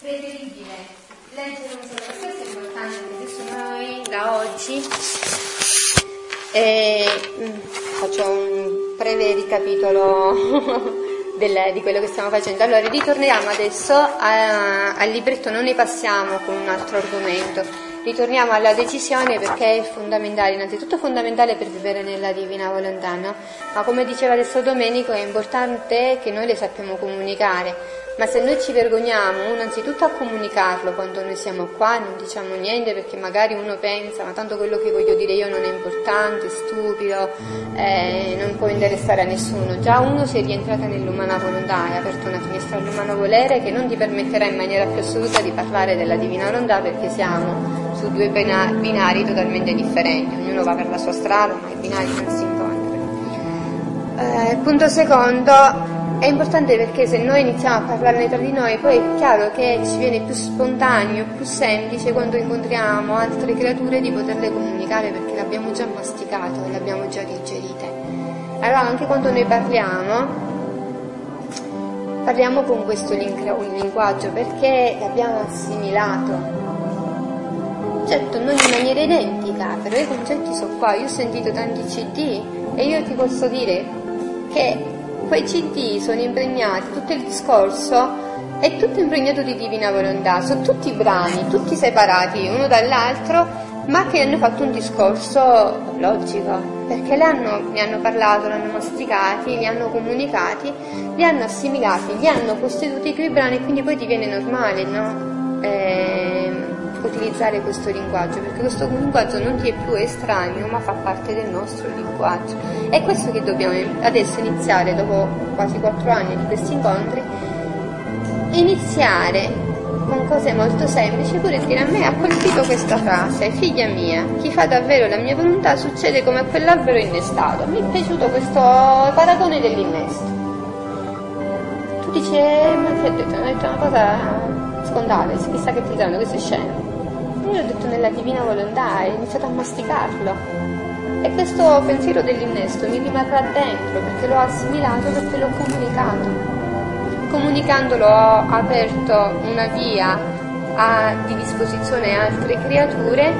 preferibile leggere un solo è importante perché adesso noi da oggi eh, faccio un breve ricapitolo del, di quello che stiamo facendo. Allora, ritorniamo adesso a, al libretto, non ne passiamo con un altro argomento. Ritorniamo alla decisione perché è fondamentale, innanzitutto fondamentale per vivere nella divina volontà, no? ma come diceva adesso Domenico è importante che noi le sappiamo comunicare ma se noi ci vergogniamo innanzitutto a comunicarlo quando noi siamo qua, non diciamo niente perché magari uno pensa ma tanto quello che voglio dire io non è importante, è stupido, eh, non può interessare a nessuno. Già uno si è rientrata nell'umana volontà, hai aperto una finestra all'umano volere che non ti permetterà in maniera più assoluta di parlare della divina volontà perché siamo su due binari totalmente differenti, ognuno va per la sua strada ma i binari non si incontrano. Eh, punto secondo, è importante perché se noi iniziamo a parlarne tra di noi, poi è chiaro che ci viene più spontaneo, più semplice quando incontriamo altre creature di poterle comunicare perché l'abbiamo già masticato, le abbiamo già digerite. Allora anche quando noi parliamo, parliamo con questo linguaggio perché l'abbiamo assimilato. Certo, non in maniera identica, però i concetti sono qua. Io ho sentito tanti CD e io ti posso dire che quei CD sono impregnati, tutto il discorso è tutto impregnato di divina volontà, sono tutti brani, tutti separati uno dall'altro, ma che hanno fatto un discorso logico, perché hanno, ne hanno parlato, li hanno masticati, li hanno comunicati, li hanno assimilati, li hanno costituiti quei brani quindi poi diviene normale, no? Eh, utilizzare questo linguaggio, perché questo linguaggio non ti è più estraneo, ma fa parte del nostro linguaggio. È questo che dobbiamo adesso iniziare, dopo quasi quattro anni di questi incontri, iniziare con cose molto semplici, pure dire a me ha colpito questa frase, figlia mia, chi fa davvero la mia volontà succede come a quell'albero innestato. Mi è piaciuto questo paragone dell'innesto. Tu dici, eh, ma ti ha detto, ha detto una cosa scontata, chissà che ti danno queste scene io ho detto nella divina volontà e ho iniziato a masticarlo. E questo pensiero dell'innesto mi rimarrà dentro perché l'ho assimilato, perché l'ho comunicato. Comunicandolo ho aperto una via a, di disposizione a altre creature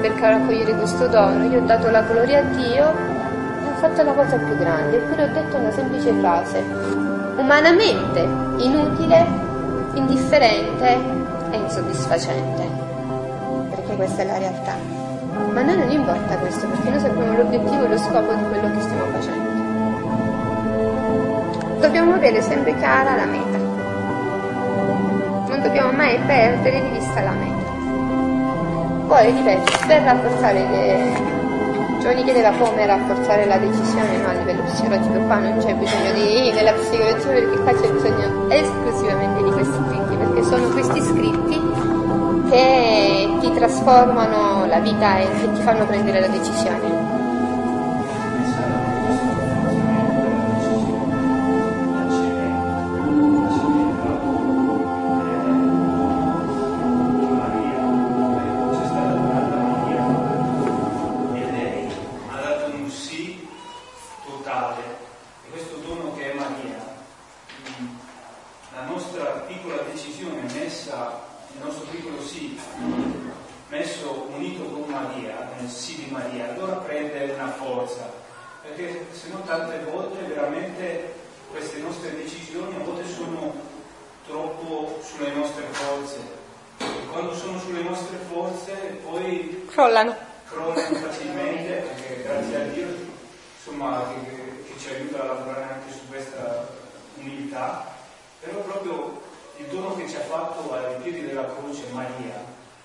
per raccogliere questo dono. Io ho dato la gloria a Dio e ho fatto la cosa più grande, eppure ho detto una semplice frase, umanamente inutile, indifferente e insoddisfacente questa è la realtà. Ma a noi non importa questo, perché noi sappiamo l'obiettivo e lo scopo di quello che stiamo facendo. Dobbiamo avere sempre chiara la meta. Non dobbiamo mai perdere di vista la meta. Poi, ripeto, per rafforzare le... Giovanni chiedeva come rafforzare la decisione no, a livello psicologico, qua non c'è bisogno di della psicologia perché qua c'è bisogno esclusivamente di questi scritti, perché sono questi scritti che ti trasformano la vita e che ti fanno prendere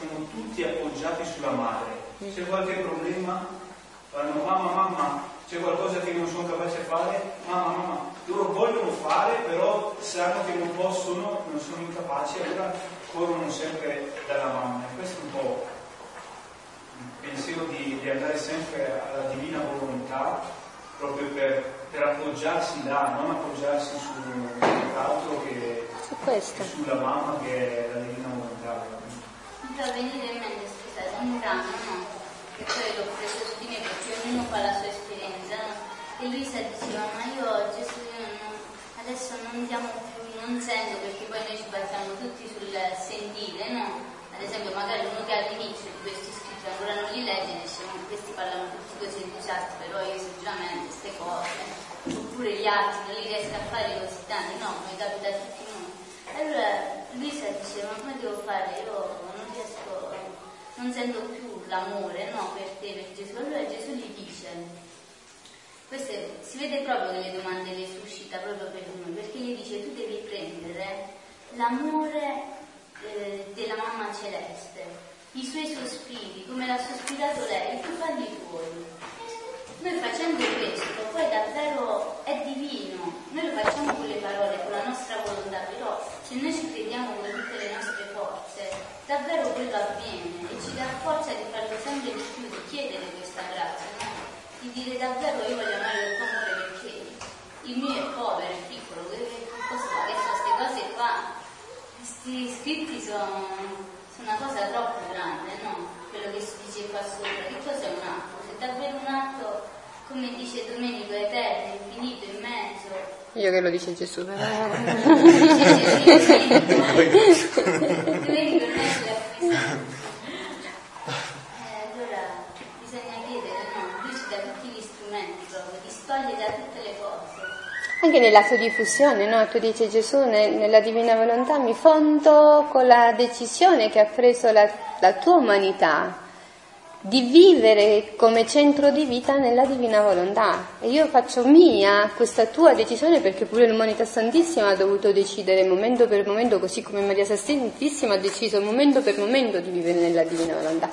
decisione. loro vogliono fare, però sanno che non possono, non sono incapaci, allora corrono sempre dalla mamma. E questo è un po' il pensiero di, di andare sempre alla divina volontà, proprio per, per appoggiarsi là, non appoggiarsi su altro che, che sulla mamma che è la divina volontà. Fa venire in mente, scusate, un brano, no? Che poi l'ho preso me perché ognuno fa la sua esperienza, no? E Luisa diceva, ma io io non, adesso non diamo più, non sento perché poi noi ci battiamo tutti sul sentire, no? Ad esempio magari uno che all'inizio di questi scritti ancora non li legge dice, ma questi parlano tutti così entusiasti, però io sinceramente queste cose, oppure gli altri non li riesco a fare così tanti, no, mi capita tutti noi. Allora Luisa diceva, ma devo fare? Io non sento più l'amore, no, per te, per Gesù. Allora Gesù gli dice, queste, si vede proprio che le domande le suscita proprio per noi, perché gli dice tu devi prendere l'amore eh, della mamma celeste, i suoi sospiri, come l'ha sospirato lei, tu fagli i tuoi. Noi facendo questo, poi davvero è divino, noi lo facciamo con le parole, con la nostra volontà, però se noi ci crediamo con tutte le nostre forze, davvero quello avviene e ci dà forza di farlo sempre di più, di chiedere questa grazia. No? di dire davvero io voglio amare il tuo amore perché il mio è povero, è piccolo, che? Che sono queste cose qua? Questi scritti sono, sono una cosa troppo grande, no? Quello che si dice qua sopra, che cos'è un atto? Se davvero un atto, come dice Domenico, eterno, infinito, immenso, io che lo dice Gesù, però. Anche nella sua diffusione, no? tu dici Gesù nella divina volontà mi fondo con la decisione che ha preso la, la tua umanità di vivere come centro di vita nella divina volontà e io faccio mia questa tua decisione perché pure l'umanità santissima ha dovuto decidere momento per momento così come Maria Santissima ha deciso momento per momento di vivere nella divina volontà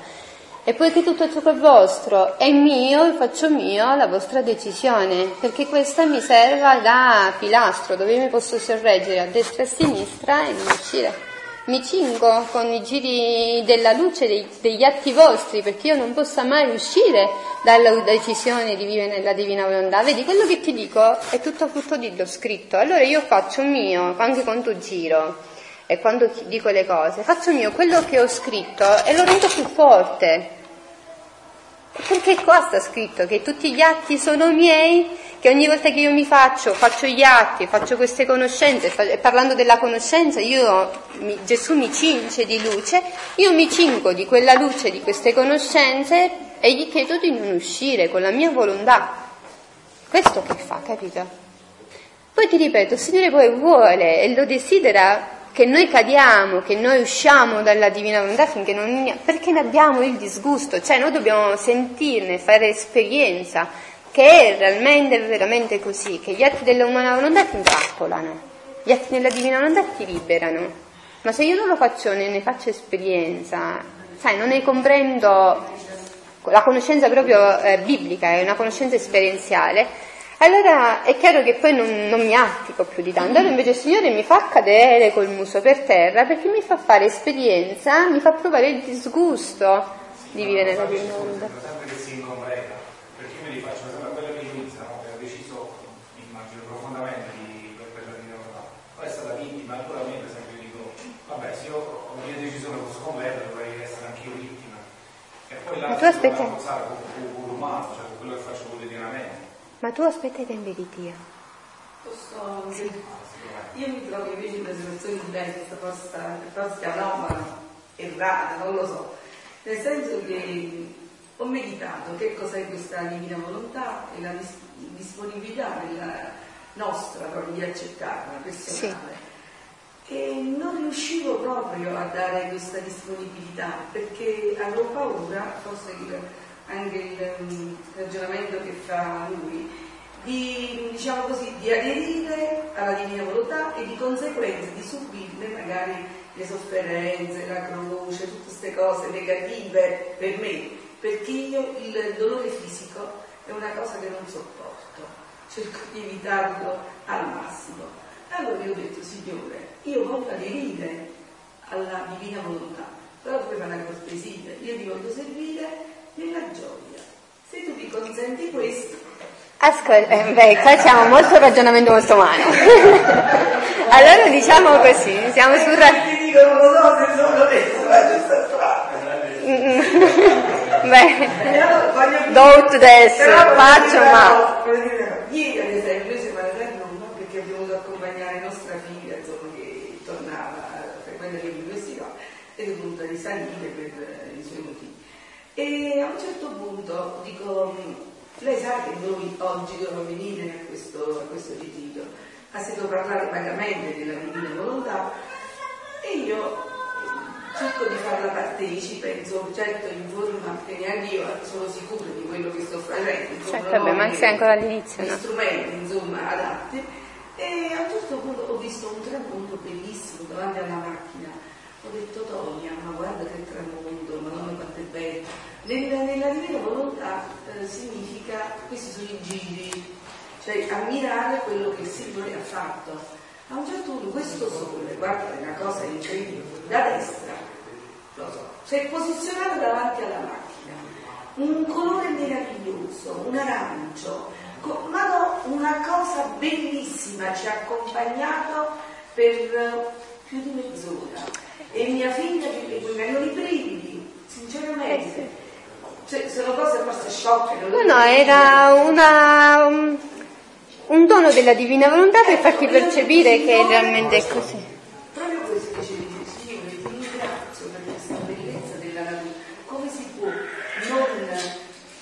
e poiché tutto ciò che è vostro è mio, faccio mio la vostra decisione, perché questa mi serva da pilastro dove mi posso sorreggere a destra e a sinistra e non uscire. Mi cingo con i giri della luce dei, degli atti vostri, perché io non posso mai uscire dalla decisione di vivere nella divina volontà. Vedi, quello che ti dico è tutto frutto di lo scritto. Allora io faccio mio, anche quando giro e quando dico le cose, faccio mio quello che ho scritto e lo rendo più forte. Perché qua sta scritto che tutti gli atti sono miei, che ogni volta che io mi faccio, faccio gli atti, faccio queste conoscenze, e parlando della conoscenza, io, Gesù mi cinge di luce, io mi cingo di quella luce, di queste conoscenze e gli chiedo di non uscire con la mia volontà. Questo che fa, capito? Poi ti ripeto, il Signore poi vuole e lo desidera che noi cadiamo, che noi usciamo dalla divina volontà finché non... perché ne abbiamo il disgusto, cioè noi dobbiamo sentirne, fare esperienza che è realmente, veramente così, che gli atti della umana volontà ti intrappolano, gli atti della divina volontà ti liberano, ma se io non lo faccio, ne, ne faccio esperienza, sai, non ne comprendo la conoscenza proprio eh, biblica, è una conoscenza esperienziale, allora è chiaro che poi non, non mi attico più di tanto, allora invece il Signore mi fa cadere col muso per terra perché mi fa fare esperienza, mi fa provare il disgusto di vivere nella divina volontà. Sempre che si incomprenda, perché io mi rifaccio sempre quello che inizia, no? che ha deciso, immagino profondamente di, per la divina volontà, poi è stata vittima, naturalmente sempre dico, vabbè se io ho una mia decisione posso convertere dovrei essere anche io vittima. E poi là si può pensare con, con, con l'umano, cioè con quello che faccio quotidianamente. Ma tu aspetta i tempi di Dio. Posso, io mi trovo invece in una situazione diversa, forse, forse anomala, errata, non lo so. Nel senso che ho meditato che cos'è questa divina volontà e la disponibilità nostra proprio di accettarla, personale. Sì. E non riuscivo proprio a dare questa disponibilità perché avevo paura, forse il, anche il um, ragionamento che fa lui, di, diciamo così, di aderire alla divina volontà e di conseguenza di subirne magari le sofferenze, la croce, tutte queste cose negative per me, perché io il dolore fisico è una cosa che non sopporto, cerco di evitarlo al massimo. Allora io ho detto, Signore, io voglio aderire alla divina volontà. Però tu fai una cortesia, io ti voglio servire nella gioia. Se tu mi consenti questo, Ascolta, eh, beh, facciamo molto ragionamento molto umano. allora diciamo così, siamo sul ra- ti dicono non so se sono adesso, ma giusto Beh, Però voglio dire- Don't adesso, però voglio faccio ma- Ieri ad esempio noi siamo andati a Roma perché abbiamo dovuto accompagnare nostra figlia insomma, che tornava a frequentare l'università ed è dovuta risalire per eh, i suoi motivi. E a un certo punto dico, lei sa che noi oggi dobbiamo venire a questo, a questo ritiro, ha sentito parlare vagamente della divina volontà? E io cerco di farla partecipe, insomma, certo in forma che neanche io sono sicura di quello che sto facendo, insomma, Certo, non vabbè, ma sei ancora all'inizio, gli no? strumenti insomma adatti. E a un certo punto ho visto un tramonto bellissimo davanti alla macchina. Ho detto Tonia ma guarda che tramonto madonna quanto è bello nella, nella divina volontà eh, significa questi sono i giri cioè ammirare quello che il Signore ha fatto a un certo punto questo sole guarda è una cosa incredibile da destra lo so si è posizionato davanti alla macchina un colore meraviglioso, un arancio, ma no, una cosa bellissima ci ha accompagnato per eh, più di mezz'ora. E mia figlia che mi vengono i brividi, sinceramente. Cioè, sono cose forse sciocche. No, no, era una, un, un dono della divina volontà per farti percepire che realmente è così. Proprio questo che ci dice, Signore, ti ringrazio per questa bellezza della natura. Come si può non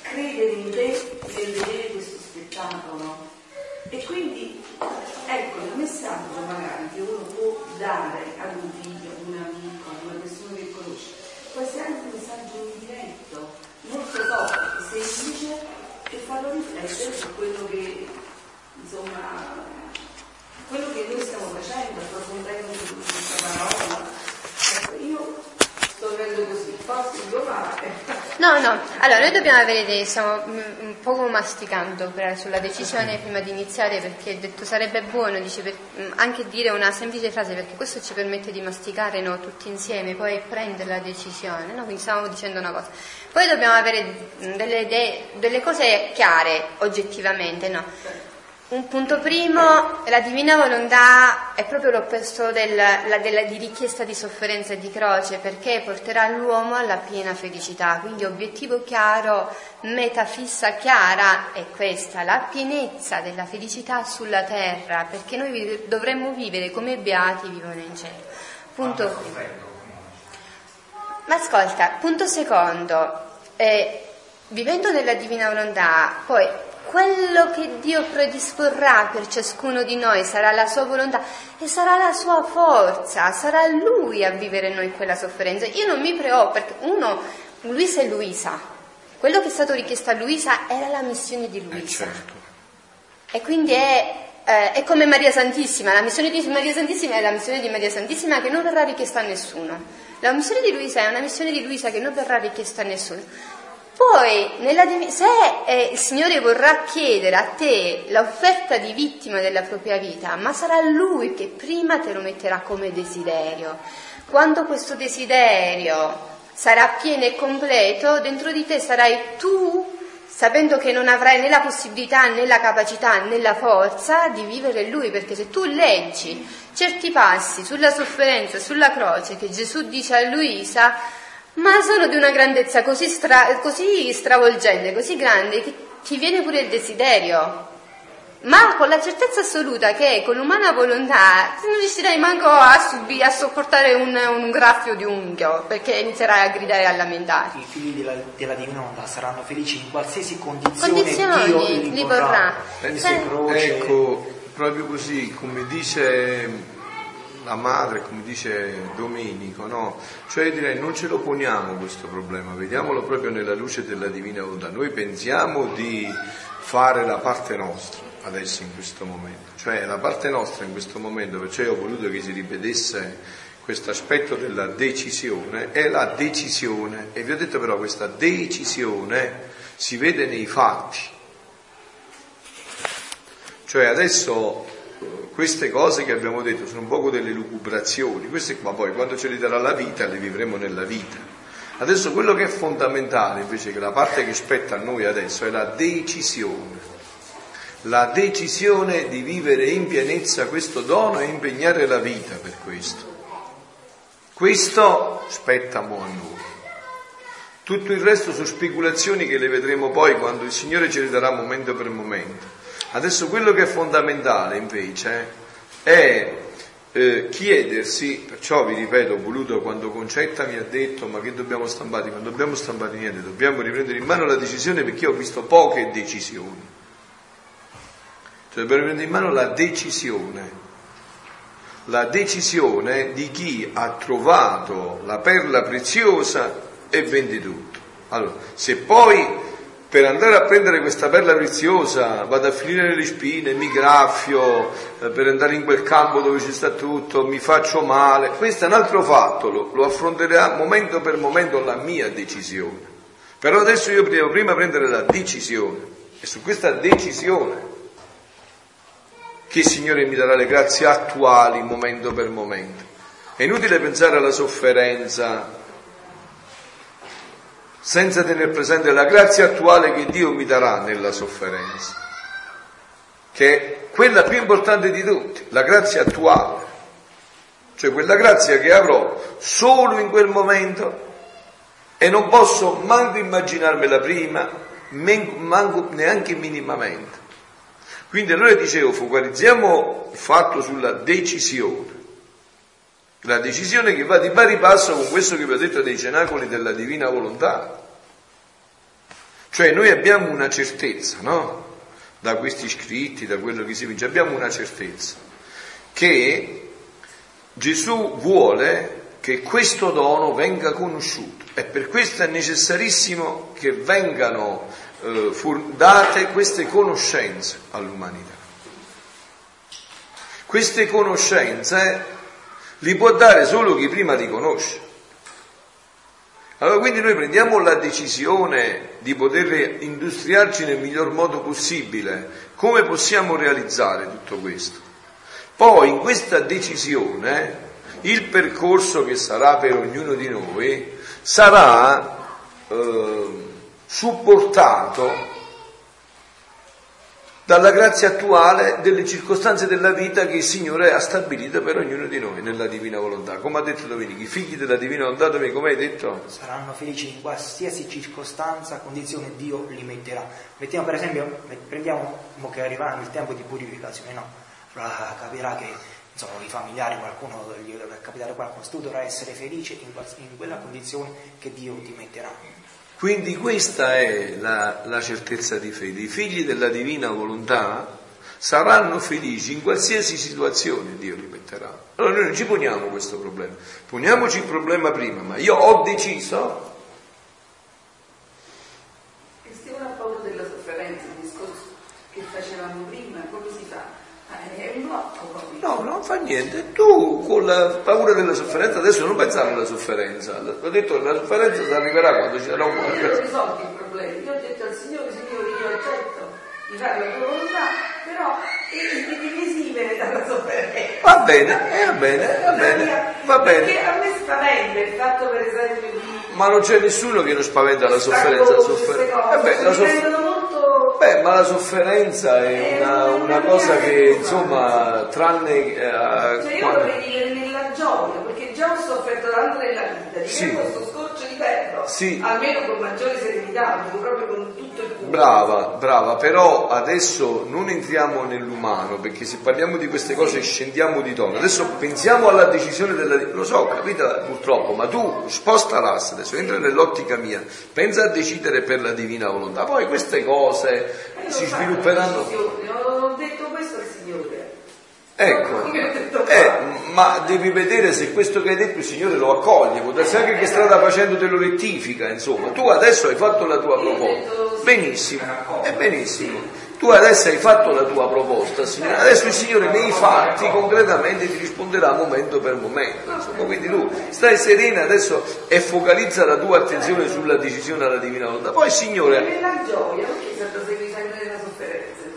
credere in te nel vedere questo spettacolo? E quindi, ecco, il messaggio magari che uno può dare ad un figlio, ad un amico, ad una persona che conosce, può essere anche un messaggio indiretto, forte, semplice, e farlo riflettere su quello che, insomma, quello che noi stiamo facendo, approfondendo questa parola, ecco, io sto vivendo così, forse il domani. No, no, allora noi dobbiamo avere dei, stiamo mm, un poco masticando per- sulla decisione prima di iniziare perché ho detto sarebbe buono dice, per- mm, anche dire una semplice frase perché questo ci permette di masticare no, tutti insieme, poi prendere la decisione, no? quindi stavamo dicendo una cosa. Poi dobbiamo avere mm, delle, idee- delle cose chiare oggettivamente, no? Un punto primo, la divina volontà è proprio l'opposto del- la- della, di richiesta di sofferenza e di croce perché porterà l'uomo alla piena felicità. Quindi obiettivo chiaro, meta fissa chiara è questa, la pienezza della felicità sulla terra perché noi dovremmo vivere come beati vivono in cielo. Punto primo. Ma ascolta, punto secondo, eh, vivendo nella divina volontà, poi quello che Dio predisporrà per ciascuno di noi sarà la sua volontà e sarà la sua forza, sarà Lui a vivere in noi quella sofferenza. Io non mi preoccupo perché uno, Luisa e Luisa, quello che è stato richiesto a Luisa era la missione di Eh, Luisa. certo. E quindi è, eh, è come Maria Santissima, la missione di Maria Santissima è la missione di Maria Santissima che non verrà richiesta a nessuno. La missione di Luisa è una missione di Luisa che non verrà richiesta a nessuno. Poi, div- se eh, il Signore vorrà chiedere a te l'offerta di vittima della propria vita, ma sarà Lui che prima te lo metterà come desiderio. Quando questo desiderio sarà pieno e completo, dentro di te sarai tu sapendo che non avrai né la possibilità né la capacità né la forza di vivere Lui, perché se tu leggi certi passi sulla sofferenza, sulla croce che Gesù dice a Luisa, ma sono di una grandezza così, stra- così stravolgente, così grande, che ti viene pure il desiderio. Ma con la certezza assoluta che con l'umana volontà non riuscirai manco a, subi- a sopportare un, un graffio di unghio, perché inizierai a gridare e a lamentarti. I figli della, della divina volontà saranno felici in qualsiasi condizione Condizioni Dio li li vorrà. vorrà. Eh, Pensi croce, Ecco, proprio così, come dice la madre, come dice Domenico, no? Cioè direi non ce lo poniamo questo problema, vediamolo proprio nella luce della divina volontà. Noi pensiamo di fare la parte nostra adesso in questo momento, cioè la parte nostra in questo momento, perciò io ho voluto che si ripetesse questo aspetto della decisione, è la decisione e vi ho detto però questa decisione si vede nei fatti. Cioè adesso queste cose che abbiamo detto sono un poco delle lucubrazioni, queste qua poi quando ce le darà la vita le vivremo nella vita. Adesso quello che è fondamentale invece, che la parte che spetta a noi adesso, è la decisione. La decisione di vivere in pienezza questo dono e impegnare la vita per questo. Questo spetta mo a noi. Tutto il resto sono speculazioni che le vedremo poi quando il Signore ce le darà momento per momento. Adesso quello che è fondamentale invece è eh, chiedersi, perciò vi ripeto, ho voluto quando Concetta mi ha detto ma che dobbiamo stampare, non dobbiamo stampare niente, dobbiamo riprendere in mano la decisione perché ho visto poche decisioni. Cioè dobbiamo riprendere in mano la decisione, la decisione di chi ha trovato la perla preziosa e vende tutto. Allora, se poi per andare a prendere questa perla preziosa vado a finire nelle spine, mi graffio, eh, per andare in quel campo dove ci sta tutto, mi faccio male, questo è un altro fatto, lo, lo affronterà momento per momento la mia decisione. Però adesso io devo prima prendere la decisione e su questa decisione che il Signore mi darà le grazie attuali momento per momento. È inutile pensare alla sofferenza, senza tenere presente la grazia attuale che Dio mi darà nella sofferenza, che è quella più importante di tutti, la grazia attuale, cioè quella grazia che avrò solo in quel momento e non posso manco immaginarmela prima, manco neanche minimamente. Quindi allora dicevo, focalizziamo il fatto sulla decisione. La decisione che va di pari passo con questo che vi ho detto dei cenacoli della divina volontà. Cioè noi abbiamo una certezza, no? Da questi scritti, da quello che si vince, abbiamo una certezza che Gesù vuole che questo dono venga conosciuto e per questo è necessarissimo che vengano eh, date queste conoscenze all'umanità. Queste conoscenze li può dare solo chi prima li conosce. Allora quindi noi prendiamo la decisione di poter industriarci nel miglior modo possibile. Come possiamo realizzare tutto questo? Poi in questa decisione il percorso che sarà per ognuno di noi sarà eh, supportato dalla grazia attuale delle circostanze della vita che il Signore ha stabilito per ognuno di noi nella divina volontà. Come ha detto Domenico, i figli della divina volontà, come hai detto? Saranno felici in qualsiasi circostanza, condizione Dio li metterà. Mettiamo per esempio, prendiamo che arriverà il tempo di purificazione, no? Capirà che insomma, i familiari, qualcuno gli deve capitare qualcuno, tu dovrai essere felice in, in quella condizione che Dio ti metterà. Quindi questa è la, la certezza di fede. I figli della divina volontà saranno felici in qualsiasi situazione Dio li metterà. Allora noi non ci poniamo questo problema, poniamoci il problema prima, ma io ho deciso. E se uno ha paura della sofferenza, il discorso che facevamo prima, come si fa? Eh, è un blocco proprio. No, non fa niente. Tu con la paura della sofferenza adesso non pensare alla sofferenza. Ho detto che la sofferenza si arriverà quando ci sarà un po'. Io ho risolto il problema. Io ho detto al Signore, Signore, io accetto di fare la tua volontà, però devi esimere dalla sofferenza. Va bene, eh, va bene, va bene, va bene. Perché a me spaventa il fatto per esempio di... Ma non c'è nessuno che non spaventa la sofferenza. La sofferenza. Eh beh, la sofferenza Beh, ma la sofferenza è una, una cosa che, insomma, tranne... Eh, cioè io quando... vorrei dire nella gioia, perché già ho sofferto tanto nella vita, di sì. questo ferro, sì. almeno con maggiore serenità, proprio con tutto il cuore. Brava, brava, però adesso non entriamo nell'umano, perché se parliamo di queste cose scendiamo di tono. Adesso pensiamo alla decisione della... Lo so, capita purtroppo, ma tu sposta l'asse adesso, entra nell'ottica mia, pensa a decidere per la divina volontà. Poi queste cose si svilupperanno. Ho detto questo al Signore. Ecco, eh, ma devi vedere se questo che hai detto il Signore lo accoglie, può darsi anche che strada facendo te lo rettifica, insomma. Tu adesso hai fatto la tua proposta. Benissimo, è benissimo. Tu adesso hai fatto la tua proposta, Signore. Adesso il Signore nei fatti concretamente ti risponderà momento per momento. Insomma. Quindi tu stai serena adesso e focalizza la tua attenzione sulla decisione alla divina volontà. Poi Signore.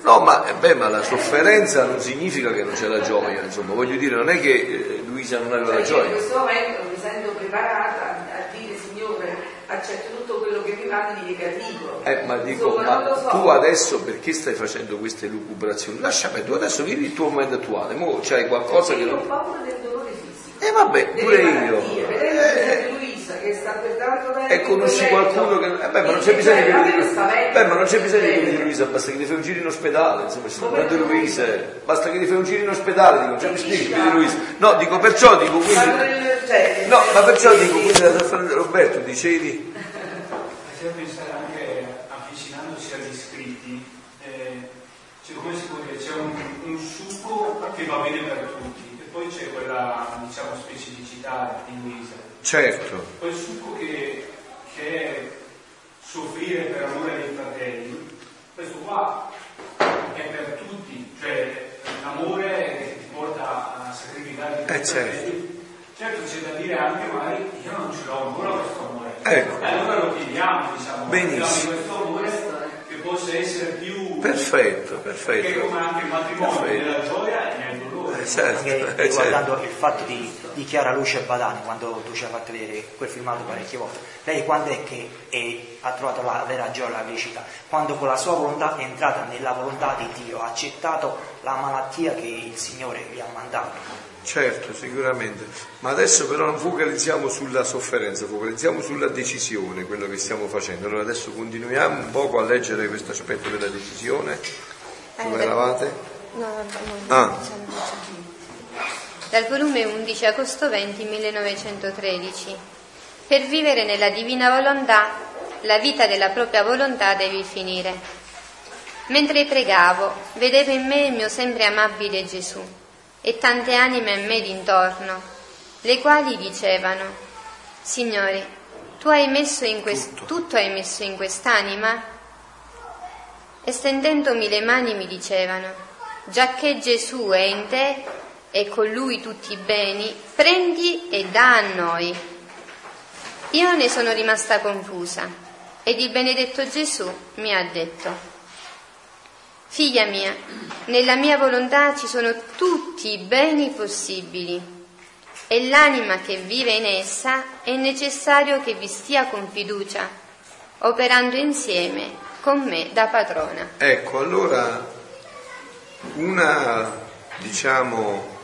No, ma, eh, beh, ma la sofferenza non significa che non c'è la gioia, insomma, voglio dire, non è che eh, Luisa non aveva la Perché in gioia. questo momento mi sento preparata a dire Signore accetto tutto quello che mi mandi di negativo. Eh, ma dico, Insomma, ma so. tu adesso perché stai facendo queste lucubrazioni? Lasciami, tu adesso vivi il tuo momento attuale, mo c'hai qualcosa che Io ho paura del dolore fisico. Eh vabbè, pure io. Eh, Luisa che sta e conosci qualcuno che... Eh beh, ma non c'è Cioè, bisogno che mi spaventa. Beh, ma non c'è bisogno che Eh, di Luisa, basta che ti fai un giro in ospedale, insomma, ci sono tante. Luise. Basta che ti fai un giro in ospedale, dico, già mi spieghi di? Luisa. No, dico, perciò dico, quindi... cioè, No, ma perciò dico, quindi la sofferenza... Roberto, dicevi... Faceva pensare anche, avvicinandosi agli scritti, eh, c'è, come si può dire, c'è un, un succo che va bene per tutti e poi c'è quella diciamo, specificità di Luisa. Certo, Quel succo che, che è soffrire per amore dei fratelli, questo qua è per tutti, cioè l'amore ti porta a sacrificare i tuoi Eh, certo. Certo c'è da dire anche magari io non ce l'ho ancora questo amore. Ecco. E allora lo chiediamo, diciamo, Benissimo. questo amore che possa essere più perfetto, perché perfetto. come anche il matrimonio Perfetto. nella gioia. Eh, certo, anche eh, certo. riguardando il fatto di, di Chiara Luce Badani quando tu ci hai fatto vedere quel filmato parecchie volte lei quando è che è- ha trovato la vera gioia la felicità quando con la sua volontà è entrata nella volontà di Dio ha accettato la malattia che il Signore gli ha mandato Certo, sicuramente. Ma adesso però non focalizziamo sulla sofferenza, focalizziamo sulla decisione, quello che stiamo facendo. Allora adesso continuiamo un poco a leggere questo aspetto della decisione. Dove Eh, eravate? No, no, Ah. Dal volume 11 agosto 20 1913. Per vivere nella divina volontà, la vita della propria volontà devi finire. Mentre pregavo, vedevo in me il mio sempre amabile Gesù e tante anime a me d'intorno, le quali dicevano, Signore, tu hai messo in quest- Tutto. tutto hai messo in quest'anima? E stendendomi le mani mi dicevano, giacché Gesù è in te e con lui tutti i beni, prendi e dà a noi. Io ne sono rimasta confusa ed il benedetto Gesù mi ha detto, Figlia mia, nella mia volontà ci sono tutti i beni possibili e l'anima che vive in essa è necessario che vi stia con fiducia, operando insieme con me da padrona. Ecco, allora una, diciamo,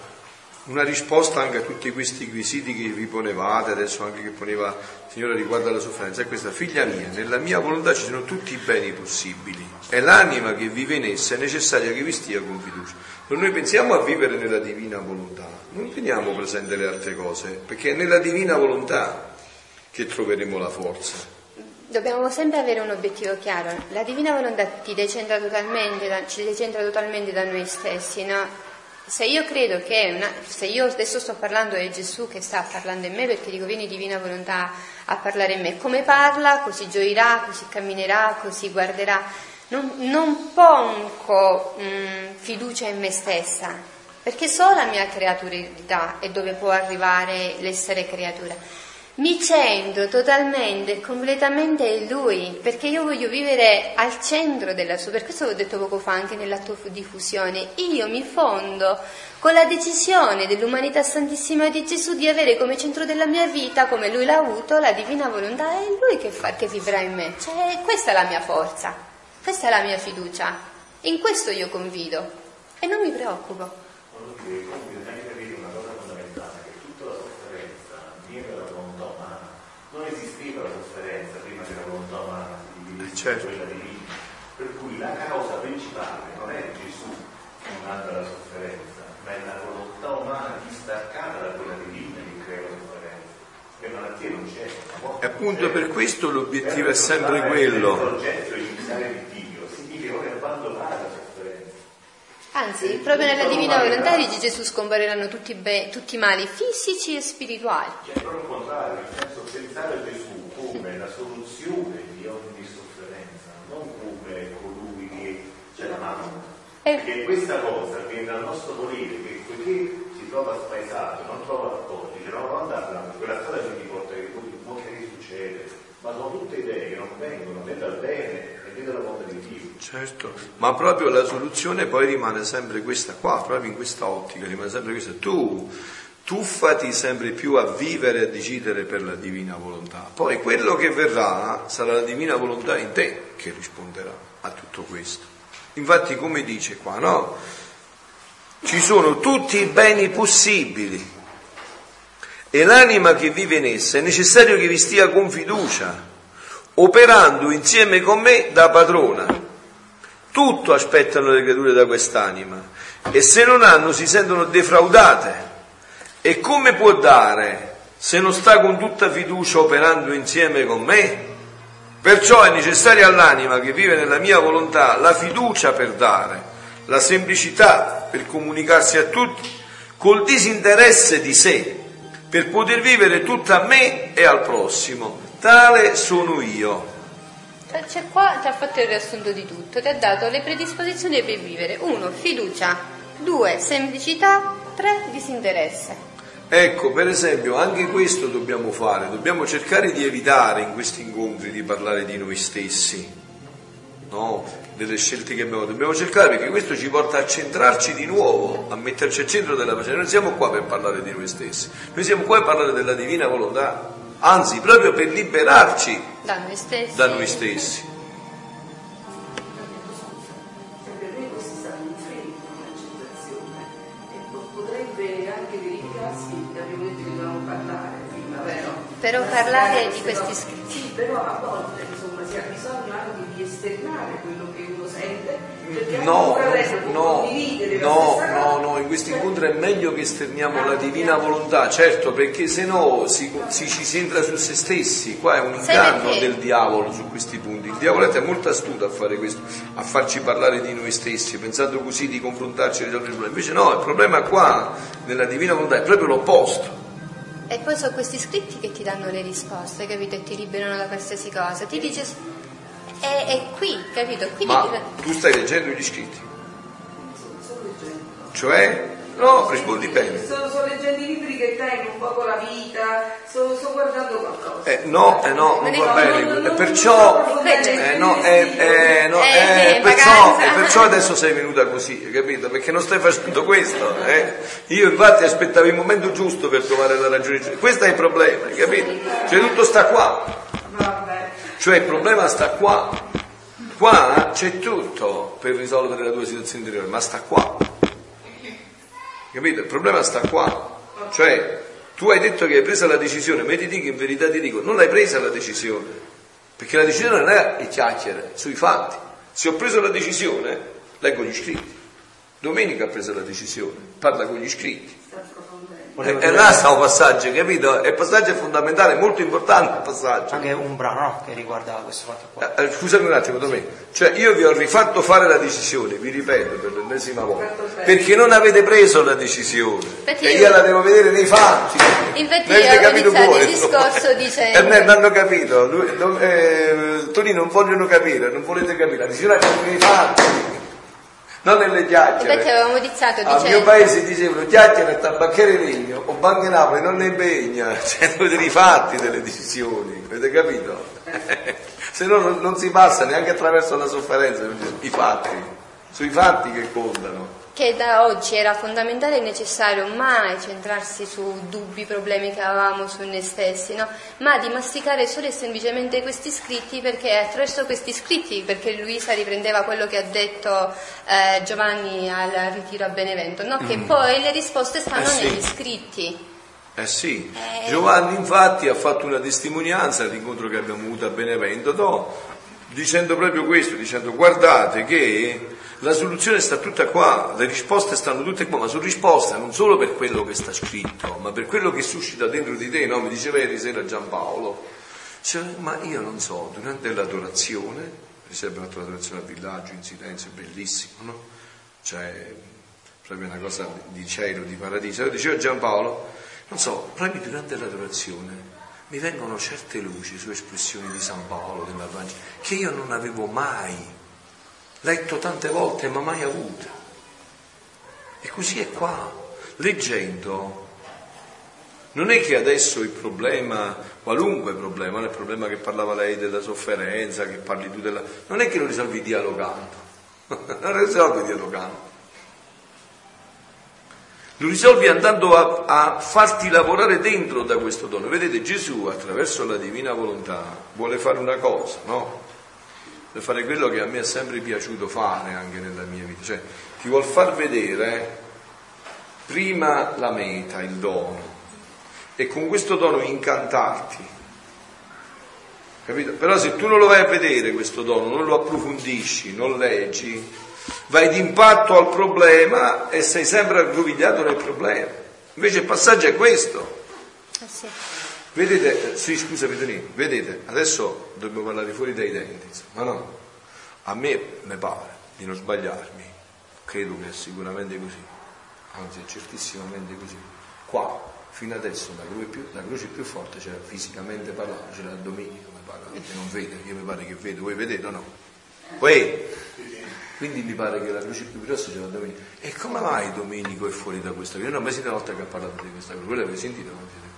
una risposta anche a tutti questi quesiti che vi ponevate, adesso anche che poneva il Signore riguardo alla sofferenza, è questa, figlia mia, nella mia volontà ci sono tutti i beni possibili e l'anima che vive in essa è necessaria che vi stia con fiducia. Se noi pensiamo a vivere nella divina volontà, non teniamo presente le altre cose, perché è nella divina volontà che troveremo la forza. Dobbiamo sempre avere un obiettivo chiaro. La divina volontà ti decentra totalmente da, ci decentra totalmente da noi stessi, no? Se io credo che una, se io adesso sto parlando è Gesù che sta parlando in me perché dico vieni divina volontà a parlare in me, come parla, così gioirà, così camminerà, così guarderà. Non, non pongo mm, fiducia in me stessa, perché so la mia creaturità e dove può arrivare l'essere creatura. Mi centro totalmente e completamente in Lui, perché io voglio vivere al centro della sua, per questo l'ho detto poco fa anche nell'atto di fusione, io mi fondo con la decisione dell'umanità santissima di Gesù di avere come centro della mia vita, come Lui l'ha avuto, la divina volontà, è Lui che, fa, che vivrà in me, cioè questa è la mia forza, questa è la mia fiducia, in questo io confido. E non mi preoccupo. Voglio dire, comunque bisogna capire una cosa fondamentale, che tutta la sofferenza viene dalla volontà umana. Non esisteva la sofferenza prima che la volontà umana si dividesse Eh, certo. quella divina. Per cui la causa principale non è Gesù che manda la sofferenza, ma è la volontà umana distaccata da quella divina che crea la sofferenza. Le malattie non c'è. E appunto c'è. per questo l'obiettivo è Per sempre trovare quello. Il progetto iniziale di Dio significa proprio abbandonare la sofferenza. Anzi, proprio nella divina volontà di Gesù scompariranno tutti, i be- tutti i mali fisici e spirituali. È proprio il contrario, nel senso pensare a Gesù come la soluzione di ogni sofferenza, non come colui che c'è la mano. Eh. Perché questa cosa viene dal nostro volere, che poiché si trova spaesato, non trova rapporti, no, non andare, quella strada che ti porta che poi non che succede, ma sono tutte idee che non vengono né dal bene né chiede la volontà di Dio. Certo, ma proprio la soluzione poi rimane sempre questa qua, proprio in questa ottica, rimane sempre questa. Tu tuffati sempre più a vivere e a decidere per la divina volontà. Poi quello che verrà sarà la divina volontà in te che risponderà a tutto questo. Infatti, come dice qua, no? Ci sono tutti i beni possibili e l'anima che vive in essa è necessario che vi stia con fiducia, operando insieme con me da padrona. Tutto aspettano le creature da quest'anima e se non hanno si sentono defraudate e come può dare se non sta con tutta fiducia operando insieme con me? Perciò è necessaria all'anima che vive nella mia volontà la fiducia per dare, la semplicità per comunicarsi a tutti, col disinteresse di sé, per poter vivere tutta a me e al prossimo. Tale sono io. Cioè qua ti ha fatto il riassunto di tutto, ti ha dato le predisposizioni per vivere. Uno, fiducia. Due, semplicità. Tre, disinteresse. Ecco, per esempio, anche questo dobbiamo fare, dobbiamo cercare di evitare in questi incontri di parlare di noi stessi, no? delle scelte che abbiamo, dobbiamo cercare perché questo ci porta a centrarci di nuovo, a metterci al centro della pace. Non siamo qua per parlare di noi stessi, noi siamo qua per parlare della divina volontà, anzi proprio per liberarci da noi stessi. Da noi stessi. Però parlare di questi scritti. Sì, però a volte insomma si ha bisogno anche di esternare quello che uno sente, No, no, no, no, no, in questi Cioè, incontri è meglio che esterniamo la divina volontà, certo, perché se no si, si- ci si entra su se stessi, qua è un inganno del diavolo su questi punti. Il diavolo è molto astuto a fare questo, a farci parlare di noi stessi, pensando così di confrontarci e risolvere il problema. Invece no, il problema qua, nella divina volontà, è proprio l'opposto. E poi sono questi scritti che ti danno le risposte, capito? E ti liberano da qualsiasi cosa. Ti dice. È, è qui, capito? Quindi Ma tu stai leggendo gli scritti, cioè, no, rispondi bene. Sto, sto leggendo i libri che tengo un po' con la vita, sto, sto guardando qualcosa. Eh, no, eh, no, non va bene, e perciò, no, no, perciò, e adesso sei venuta così, capito? Perché non stai facendo questo, eh? Io infatti aspettavo il momento giusto per trovare la ragione, questo è il problema, capito? Cioè tutto sta qua, Vabbè. cioè il problema sta qua, qua c'è tutto per risolvere la tua situazione interiore, ma sta qua, capito? Il problema sta qua, cioè tu hai detto che hai preso la decisione, ma ti dico in verità ti dico, non l'hai presa la decisione, perché la decisione non è le chiacchiere, sui fatti. Se ho preso la decisione, leggo gli scritti. Domenica ha preso la decisione, parla con gli scritti. Sta approfondendo. E, Volevo e là sta un passaggio, capito? E il passaggio è fondamentale, molto importante il passaggio. anche un brano no? che riguarda questo fatto qua. Eh, eh, Scusami un attimo, Domenico. Cioè, io vi ho rifatto fare la decisione, vi ripeto per l'ennesima volta, perché non avete preso la decisione. Perché e io- io la devo vedere nei fatti. Infatti Non io capito voi, il discorso dicendo- E non hanno capito. Lui- non- eh, Toni non vogliono capire, non volete capire. La decisione la nei fatti, non nelle chiacchiere. Infatti avevamo iniziato Al mio dicendo. paese dicevano chiacchiere tabacchiere legno o Banca Napoli non ne impegna, cioè avete i fatti delle decisioni, avete capito? Se no non, non si passa neanche attraverso la sofferenza, i fatti, sui fatti che contano. Che da oggi era fondamentale e necessario mai centrarsi su dubbi, problemi che avevamo su noi stessi, no? ma di masticare solo e semplicemente questi scritti perché è attraverso questi scritti, perché Luisa riprendeva quello che ha detto eh, Giovanni al ritiro a Benevento, no? che poi le risposte stanno Eh sì. negli scritti. Eh sì, Eh. Giovanni infatti ha fatto una testimonianza all'incontro che abbiamo avuto a Benevento, no? dicendo proprio questo, dicendo guardate che la soluzione sta tutta qua, le risposte stanno tutte qua, ma sono risposte non solo per quello che sta scritto, ma per quello che suscita dentro di te, no? mi diceva ieri sera Giampaolo, Cioè, ma io non so, durante l'adorazione, per esempio fatto l'adorazione al villaggio in silenzio, bellissimo, no? Cioè, proprio una cosa di cielo, di paradiso. Allora diceva Giampaolo, non so, proprio durante l'adorazione mi vengono certe luci su espressioni di San Paolo, della Vangelo, che io non avevo mai letto tante volte, ma mai avute. E così è qua, leggendo, Non è che adesso il problema, qualunque problema, il problema che parlava lei della sofferenza, che parli tu della... Non è che lo risolvi dialogando, non lo risolvi dialogando. Lo risolvi andando a, a, farti lavorare dentro da questo dono. Vedete, Gesù attraverso la divina volontà vuole fare una cosa, no? Vuole fare quello che a me è sempre piaciuto fare anche nella mia vita, cioè ti vuol far vedere prima la meta, il dono, e con questo dono incantarti. Capito? Però se tu non lo vai a vedere questo dono, non lo approfondisci, non leggi, vai d'impatto al problema e sei sempre aggrovigliato nel problema. Invece il passaggio è questo. Eh sì. Vedete, sì scusa Petrino, vedete, adesso dobbiamo parlare fuori dai denti, ma no, a me mi pare di non sbagliarmi, credo che è sicuramente così, anzi è certissimamente così. Qua, fino adesso, la croce più, la croce più forte c'era fisicamente parlando, c'era Domenico, mi pare, che non vede, io mi pare che vedo, voi vedete o no? Uè. Quindi mi pare che la croce più grossa c'era Domenico. E come mai Domenico è fuori da questa? Io non ho mai sentito una volta che ha parlato di questa croce, voi l'avete sentito?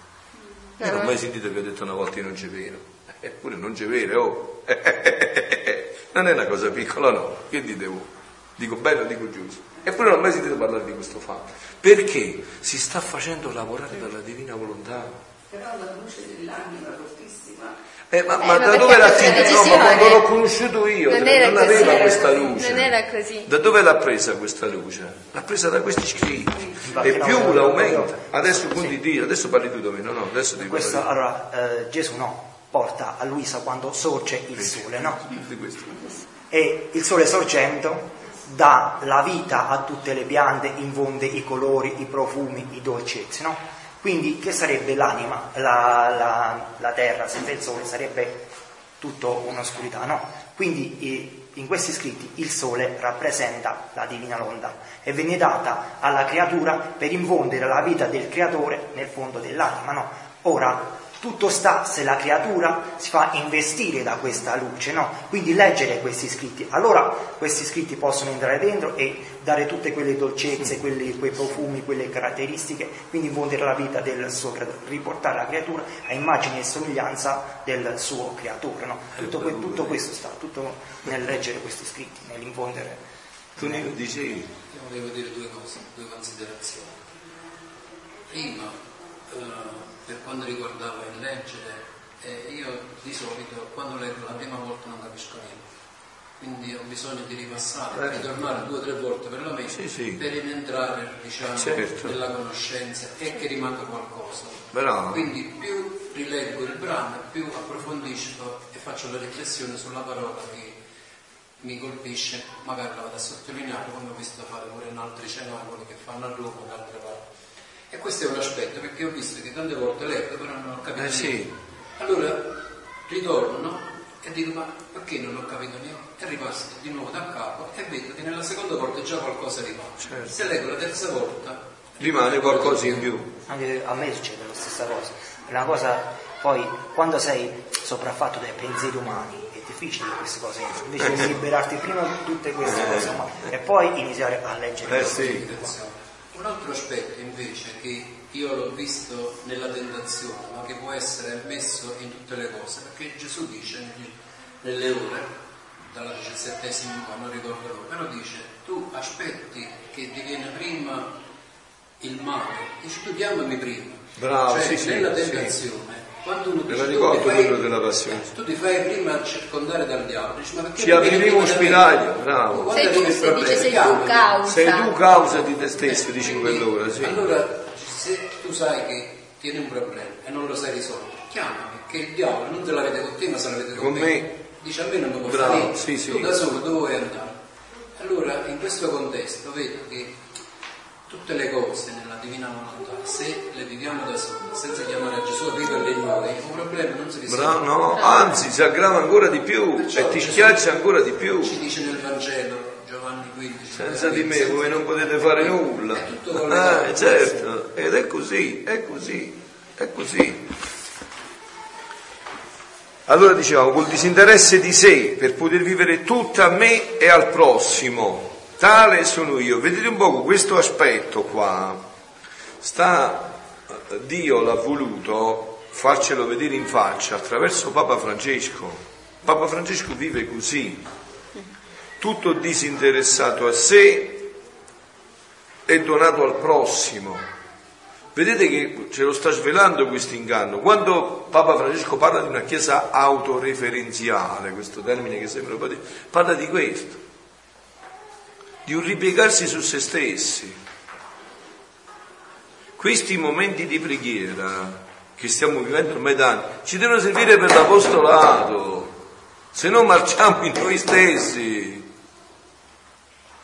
Io non ho mai sentito che ho detto una volta io non c'è vero. Eppure non c'è vero, oh. Non è una cosa piccola, no. Che dite voi? Dico bello, dico giusto. Eppure non ho mai sentito parlare di questo fatto. Perché si sta facendo lavorare dalla divina volontà. Però la luce dell'anima fortissima. Eh, ma, Eh, ma da dove l'ha questa finita? No, ma quando l'ho conosciuto io, non non, era così, aveva questa luce. non era così. Da dove l'ha presa questa luce? L'ha presa da questi scritti. E più no, l'aumenta. no, Adesso sì. conti Dio, adesso parli tu Domenico, no, no, adesso devi Questo, allora, eh, Gesù no, porta a Luisa quando sorge il sole, no? di questo. E il sole sorgendo dà la vita a tutte le piante, infonde i colori, i profumi, i dolcezze, no? Quindi che sarebbe l'anima, la, la- la terra senza il sole sarebbe tutto un'oscurità, no? Quindi in questi scritti il sole rappresenta la divina volontà e venne data alla creatura per infondere la vita del creatore nel fondo dell'anima, no? Ora, tutto sta se la creatura si fa investire da questa luce, no? Quindi leggere questi scritti. Allora questi scritti possono entrare dentro e dare tutte quelle dolcezze, quelli- quei profumi, quelle caratteristiche, quindi infondere la vita del suo creatore, riportare la creatura a immagine e somiglianza del suo creatore, no? Tutto, que- tutto questo sta, tutto nel leggere questi scritti, nell'infondere. Tu ne dicevi? Io volevo dire due cose, due considerazioni. Prima, eh, per quanto riguardava il leggere, eh, io di solito quando leggo la prima volta non capisco niente. Quindi ho bisogno di ripassare, Eh. ritornare due o tre volte per la mente Sì, sì. per entrare diciamo, Certo. nella conoscenza e che rimanga qualcosa. Bravo. Quindi più rileggo il brano, più approfondisco e faccio la riflessione sulla parola che mi colpisce, magari la vado a sottolineare come ho visto fare pure in altri cenacoli che fanno a Roma da altre parti. E questo è un aspetto perché ho visto che tante volte leggo però non ho capito Eh, sì. niente. Allora ritorno e dico ma perché non ho capito niente? E ripasso di nuovo da capo e vedo che nella seconda volta già qualcosa rimane. Certo. Se leggo la terza volta Rimane qualcosa in più. Anche a me succede la stessa cosa. Una cosa, poi, quando sei sopraffatto dai pensieri umani, è difficile queste cose. Invece devi liberarti prima di tutte queste cose umane e poi iniziare a leggere. Eh sì. Un altro aspetto invece che io l'ho visto nella tentazione, ma che può essere messo in tutte le cose, perché Gesù dice nelle ore, dalla diciassettesima, non ricordo l'ora, però dice tu aspetti che ti viene prima il male, dici tu chiamami prima. Bravo, cioè, sì, nella sì. tentazione, quando uno dice lo tu ricordo ti fai- quello della passione. tu ti fai prima circondare dal diavolo, dici ma perché Ci da me? spiraglio, bravo. Sei tu, se problema, dice sei tu causa. Sei tu causa di te stesso, dici in quell'ora, sì. Allora, se tu sai che tieni un problema e non lo sai risolvere, chiamami, che il diavolo non te l'avete con te, ma se l'avete con, Con me. Dice a me non mi può Bravo, fare sì, sì. tu da solo dove vuoi andare? Allora, in questo contesto vedo che tutte le cose nella divina volontà, se le viviamo da soli, senza chiamare Gesù a viverle in noi, un problema non si risolve. Bravo, no, anzi si aggrava ancora di più Perciò e ti Gesù schiaccia ancora di più. Ci dice nel Vangelo, Giovanni 15, Senza di me voi non potete fare nulla. È tutto. Eh, certo, ed è così, è così, è così. Allora dicevamo, col disinteresse di sé per poter vivere tutto a me e al prossimo, tale sono io. Vedete un poco questo aspetto qua, sta Dio l'ha voluto farcelo vedere in faccia attraverso Papa Francesco. Papa Francesco vive così, tutto disinteressato a sé e donato al prossimo. Vedete che ce lo sta svelando questo inganno. Quando Papa Francesco parla di una chiesa autoreferenziale, questo termine che sembra parla di questo, di un ripiegarsi su se stessi. Questi momenti di preghiera che stiamo vivendo ormai da anni ci devono servire per l'apostolato, se no marciamo in noi stessi.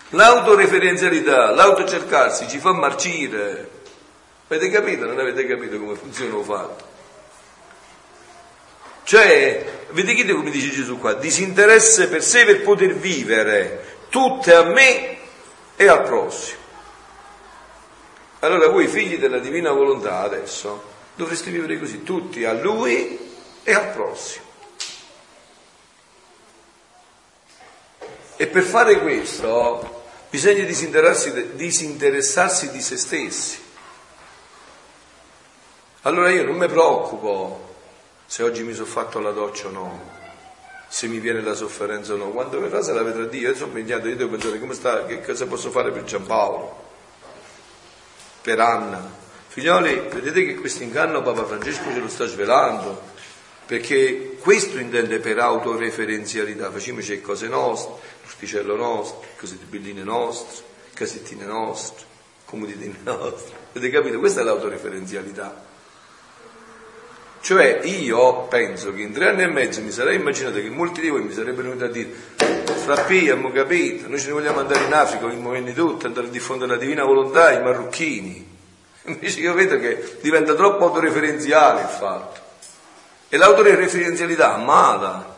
L'autoreferenzialità, l'autocercarsi ci fa marcire. Avete capito? Non avete capito come funziona il fatto? Cioè, vedete come dice Gesù qua? Disinteresse per sé per poter vivere tutte a me e al prossimo. Allora voi figli della divina volontà adesso dovreste vivere così, tutti a lui e al prossimo. E per fare questo bisogna disinteressarsi di se stessi. Allora io non mi preoccupo se oggi mi sono fatto la doccia o no, se mi viene la sofferenza o no, quando verrà se la vedrà Dio, io sono impegnato, io devo pensare come sta, che cosa posso fare per Giampaolo, per Anna. Figlioli, vedete che questo inganno Papa Francesco ce lo sta svelando, perché questo intende per autoreferenzialità, facciamoci cose nostre, l'usticello nostro, cose di belline nostre, casettine nostre, comoditine nostre, avete capito? Questa è l'autoreferenzialità. Cioè io penso che in tre anni e mezzo mi sarei immaginato che molti di voi mi sarebbero venuti a dire Frappi, abbiamo capito, noi ce ne vogliamo andare in Africa, in momenti tutti, andare a diffondere la divina volontà ai marocchini. Invece io vedo che diventa troppo autoreferenziale il fatto. E l'autoreferenzialità ammala.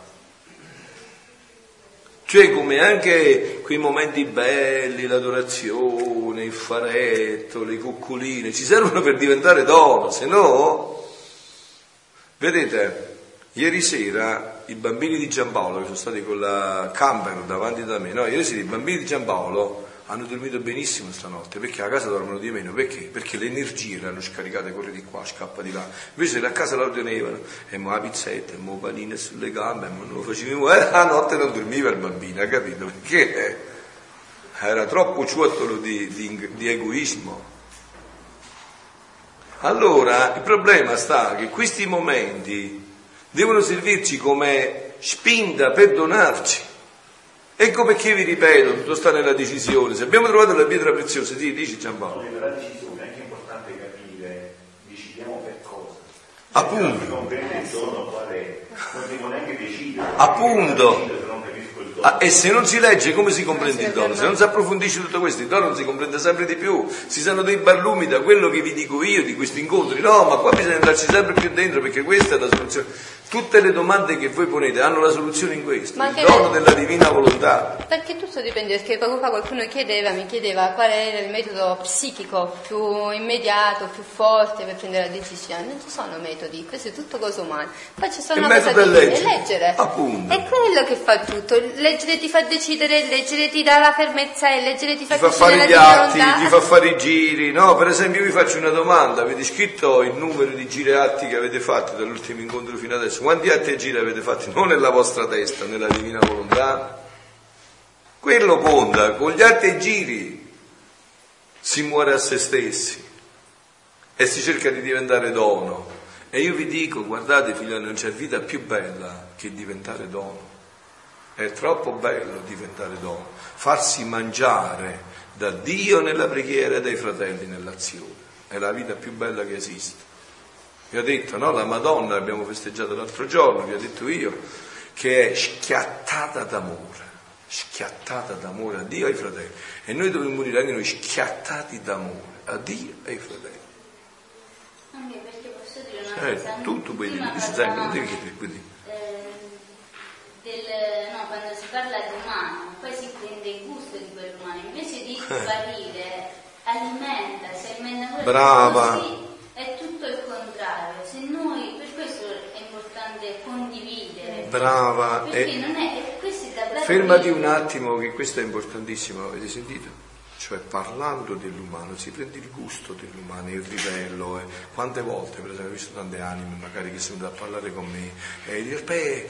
Cioè come anche quei momenti belli, l'adorazione, il faretto, le coccoline, ci servono per diventare dono, se no Vedete, ieri sera i bambini di Giampaolo, che sono stati con la camper davanti da me, no, ieri sera i bambini di Giampaolo hanno dormito benissimo stanotte, perché a casa dormono di meno, perché? Perché le energie le hanno scaricate, corri di qua, scappa di là. Invece a casa la tenevano, e mo la pizzetta, e mo panine sulle gambe, e mo non lo facevamo, e la notte non dormiva il bambino, ha capito? Perché era troppo ciuttolo di, di, di egoismo. Allora il problema sta che questi momenti devono servirci come spinta per donarci. Ecco perché vi ripeto, tutto sta nella decisione. Se abbiamo trovato la pietra preziosa, sì, dici Giampaolo. Nella decisione è anche importante capire, decidiamo per cosa. Appunto. Se non comprende il dono qual è, non devo neanche decidere. Appunto. Ah, e se non si legge come si comprende il dono? Se non si approfondisce tutto questo, il dono non si comprende sempre di più. Si sanno dei barlumi da quello che vi dico io di questi incontri. No, ma qua bisogna andarci sempre più dentro perché questa è la soluzione. Tutte le domande che voi ponete hanno la soluzione in questo, il dono per... della divina volontà. Perché tutto dipende, perché poco fa qualcuno chiedeva, mi chiedeva qual era il metodo psichico più immediato, più forte per prendere la decisione. Non ci sono metodi, questo è tutto cosa umana. Poi c'è solo il una cosa leggere. leggere. Appunto. È quello che fa tutto. Leggere ti fa decidere, leggere ti dà la fermezza e leggere ti fa, ti fa fare gli atti, ti fa fare i giri. No, per esempio io vi faccio una domanda, avete scritto il numero di giri atti che avete fatto dall'ultimo incontro fino adesso? Quanti atti e giri avete fatti? Non nella vostra testa, nella divina volontà? Quello conta, con gli e giri si muore a se stessi e si cerca di diventare dono. E io vi dico, guardate figlioli, non c'è vita più bella che diventare dono. È troppo bello diventare dono, farsi mangiare da Dio nella preghiera e dai fratelli nell'azione. È la vita più bella che esiste. Vi ho detto, no? La Madonna abbiamo festeggiato l'altro giorno, vi ho detto io, che è schiattata d'amore, schiattata d'amore a Dio e ai fratelli. E noi dobbiamo morire anche noi schiattati d'amore a Dio e ai fratelli. Anche perché posso dire una Eh, cosa. tutto puoi dire, prima dici sempre, non devi chiedere, quindi. eh, del- no, quando si parla di umano, poi si prende il gusto di quell'umano, invece di sparire, alimenta, si alimenta quello Brava. così è tutto il contrario. Se noi, per questo è importante condividere. Brava. Perché E non è, questo è davvero fermati un attimo che questo è importantissimo, avete sentito? Cioè parlando dell'umano, si prende il gusto dell'umano, il livello. Eh. Quante volte, per esempio, ho visto tante anime magari che sono venute a parlare con me e dire, beh, eh,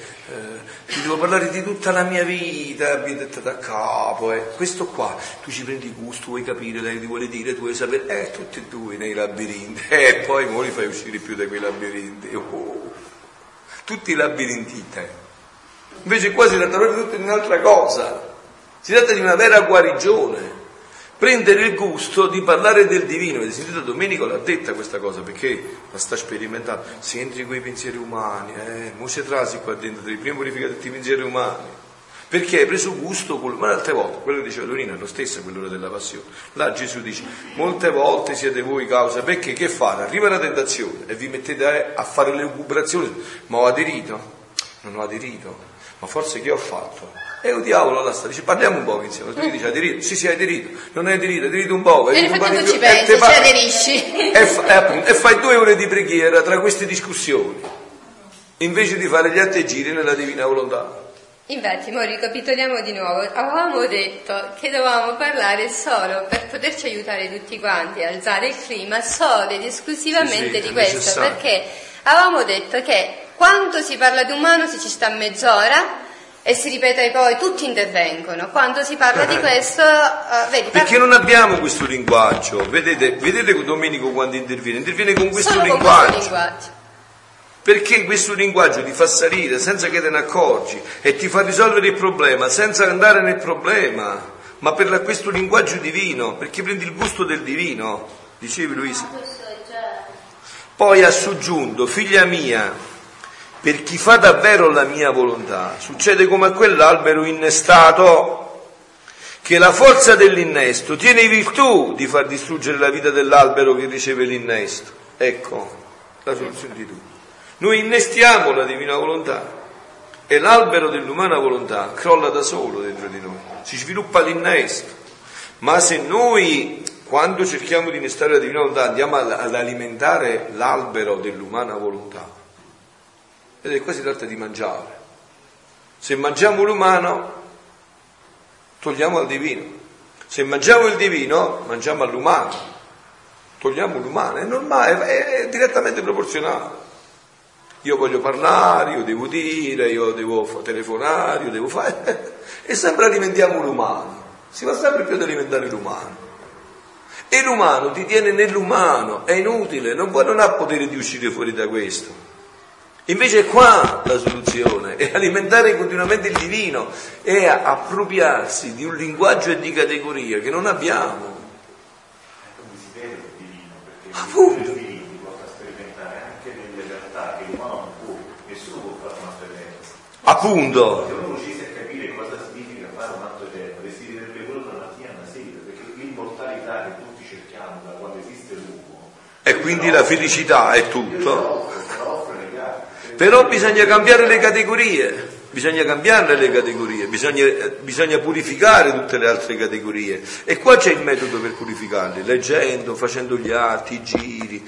ti devo parlare di tutta la mia vita, detto da capo. Eh. Questo qua, tu ci prendi gusto, vuoi capire, lei ti vuole dire, tu vuoi sapere, eh, tutti e due nei labirinti, e eh, poi mo li fai uscire più da quei labirinti. Oh. Tutti i labirinti te. Invece qua si tratta proprio di un'altra cosa. Si tratta di una vera guarigione prendere il gusto di parlare del divino. Avete sentito Domenico l'ha detta questa cosa perché la sta sperimentando. Se entri in quei pensieri umani, eh, mo si trasi qua dentro, devi prima purificare tutti i pensieri umani. Perché hai preso gusto, col... ma altre volte, quello che diceva Dorina è lo stesso, quello della passione. Là Gesù dice, molte volte siete voi causa, perché che fate? Arriva la tentazione e vi mettete a fare le lucubrazioni, ma ho aderito? Non ho aderito, ma forse che ho fatto? E il diavolo là sta, dice parliamo un po' insieme. Tu gli dici aderito? Sì, sì, hai aderito. Non hai aderito, hai aderito un po'. E infatti non ci pensi, ci aderisci. E, fa, e, appunto, e fai due ore di preghiera tra queste discussioni, invece di fare gli atti e giri nella divina volontà. Infatti, ora ricapitoliamo di nuovo. Avevamo detto che dovevamo parlare solo per poterci aiutare tutti quanti a alzare il clima, solo ed esclusivamente sì, sì, di questo, necessario. perché avevamo detto che quando si parla di umano si ci sta mezz'ora e si ripete poi, tutti intervengono. Quando si parla di questo, uh, vedi, perché non abbiamo questo linguaggio? Vedete, vedete Domenico quando interviene, interviene con questo linguaggio. Con questo linguaggio. Perché questo linguaggio ti fa salire senza che te ne accorgi e ti fa risolvere il problema senza andare nel problema, ma per questo linguaggio divino, perché prendi il gusto del divino, dicevi Luisa. Poi ha soggiunto, figlia mia, per chi fa davvero la mia volontà, succede come a quell'albero innestato, che la forza dell'innesto tiene virtù di far distruggere la vita dell'albero che riceve l'innesto. Ecco la soluzione di tutto. Noi innestiamo la divina volontà e l'albero dell'umana volontà crolla da solo dentro di noi, si sviluppa l'innesto. Ma se noi, quando cerchiamo di innestare la divina volontà, andiamo ad alimentare l'albero dell'umana volontà, Vedete, qua si tratta di mangiare. Se mangiamo l'umano, togliamo al divino. Se mangiamo il divino, mangiamo all'umano. Togliamo l'umano. È normale, è, è direttamente proporzionale. Io voglio parlare, io devo dire, io devo telefonare, io devo fare. e sempre alimentiamo l'umano. Si va sempre più ad alimentare l'umano. E l'umano ti tiene nell'umano, è inutile, non, non ha potere di uscire fuori da questo. Invece è qua la soluzione, è alimentare continuamente il divino, è appropriarsi di un linguaggio e di categoria che non abbiamo. Il divino? Perché Appunto. il divino ti porta a sperimentare anche delle realtà che l'umano non può, nessuno può fare una esperienza. Appunto. Se uno riuscisse a capire cosa significa fare un atto eterno, desidererebbe quello dalla mattina alla sera, perché l'immortalità che tutti cerchiamo da quando esiste l'uomo. E quindi la felicità è tutto. Però bisogna cambiare le categorie, bisogna cambiarle le categorie, bisogna, bisogna, purificare tutte le altre categorie. E qua c'è il metodo per purificarle, leggendo, facendo gli atti, i giri,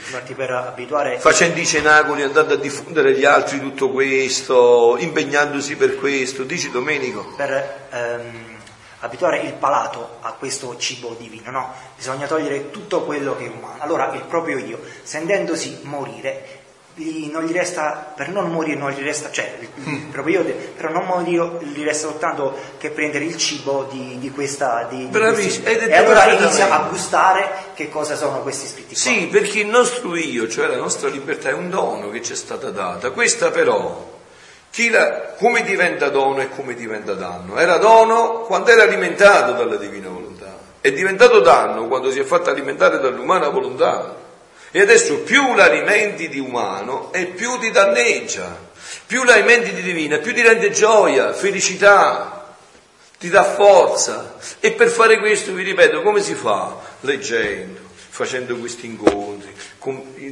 abituare... facendo i cenacoli, andando a diffondere agli altri tutto questo, impegnandosi per questo. Dici Domenico? Per ehm, abituare il palato a questo cibo divino, no? Bisogna togliere tutto quello che è umano. Allora il proprio io, sentendosi morire, non gli resta, per non morire non gli resta, cioè, mm. proprio io, per non morire gli resta soltanto che prendere il cibo di, di questa... Di, Bravissimo, di e allora inizia a gustare che cosa sono questi scritti. Sì, qua. perché il nostro io, cioè la nostra libertà, è un dono che ci è stata data. Questa però, la, come diventa dono e come diventa danno? Era dono quando era alimentato dalla divina volontà, è diventato danno quando si è fatto alimentare dall'umana volontà. E adesso più l'alimenti di umano e più ti danneggia, più l'alimenti di divina, più ti rende gioia, felicità, ti dà forza. E per fare questo, vi ripeto, come si fa? Leggendo, facendo questi incontri,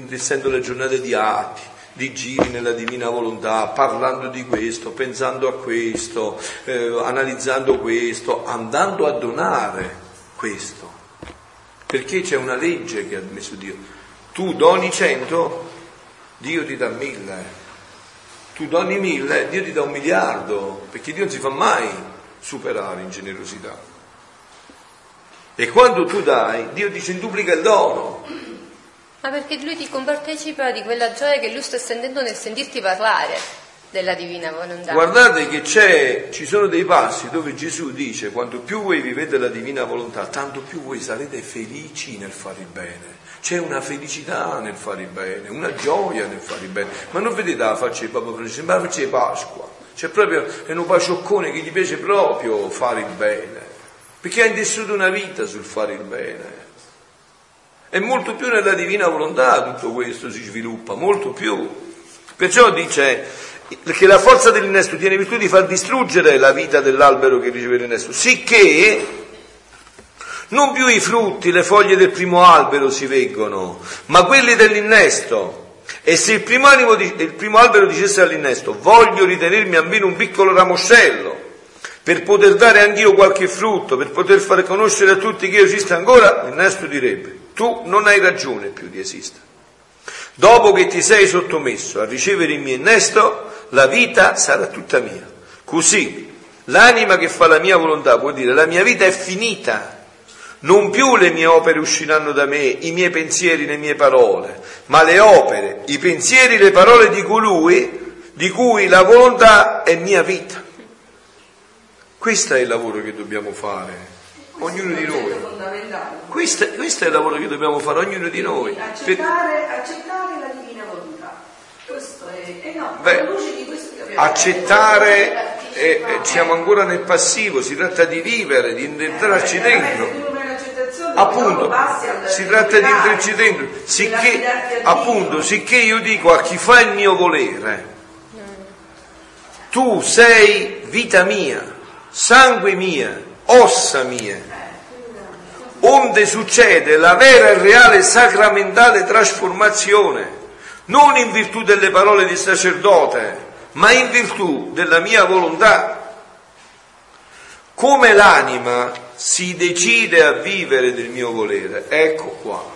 essendo le giornate di atti, di giri nella divina volontà, parlando di questo, pensando a questo, eh, analizzando questo, andando a donare questo. Perché c'è una legge che ha messo Dio. Tu doni cento, Dio ti dà mille. Tu doni mille, Dio ti dà un miliardo, perché Dio non si fa mai superare in generosità. E quando tu dai, Dio ti centuplica il dono. Ma perché lui ti compartecipa di quella gioia che lui sta sentendo nel sentirti parlare della divina volontà. Guardate che c'è, ci sono dei passi dove Gesù dice quanto più voi vivete la divina volontà, tanto più voi sarete felici nel fare il bene. C'è una felicità nel fare il bene, una gioia nel fare il bene. Ma non vedete la faccia di Papa Francesco, sembra la faccia di Pasqua. C'è proprio, è un pacioccone che gli piace proprio fare il bene. Perché ha intessuto una vita sul fare il bene. E molto più nella divina volontà tutto questo si sviluppa, molto più. Perciò dice che la forza dell'innesto tiene virtù di far distruggere la vita dell'albero che riceve l'innesto, sicché non più i frutti, le foglie del primo albero si veggono, ma quelli dell'innesto. E se il primo, il primo albero dicesse all'innesto, voglio ritenermi almeno un piccolo ramoscello, per poter dare anch'io qualche frutto, per poter fare conoscere a tutti che io esisto ancora, Ernesto direbbe, tu non hai ragione più di esistere. Dopo che ti sei sottomesso a ricevere il mio innesto, la vita sarà tutta mia. Così l'anima che fa la mia volontà può dire la mia vita è finita, non più le mie opere usciranno da me, i miei pensieri, le mie parole, ma le opere, i pensieri, le parole di colui di cui la volontà è mia vita. Questo è il lavoro che dobbiamo fare, ognuno di noi. Questo, questo, è il lavoro che dobbiamo fare, ognuno di noi. Accettare, per... accettare la divina volontà. Questo è, eh no, Beh, accettare, eh, eh, siamo ancora nel passivo, si tratta di vivere, di entrarci dentro. Appunto, si tratta di dentro, sicché, appunto, sicché io dico a chi fa il mio volere, tu sei vita mia sangue mia, ossa mie, onde succede la vera e reale sacramentale trasformazione, non in virtù delle parole di sacerdote, ma in virtù della mia volontà. Come l'anima si decide a vivere del mio volere, ecco qua.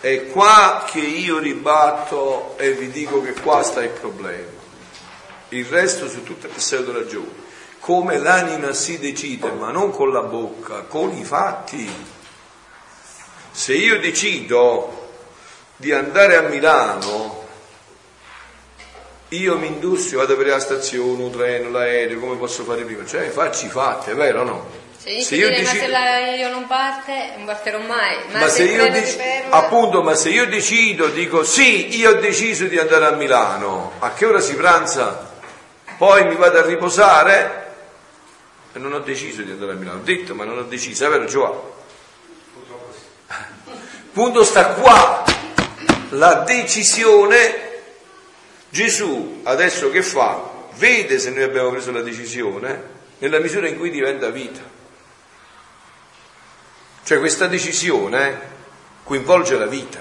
È qua che io ribatto e vi dico che qua sta il problema. Il resto su tutte pseudo ragioni come l'anima si decide, ma non con la bocca, con i fatti. Se io decido di andare a Milano, io mi industrio, vado a vedere la stazione, un treno, l'aereo, come posso fare prima? Cioè facci fatti, è vero o no? Se, se io dire, decido... ma se l'aereo non parte, non partirò mai. Ma, ma se, se io dec... appunto, ma se io decido, dico sì, io ho deciso di andare a Milano, a che ora si pranza? Poi mi vado a riposare e non ho deciso di andare a Milano. Ho detto, ma non ho deciso, è vero Giovanni? Punto sta qua, la decisione. Gesù adesso che fa? Vede se noi abbiamo preso la decisione nella misura in cui diventa vita. Cioè questa decisione coinvolge la vita.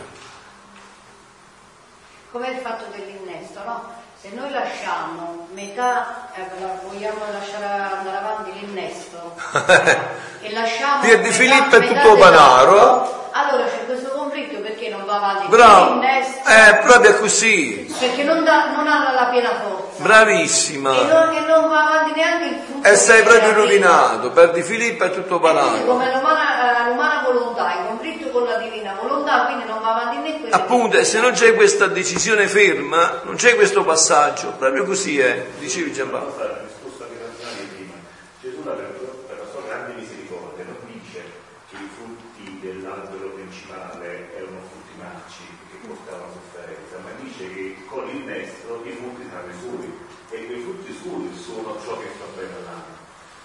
Come il fatto dell'innesto, no? Se noi lasciamo metà, eh, vogliamo lasciare andare avanti l'innesto e lasciamo di Filippo è tutto panaro. Allora c'è questo conflitto perché non va avanti Bravo. l'innesto. Eh, proprio così. Perché non, da, non ha la piena forza. Bravissima. E non, e non va avanti neanche il frutto. E sei proprio rovinato. Per di Filippo è tutto panaro. Come l'umana, eh, l'umana volontà, in conflitto con la divina volontà, quindi non va avanti né quello. Appunto, se non c'è questa decisione ferma, non c'è questo passaggio. Proprio così è, dicevi Giampaolo.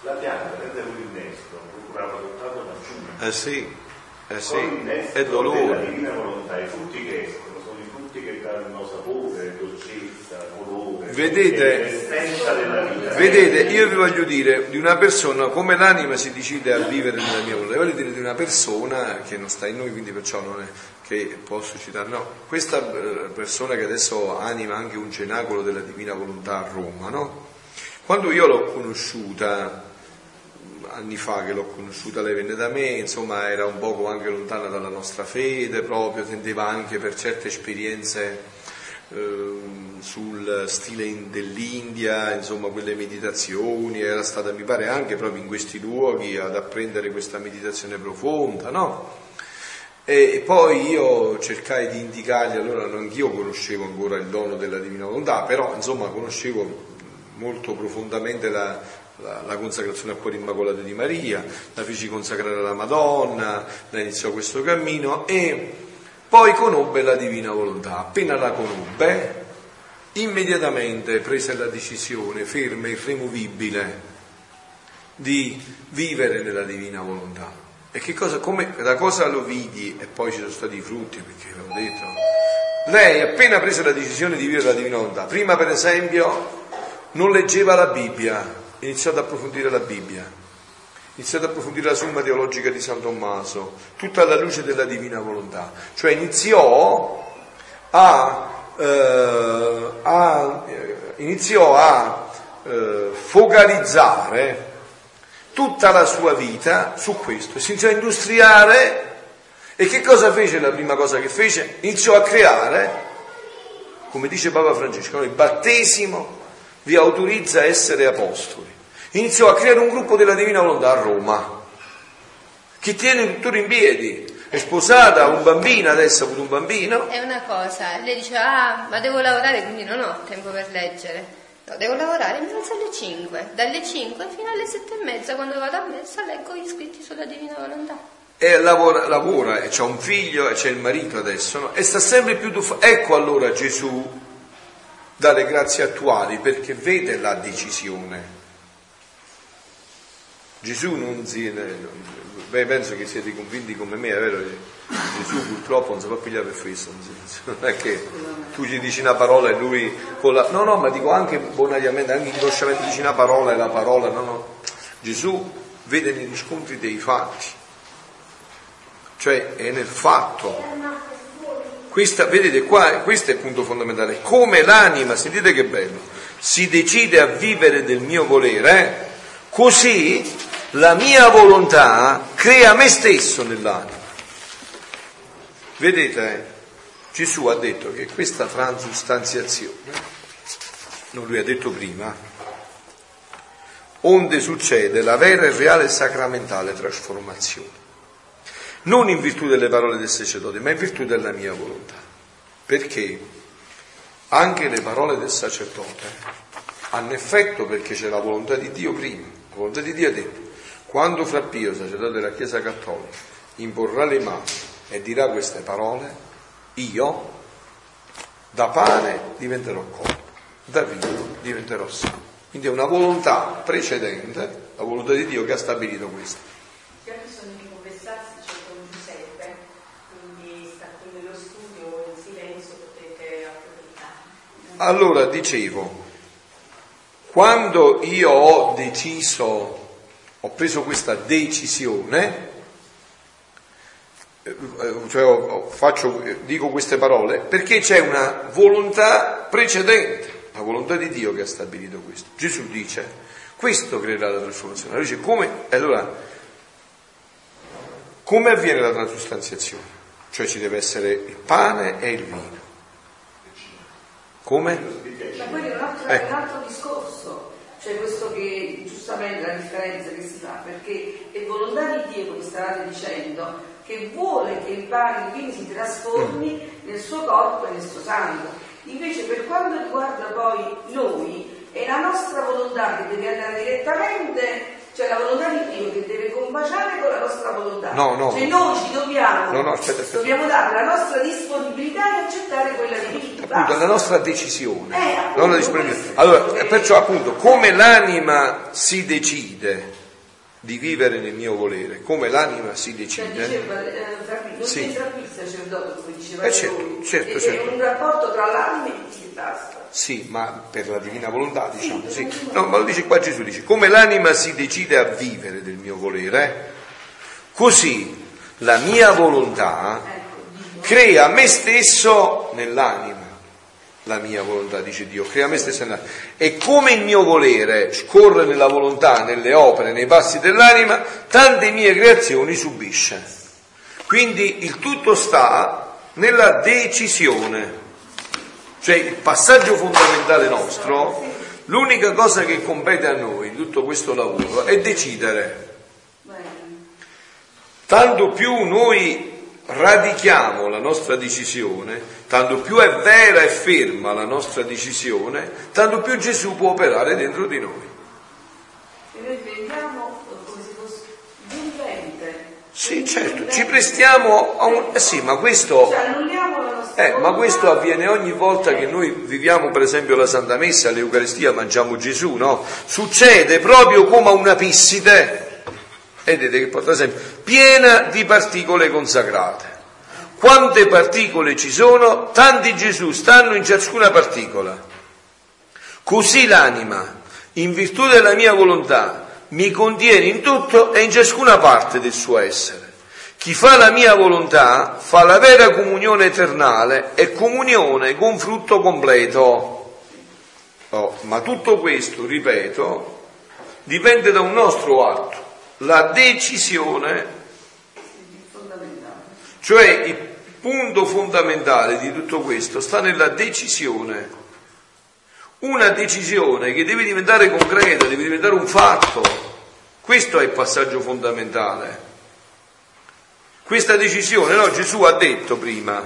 La pianta prende l'innesto, procurava adottato da ciume. Eh sì, eh sì, è dolore. La divina volontà, i frutti che escono sono i frutti che danno sapore, dolcezza, colore. Vedete, vedete, io vi voglio dire di una persona come l'anima si decide a vivere nella mia volontà, voglio dire di una persona che non sta in noi, quindi perciò non è che posso citare, no, questa eh, persona che adesso anima anche un cenacolo della divina volontà a Roma, no? Quando io l'ho conosciuta, anni fa che l'ho conosciuta, lei venne da me, insomma era un poco anche lontana dalla nostra fede proprio, tendeva anche per certe esperienze ehm, sul stile dell'India, insomma quelle meditazioni, era stata mi pare anche proprio in questi luoghi ad apprendere questa meditazione profonda, no? E poi io cercai di indicargli, allora anch'io conoscevo ancora il dono della divina volontà, però insomma conoscevo molto profondamente la, la, la, consacrazione al cuore immacolato di Maria, la feci consacrare alla Madonna, la iniziò questo cammino e poi conobbe la divina volontà. Appena la conobbe, immediatamente prese la decisione ferma e irremovibile di vivere nella divina volontà. E che cosa, come, da cosa lo vidi? E poi ci sono stati i frutti, perché l'ho detto. Lei appena prese la decisione di vivere la divina volontà, prima per esempio non leggeva la Bibbia, iniziò ad approfondire la Bibbia, iniziò ad approfondire la somma teologica di San Tommaso, tutta alla luce della divina volontà, cioè iniziò a, eh, a, eh, iniziò a eh, focalizzare tutta la sua vita su questo, si iniziò a industriare e che cosa fece la prima cosa che fece? Iniziò a creare, come dice Papa Francesco, il battesimo vi autorizza a essere apostoli. Iniziò a creare un gruppo della Divina Volontà a Roma, che tiene tuttora in piedi. È sposata, ha un bambino, adesso ha avuto un bambino. È una cosa, lei diceva, ah, ma devo lavorare, quindi non ho tempo per leggere. No, devo lavorare, mi alzo alle 5, dalle 5 fino alle 7 e mezza, quando vado a messa leggo gli scritti sulla Divina Volontà. E lavora, lavora e c'ha un figlio e c'è il marito adesso, no? E sta sempre più tuffa. Ecco allora Gesù dalle grazie attuali perché vede la decisione. Gesù non si... Beh, penso che siete convinti come me, è vero Gesù purtroppo non si fa pigliare per questo, non è che tu gli dici una parola e lui con la... No, no, ma dico anche bonariamente, anche inconsciamente dici una parola e la parola, no, no. Gesù vede nei riscontri dei fatti, cioè è nel fatto questa, vedete qua, questo è il punto fondamentale. Come l'anima, sentite che bello, si decide a vivere del mio volere, eh? così la mia volontà crea me stesso nell'anima. Vedete? Gesù ha detto che questa transustanziazione, non lui ha detto prima, onde succede la vera e reale sacramentale trasformazione non in virtù delle parole del sacerdote, ma in virtù della mia volontà. Perché anche le parole del sacerdote hanno effetto perché c'è la volontà di Dio prima. La volontà di Dio ha detto, quando Fra Pio, sacerdote della Chiesa Cattolica, imporrà le mani e dirà queste parole, io da pane diventerò corpo, da vino diventerò sangue. Quindi è una volontà precedente, la volontà di Dio che ha stabilito questo. Allora dicevo, quando io ho deciso, ho preso questa decisione, cioè faccio, dico queste parole, perché c'è una volontà precedente, la volontà di Dio che ha stabilito questo. Gesù dice, questo creerà la trasformazione. Allora dice, come? Allora, come avviene la transustanziazione? Cioè ci deve essere il pane e il vino. Come? Ma quello è un altro, ecco. un altro discorso, cioè questo che giustamente la differenza che si fa, perché è volontà di Dio, come stavate dicendo, che vuole che il pane quindi si trasformi mm. nel suo corpo e nel suo sangue. Invece per quanto riguarda poi noi, è la nostra volontà che deve andare direttamente cioè la volontà di Dio che deve combaciare con la nostra volontà. No, no. Cioè noi ci dobbiamo, no, no, aspetta, aspetta. dobbiamo dare la nostra disponibilità e accettare quella di Dio. Appunto, la nostra decisione. Eh, appunto, non la disponibilità. Allora, perciò appunto, come l'anima si decide di vivere nel mio volere, come l'anima si decide. Cioè, diceva, eh, non sì. c'entra qui il sacerdote, come diceva eh, certo, certo, è, certo. è un rapporto tra l'anima e il basta. Sì, ma per la divina volontà, diciamo, sì. No, ma lo dice qua Gesù, dice, come l'anima si decide a vivere del mio volere, così la mia volontà crea me stesso nell'anima. La mia volontà, dice Dio, crea me stesso nell'anima. E come il mio volere scorre nella volontà, nelle opere, nei passi dell'anima, tante mie creazioni subisce. Quindi il tutto sta nella decisione Cioè il passaggio fondamentale nostro, l'unica cosa che compete a noi in tutto questo lavoro è decidere. Tanto più noi radichiamo la nostra decisione, tanto più è vera e ferma la nostra decisione, tanto più Gesù può operare dentro di noi. E noi diventiamo come se fosse vincente. Sì, certo, ci prestiamo a un... Eh sì, ma questo... Eh, ma questo avviene ogni volta che noi viviamo per esempio la Santa Messa, l'Eucaristia, mangiamo Gesù, no? Succede proprio come a una pissite, vedete che porta sempre, piena di particole consacrate. Quante particole ci sono? Tanti Gesù stanno in ciascuna particola. Così l'anima, in virtù della mia volontà, mi contiene in tutto e in ciascuna parte del suo essere. Chi fa la mia volontà fa la vera comunione eternale e comunione con frutto completo. Oh, ma tutto questo, ripeto, dipende da un nostro atto, la decisione, cioè il punto fondamentale di tutto questo sta nella decisione. Una decisione che deve diventare concreta, deve diventare un fatto. Questo è il passaggio fondamentale. Questa decisione, no? Gesù ha detto prima,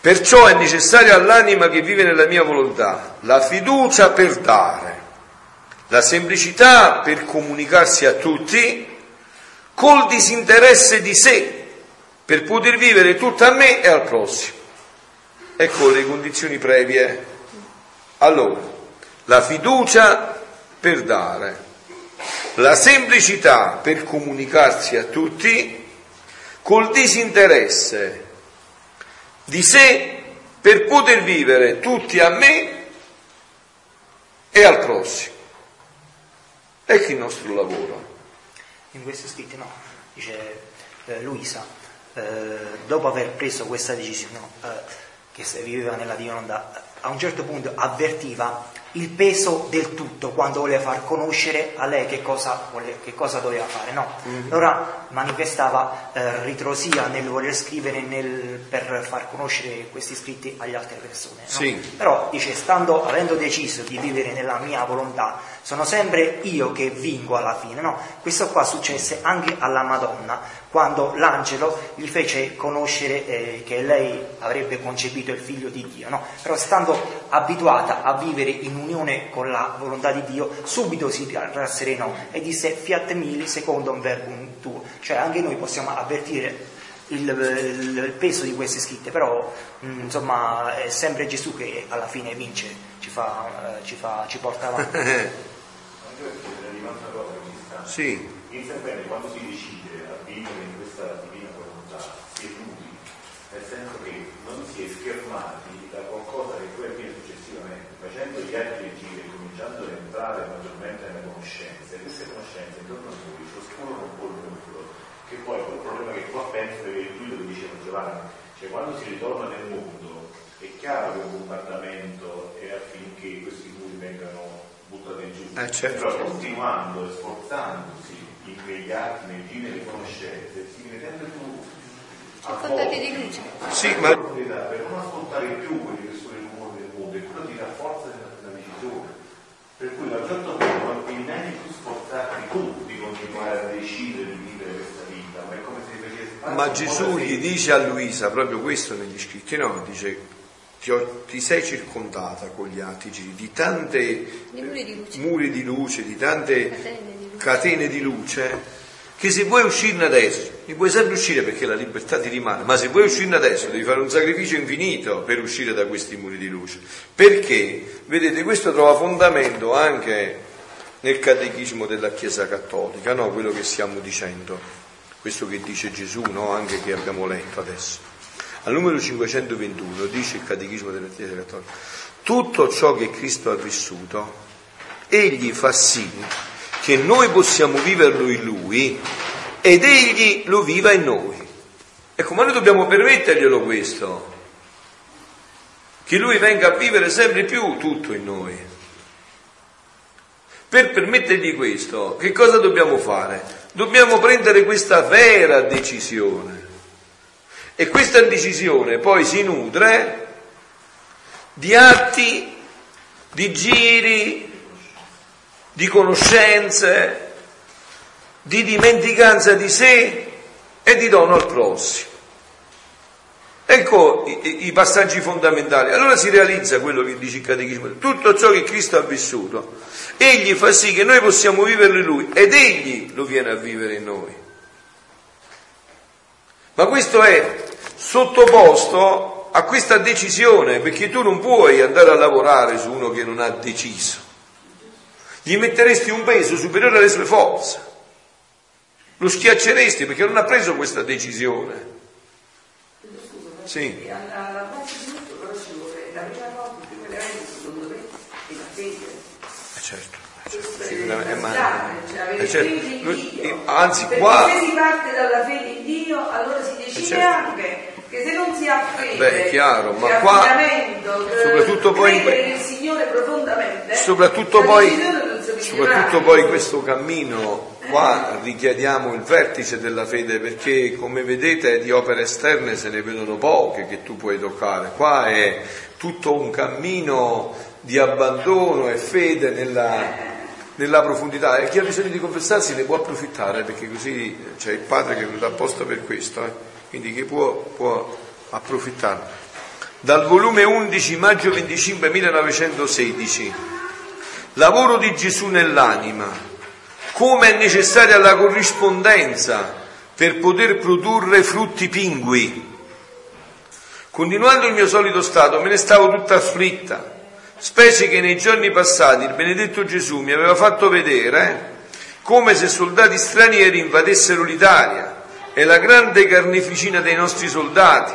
perciò è necessaria all'anima che vive nella mia volontà la fiducia per dare, la semplicità per comunicarsi a tutti, col disinteresse di sé, per poter vivere tutto a me e al prossimo. Ecco le condizioni previe. Allora, la fiducia per dare, la semplicità per comunicarsi a tutti, col disinteresse di sé per poter vivere tutti a me e al prossimo. Ecco il nostro lavoro. In questi scritti no, dice eh, Luisa, eh, dopo aver preso questa decisione, eh, che viveva nella divinità, a un certo punto avvertiva il peso del tutto quando voleva far conoscere a lei che cosa, vole- che cosa doveva fare. No? Allora manifestava eh, ritrosia nel voler scrivere nel- per far conoscere questi scritti agli altre persone. no? Sì. Però dice, stando, avendo deciso di vivere nella mia volontà, sono sempre io che vinco alla fine. No? Questo qua successe anche alla Madonna, quando l'angelo gli fece conoscere eh, che lei avrebbe concepito il figlio di Dio. No? Però stando abituata a vivere in unione con la volontà di Dio, subito si rasserenò e disse fiat mili secondo un verbum tuo. Cioè anche noi possiamo avvertire il, il- il peso di queste scritte, però mh, insomma è sempre Gesù che alla fine vince, ci, fa, eh, ci, fa- ci porta avanti. Anche perché è un'altra cosa che ci sta. Sì, Inizia bene quando si decide a vivere in questa divina volontà, si è nudi, nel senso che non si è schermati da qualcosa che poi avviene successivamente, facendo gli atti del giro e cominciando ad entrare maggiormente nelle conoscenze, queste conoscenze intorno a noi ci oscurano un po' il nucleo, che poi è quel problema che qua penso che è lui lo diceva Giovanni, cioè quando si ritorna nel mondo è chiaro che un bombardamento è affinché questi muri vengano buttati giù, Eh, certo. però continuando e sforzandosi in quegli atti, nei giri e le conoscenze, si viene sempre più a di luce. sì, ma per non ascoltare più quelli che sono i mondo e quello ti rafforza nella, nella decisione. Per cui da un certo punto non ti vieni più sforzati tu di continuare a decidere di vivere questa vita, ma è come se facessi parte Ma di Gesù gli dice a Luisa proprio questo negli scritti, no? Dice ti, ho- ti sei circondata con gli attici di tante Di muri di luce. muri di luce, di tante Catene di luce. catene di luce, che se vuoi uscirne adesso, ne puoi sempre uscire perché la libertà ti rimane, ma se vuoi uscirne adesso devi fare un sacrificio infinito per uscire da questi muri di luce. Perché? Vedete, questo trova fondamento anche nel catechismo della Chiesa Cattolica, no? quello che stiamo dicendo, questo che dice Gesù, no? anche che abbiamo letto adesso. Al numero 521 dice il catechismo della Chiesa Cattolica, tutto ciò che Cristo ha vissuto, egli fa sì che noi possiamo viverlo in Lui ed Egli lo viva in noi. Ecco, ma noi dobbiamo permetterglielo questo, che Lui venga a vivere sempre più tutto in noi. Per permettergli questo, che cosa dobbiamo fare? Dobbiamo prendere questa vera decisione. E questa decisione poi si nutre di atti, di giri, di conoscenze, di dimenticanza di sé e di dono al prossimo. Ecco i, i, passaggi fondamentali. Allora si realizza quello che dice il Catechismo. Tutto ciò che Cristo ha vissuto, egli fa sì che noi possiamo viverlo in Lui ed egli lo viene a vivere in noi. Ma questo è sottoposto a questa decisione, perché tu non puoi andare a lavorare su uno che non ha deciso. Gli metteresti un peso superiore alle sue forze. Lo schiacceresti perché non ha preso questa decisione. Sì. Eh certo. Questo è Sicuramente, ma- cioè eh, certo. eh, anzi, qua- se si parte dalla fede in Dio, allora si decide certo. anche che se non si ha fede, Beh, chiaro, ma qua- eh, soprattutto poi in nel Signore profondamente, Soprattutto poi, soprattutto poi in questo cammino qua richiediamo il vertice della fede perché come vedete di opere esterne se ne vedono poche che tu puoi toccare. Qua è tutto un cammino di abbandono e fede nella, nella profondità e chi ha bisogno di confessarsi ne può approfittare perché così c'è il Padre che è venuto apposta per questo, eh. Quindi chi può, può approfittarne. Dal volume 11 maggio 25 1916 Lavoro di Gesù nell'anima. Come è necessaria la corrispondenza per poter produrre frutti pingui. Continuando il mio solito stato, me ne stavo tutta afflitta, specie che nei giorni passati il benedetto Gesù mi aveva fatto vedere come se soldati stranieri invadessero l'Italia e la grande carneficina dei nostri soldati,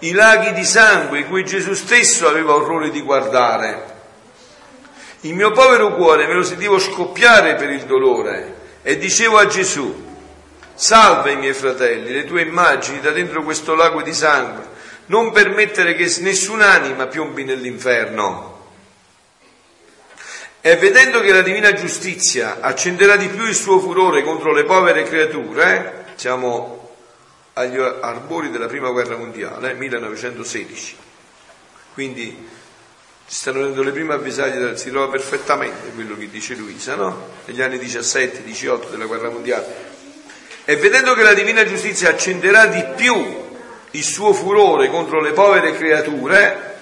i laghi di sangue cui Gesù stesso aveva orrore di guardare. Il mio povero cuore me lo sentivo scoppiare per il dolore e dicevo a Gesù, salva i miei fratelli, le tue immagini da dentro questo lago di sangue, non permettere che nessun'anima piombi nell'inferno. E vedendo che la divina giustizia accenderà di più il suo furore contro le povere creature, siamo agli arbori della prima guerra mondiale, 1916, quindi ci stanno dando le prime avvisaglie, si trova perfettamente quello che dice Luisa, no? Negli anni 17-18 della guerra mondiale. E vedendo che la divina giustizia accenderà di più il suo furore contro le povere creature,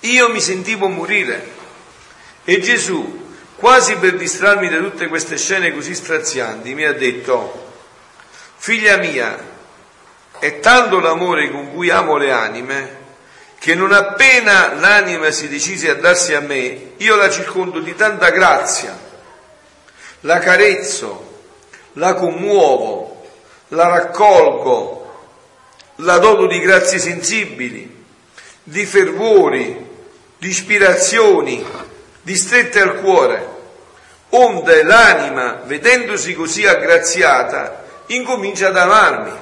io mi sentivo morire. E Gesù, quasi per distrarmi da tutte queste scene così strazianti, mi ha detto, figlia mia, è tanto l'amore con cui amo le anime, che non appena l'anima si decise a darsi a me, io la circondo di tanta grazia, la carezzo, la commuovo, la raccolgo, la doto di grazie sensibili, di fervori, di ispirazioni, di strette al cuore, onde l'anima, vedendosi così aggraziata, incomincia ad amarmi,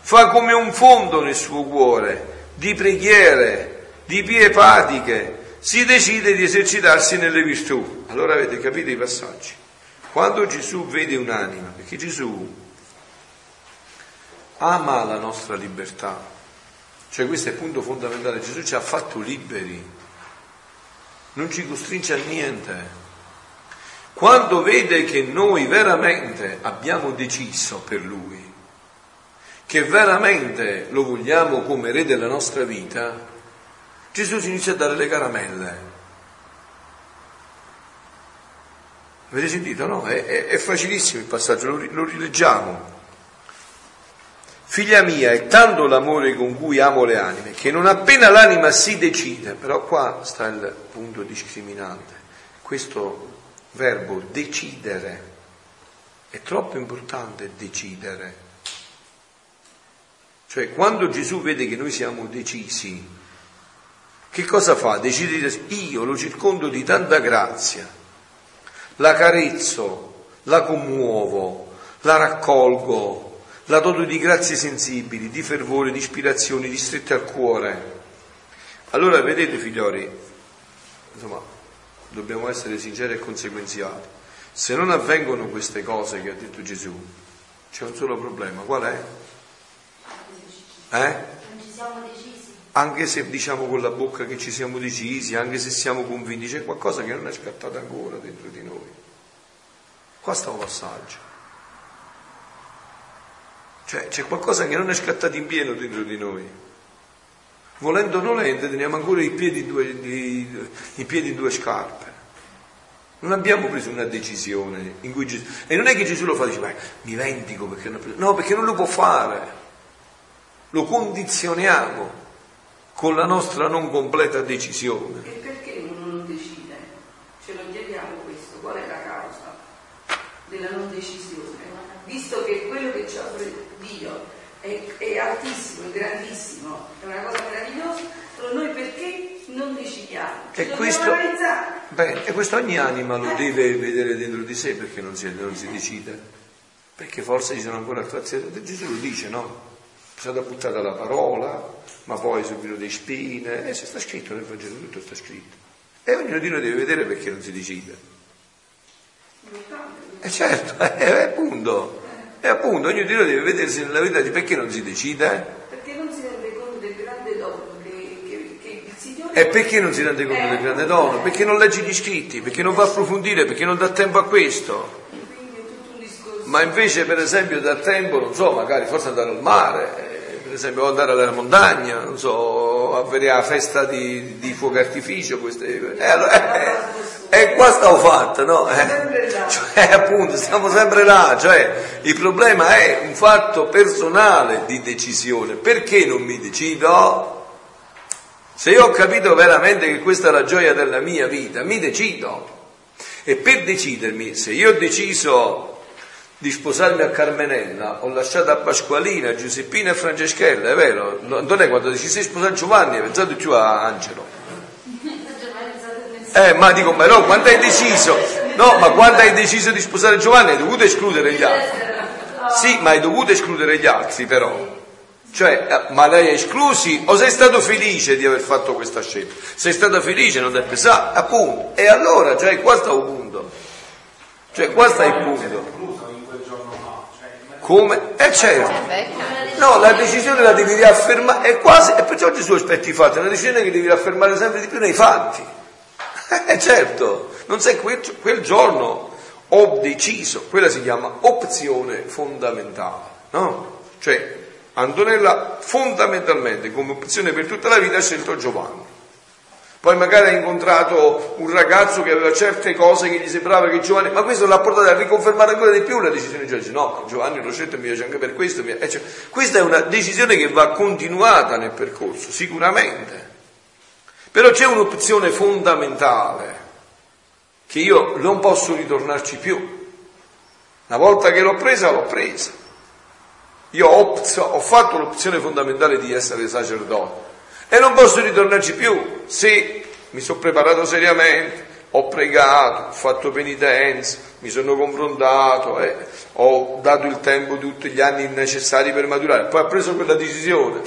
fa come un fondo nel suo cuore, di preghiere, di pie epatiche, si decide di esercitarsi nelle virtù. Allora avete capito i passaggi. Quando Gesù vede un'anima, perché Gesù ama la nostra libertà, cioè questo è il punto fondamentale, Gesù ci ha fatto liberi, non ci costringe a niente. Quando vede che noi veramente abbiamo deciso per Lui, che veramente lo vogliamo come re della nostra vita, Gesù ci inizia a dare le caramelle. Avete sentito? No? È, è, è facilissimo il passaggio, lo, lo rileggiamo. Figlia mia, è tanto l'amore con cui amo le anime, che non appena l'anima si decide, però qua sta il punto discriminante, questo verbo decidere, è troppo importante decidere. Cioè, quando Gesù vede che noi siamo decisi, che cosa fa? Decide di io lo circondo di tanta grazia, la carezzo, la commuovo, la raccolgo, la doto di grazie sensibili, di fervore, di ispirazioni, di strette al cuore. Allora vedete figlioli, insomma, dobbiamo essere sinceri e conseguenziali. Se non avvengono queste cose che ha detto Gesù, c'è un solo problema, qual è? Eh? Anche se diciamo con la bocca che ci siamo decisi, anche se siamo convinti, c'è qualcosa che non è scattato ancora dentro di noi. Qua sta un passaggio. Cioè c'è qualcosa che non è scattato in pieno dentro di noi. Volendo o nolente teniamo ancora i piedi in due, i, i piedi in due scarpe. Non abbiamo preso una decisione in cui Gesù... E non è che Gesù lo fa, dice, ma mi vendico perché non... No, perché non lo può fare. Lo condizioniamo con la nostra non completa decisione. E perché uno non decide? Ce lo chiediamo questo, qual è la causa della non decisione? Visto che quello che ci offre Dio è, è altissimo, è grandissimo, è una cosa meravigliosa, noi perché non decidiamo? Ci E questo, beh, e questo ogni anima lo deve vedere dentro di sé perché non si, non si decide. Perché forse ci sono ancora attrazioni. Gesù lo dice, no? È stata buttata la parola, ma poi subito dei spine. E se sta scritto nel Vangelo, tutto sta scritto. E ognuno di noi deve vedere perché non si decide. E certo, è appunto. E appunto, ognuno di noi deve vedersi nella vita di perché non si decide. Perché non si rende conto del grande dono che, che- che il Signore E perché non si rende conto del grande dono? Perché non legge gli scritti, perché non va a approfondire, perché non dà tempo a questo. Ma invece, per esempio, dà tempo, non so, magari forse andare al mare, eh, per esempio, andare alla montagna, non so, a vedere la festa di, di fuoco artificio. Queste, eh, allora, eh, e qua stavo fatta, no? Eh, cioè, appunto, siamo sempre là. Cioè, il problema è un fatto personale di decisione. Perché non mi decido? Se io ho capito veramente che questa è la gioia della mia vita, mi decido. E per decidermi, se io ho deciso di sposarmi a Carmenella, ho lasciato a Pasqualina, Giuseppina e Franceschella, è vero? No, Non è quando decisi di sposare Giovanni, hai pensato più a Angelo. Eh, ma dico, ma no, quando hai deciso? No, ma quando hai deciso di sposare Giovanni hai dovuto escludere gli altri. Sì, ma hai dovuto escludere gli altri però. Cioè, eh, ma l'hai esclusi o sei stato felice di aver fatto questa scelta? Sei stato felice, non ti è pesato, appunto. E allora, cioè, qua sta il punto. Cioè, qua sta il punto. Incluso in quel giorno no. Cioè, Come? Eh certo. Eh beh, No, la decisione la devi riaffermare, è quasi, e perciò Gesù aspetti i fatti, è una decisione che devi riaffermare sempre di più nei fatti. Eh certo, non sai, quel, quel giorno ho deciso, quella si chiama opzione fondamentale, no? Cioè, Antonella fondamentalmente come opzione per tutta la vita ha scelto Giovanni. Poi magari ha incontrato un ragazzo che aveva certe cose che gli sembrava che Giovanni, ma questo l'ha portato a riconfermare ancora di più la decisione di Giovanni. No, Giovanni l'ho scelto e mi piace anche per questo. cioè, questa è una decisione che va continuata nel percorso, sicuramente. Però c'è un'opzione fondamentale che io non posso ritornarci più. Una volta che l'ho presa, l'ho presa. Io ho, ho fatto l'opzione fondamentale di essere sacerdote e non posso ritornarci più se mi sono preparato seriamente, ho pregato, ho fatto penitenza, mi sono confrontato, eh, ho dato il tempo, tutti gli anni necessari per maturare, poi ho preso quella decisione.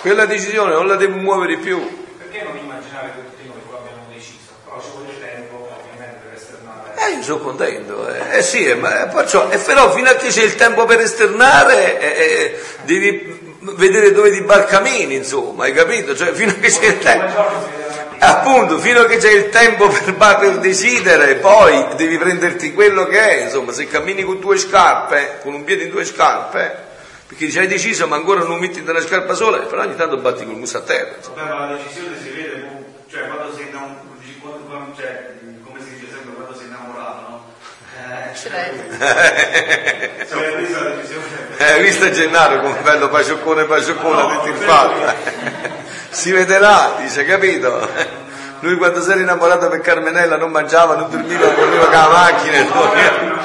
Quella decisione non la devo muovere più. perché non immaginare che tutti noi qua abbiamo deciso? Però ci vuole tempo, ovviamente, per esternare. Eh, io sono contento, eh, eh sì, eh, ma, eh, perciò, e però fino a che c'è il tempo per esternare, eh, eh, devi vedere dove ti barcamini, insomma, hai capito? Cioè, fino a che c'è il tempo. Appunto, fino a che c'è il tempo per, per decidere, poi devi prenderti quello che è, insomma, se cammini con due scarpe, con un piede in due scarpe, perché dici hai deciso ma ancora non metti della scarpa sola, però ogni tanto batti col muso a terra. insomma. Vabbè, ma la decisione si vede, cioè quando sei dici, quando- quando- cioè, come si dice sempre quando sei innamorato, no? Eh, ce l'hai. hai preso la decisione. Hai visto Gennaro come bello pacioccone pacioccone, tutti il fatto. Si vede là, dice, capito? Lui quando si era innamorato per Carmenella non mangiava, non dormiva, correva con la macchina. non-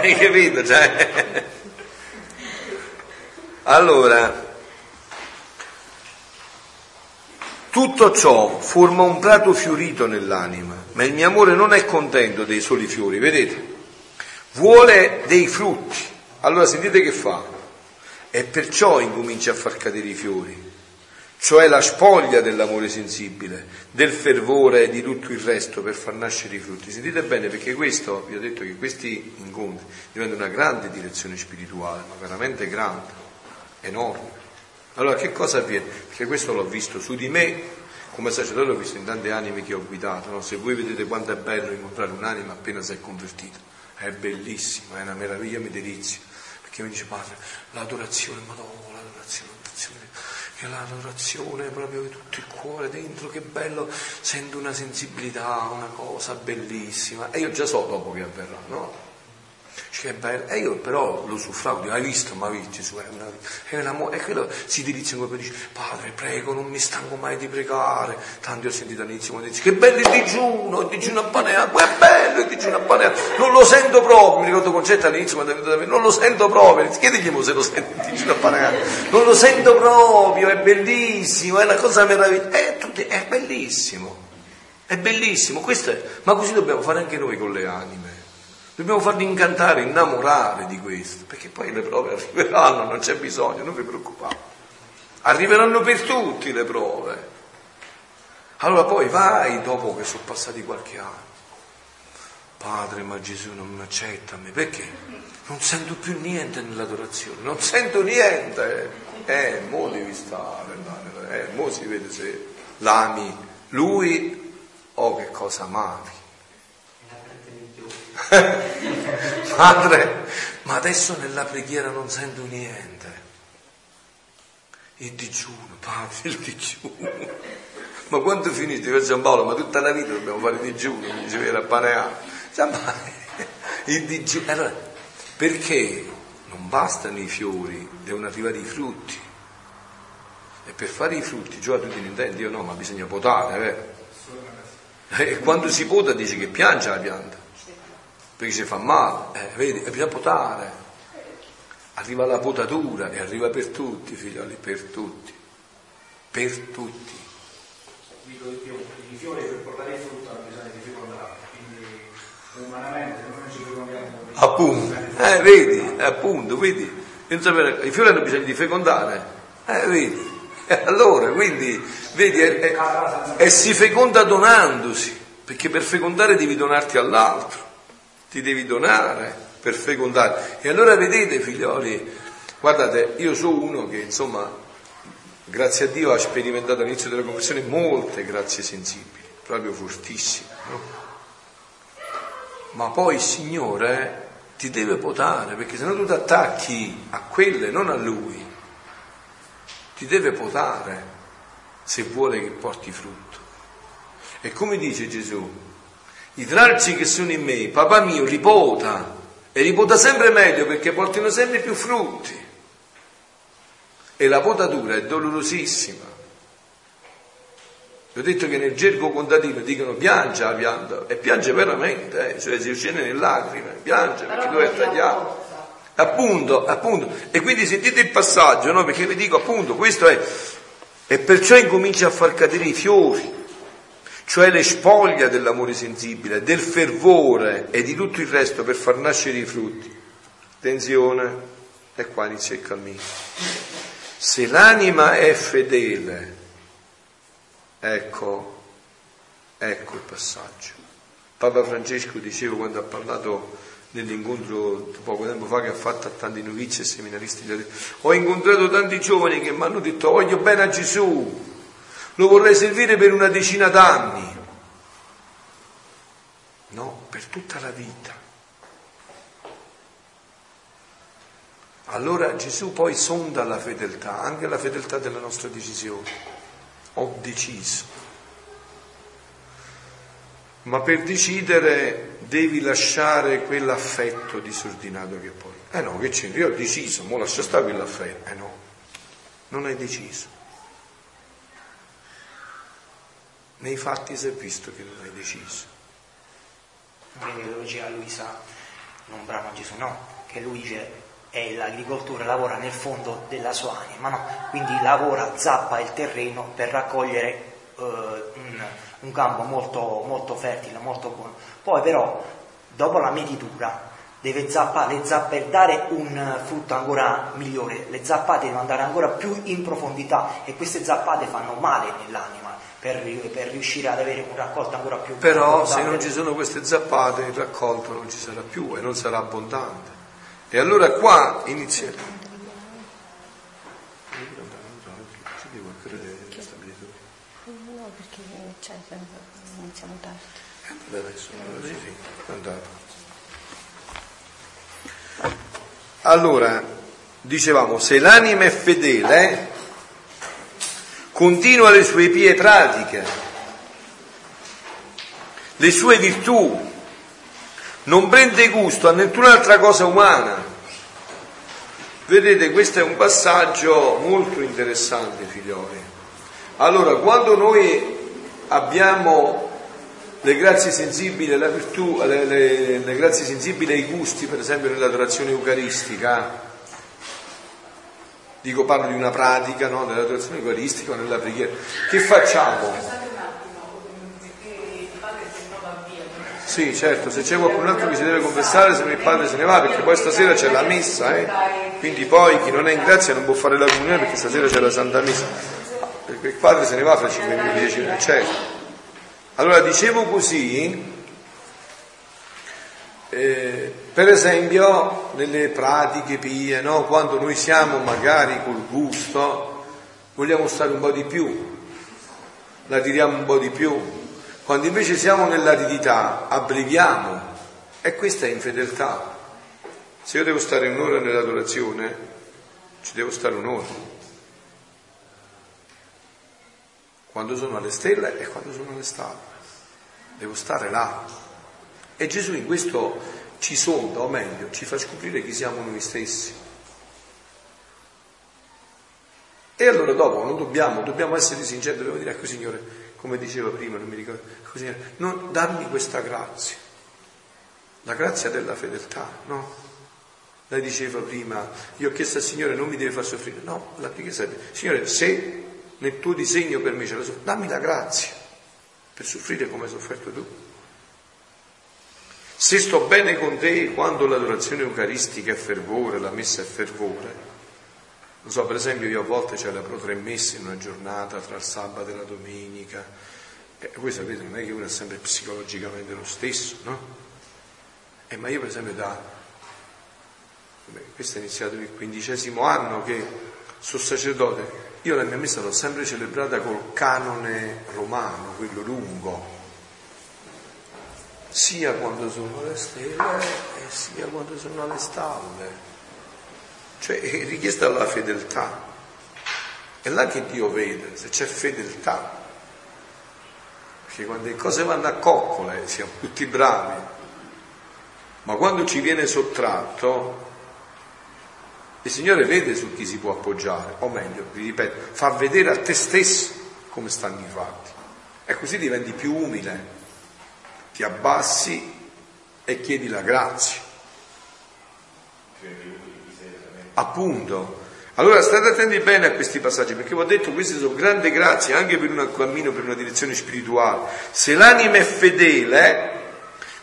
Hai capito? Cioè... Allora, tutto ciò forma un prato fiorito nell'anima, ma il mio amore non è contento dei soli fiori, vedete? Vuole dei frutti. Allora sentite che fa? E perciò incomincia a far cadere i fiori, cioè la spoglia dell'amore sensibile, del fervore e di tutto il resto per far nascere i frutti. Sentite bene perché questo, vi ho detto che questi incontri diventano una grande direzione spirituale, ma veramente grande, enorme. Allora che cosa avviene? Perché questo l'ho visto su di me, come sacerdote l'ho visto in tante anime che ho guidato, no? se voi vedete quanto è bello incontrare un'anima appena si è convertita, è bellissimo, è una meraviglia, mi delizio, perché mi dice padre, l'adorazione, madonna, l'adorazione, l'adorazione, che l'adorazione è proprio di tutto il cuore dentro, che bello, sento una sensibilità, una cosa bellissima, e io già so dopo che avverrà, no? Che bello. E io però lo suffragio, hai visto, ma visto, su, è una, e quello si dirige come dice, padre prego, non mi stanco mai di pregare. Tanto ho sentito all'inizio dice, che bello il digiuno, il digiuno a paneaco, è bello il digiuno a paneaco, non lo sento proprio, mi ricordo concetto all'inizio quando è venuto da me, non lo sento proprio, chiedigli se lo sente il digiuno a paneaco, non lo sento proprio, è bellissimo, è una cosa meravigliosa, è, è bellissimo, è bellissimo, questo è, ma così dobbiamo fare anche noi con le anime. Dobbiamo farli incantare, innamorare di questo, perché poi le prove arriveranno, non c'è bisogno, non vi preoccupate. Arriveranno per tutti le prove. Allora poi vai dopo che sono passati qualche anno. Padre, ma Gesù non accetta me, perché? Non sento più niente nell'adorazione, non sento niente. Eh, mo devi stare, eh, mo si vede se l'ami lui o che cosa amavi. Padre, ma adesso nella preghiera non sento niente. Il digiuno, padre, il digiuno. Ma quando finite per Giampaolo? Ma tutta la vita dobbiamo fare digiuno, mi diceva era paneato. Il digiuno. Allora, perché non bastano i fiori, devono arrivare i frutti. E per fare i frutti, già tu ti intendi, io no, ma bisogna potare, vero? E quando si pota dice che piange la pianta perché si fa male, eh, vedi, bisogna potare. Arriva la potatura e arriva per tutti, figlioli, per tutti. Per tutti. Dico di più, i fiori per portare il frutto hanno bisogno di fecondare, quindi umanamente non ci fecondiamo. Appunto, eh, vedi, appunto, vedi. I fiori hanno bisogno di fecondare, eh, vedi. E allora, quindi, vedi, e, e, e si feconda donandosi, perché per fecondare devi donarti all'altro ti devi donare per fecondare. E allora vedete, figlioli, guardate, io sono uno che insomma, grazie a Dio, ha sperimentato all'inizio della conversione molte grazie sensibili, proprio fortissime, no? Ma poi il Signore ti deve potare, perché se no tu ti attacchi a quelle, non a Lui. Ti deve potare se vuole che porti frutto. E come dice Gesù, i tralci che sono in me, papà mio li pota e li pota sempre meglio perché portino sempre più frutti. E la potatura è dolorosissima. Vi ho detto che nel gergo contadino dicono piange la pianta e piange veramente, eh, cioè si scende nelle lacrime, piange perché lui è tagliato. Appunto, appunto. E quindi sentite il passaggio, no? Perché vi dico appunto, questo è. E perciò incomincia a far cadere i fiori cioè le spoglie dell'amore sensibile, del fervore e di tutto il resto per far nascere i frutti. Attenzione, e qua inizia il cammino. Se l'anima è fedele, ecco, ecco il passaggio. Papa Francesco diceva quando ha parlato nell'incontro poco tempo fa che ha fatto a tanti novizi e seminaristi, ho incontrato tanti giovani che mi hanno detto voglio bene a Gesù, lo vorrei servire per una decina d'anni. No, per tutta la vita. Allora Gesù poi sonda la fedeltà, anche la fedeltà della nostra decisione. Ho deciso. Ma per decidere devi lasciare quell'affetto disordinato che poi. Eh no, che c'entra? Io ho deciso, mo lascia stare quell'affetto. Eh no, non hai deciso. Nei fatti si è visto che non hai deciso. Quindi lo diceva Luisa, non bravo Gesù, no, che lui dice è l'agricoltore lavora nel fondo della sua anima, no? quindi lavora, zappa il terreno per raccogliere uh, un, un, campo molto, molto fertile, molto buono. Poi però, dopo la metitura, deve zappare le zappe per dare un frutto ancora migliore, le zappate devono andare ancora più in profondità e queste zappate fanno male nell'anima per, per, riuscire ad avere un raccolto ancora più Però se non ci sono queste zappate il raccolto non ci sarà più e non sarà abbondante. E allora qua inizia... Iniziamo Allora, dicevamo, se l'anima è fedele continua le sue pie pratiche, le sue virtù, non prende gusto a nessun'altra cosa umana. Vedete, questo è un passaggio molto interessante, figlioli. Allora, quando noi abbiamo le grazie sensibili alla virtù, le, le, le grazie sensibili ai gusti, per esempio nell'adorazione eucaristica, dico parlo di una pratica no? dell'adorazione eucaristica o nella preghiera, che facciamo? Sì, certo, se c'è qualcun altro che si deve confessare, se non il padre se ne va, perché poi stasera c'è la messa, eh? quindi poi chi non è in grazia non può fare la comunione perché stasera c'è la Santa Messa. Perché il padre se ne va fra 5 minuti, 10 minuti, certo. Allora dicevo così, eh, per esempio nelle pratiche pie, no? quando noi siamo magari col gusto, vogliamo stare un po' di più, la tiriamo un po' di più, quando invece siamo nell'aridità abbreviamo e questa è infedeltà. Se io devo stare un'ora nell'adorazione, ci devo stare un'ora. quando sono alle stelle e quando sono alle stalle. Devo stare là. E Gesù in questo ci sonda, o meglio, ci fa scoprire chi siamo noi stessi. E allora dopo non dobbiamo, dobbiamo essere sinceri, dobbiamo dire, ecco Signore, come diceva prima, non mi ricordo, ecco Signore, non, dammi questa grazia, la grazia della fedeltà, no? Lei diceva prima, io ho chiesto al Signore non mi deve far soffrire, no, la preghiera è, Signore, se nel tuo disegno per me c'è la soffrienza, dammi la grazia per soffrire come hai sofferto tu. Se sto bene con te quando l'adorazione eucaristica è fervore, la messa è fervore, non so, per esempio io a volte celebro tre messe in una giornata tra il sabato e la domenica, e voi sapete non è che uno è sempre psicologicamente lo stesso, no? Eh, ma io per esempio da, questo è iniziato il quindicesimo anno che sono sacerdote, io la mia messa l'ho sempre celebrata col canone romano, quello lungo, sia quando sono alle stelle e sia quando sono alle stalle. Cioè è richiesta la fedeltà. È là che Dio vede, se c'è fedeltà. Perché quando le cose vanno a coccole siamo tutti bravi, ma quando ci viene sottratto il Signore vede su chi si può appoggiare, o meglio, vi ripeto, fa vedere a te stesso come stanno i fatti. E così diventi più umile, ti abbassi e chiedi la grazia. Appunto. Allora state attenti bene a questi passaggi, perché vi ho detto queste sono grandi grazie anche per un cammino, per una direzione spirituale. Se l'anima è fedele,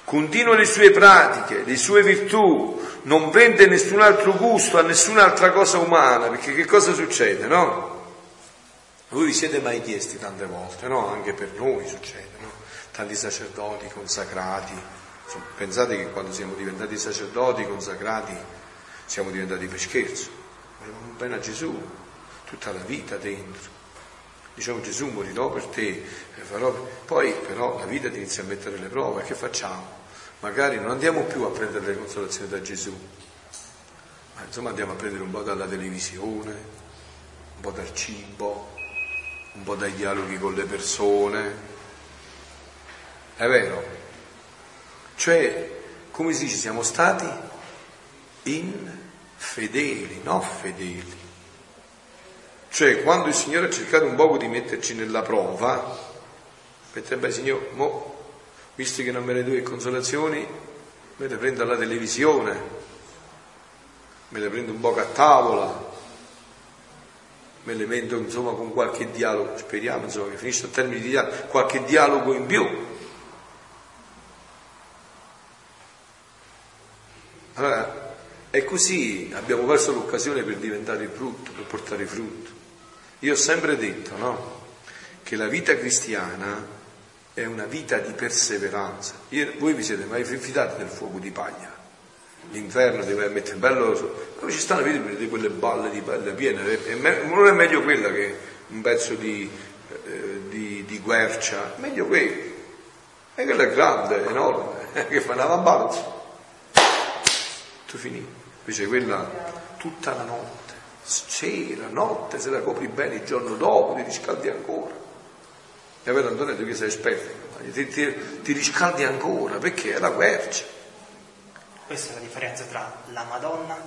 continua le sue pratiche, le sue virtù, non prende nessun altro gusto a nessun'altra cosa umana, perché che cosa succede, no? Voi vi siete mai chiesti tante volte, no? Anche per noi succede? Tanti sacerdoti consacrati. Pensate che quando siamo diventati sacerdoti consacrati siamo diventati per scherzo. Avevamo bene a Gesù, tutta la vita dentro. Diciamo Gesù morirò per te, farò... poi però la vita ti inizia a mettere le prove, che facciamo? magari non andiamo più a prendere le consolazioni da Gesù, ma insomma andiamo a prendere un po' dalla televisione, un po' dal cibo, un po' dai dialoghi con le persone. È vero? Cioè, come si dice, siamo stati infedeli, non fedeli. Cioè, quando il Signore ha cercato un poco di metterci nella prova, mentre beh, Signore, mo visto che non me ne do consolazioni, me le prendo alla televisione, me le prendo un po' a tavola, me le metto insomma con qualche dialogo, speriamo insomma che finisce a termine di dialogo, qualche dialogo in più. Allora, è così, abbiamo perso l'occasione per diventare frutto, per portare frutto. Io ho sempre detto, no? Che la vita cristiana è una vita di perseveranza. Io, voi vi siete mai fidati del fuoco di paglia? L'inferno deve mettere bello, come ci stanno vedi di quelle balle di pelle piene, non è meglio quella che un pezzo di, eh, di, di guercia, meglio quello. E quello è grande, enorme, che fa una balzo. Tutto finito. Invece quella tutta la notte, sera, notte, se la copri bene il giorno dopo, ti riscaldi ancora. E vero Antonio, tu che sei esperto, ti, ti, ti riscaldi ancora, perché è la quercia. Questa è la differenza tra la Madonna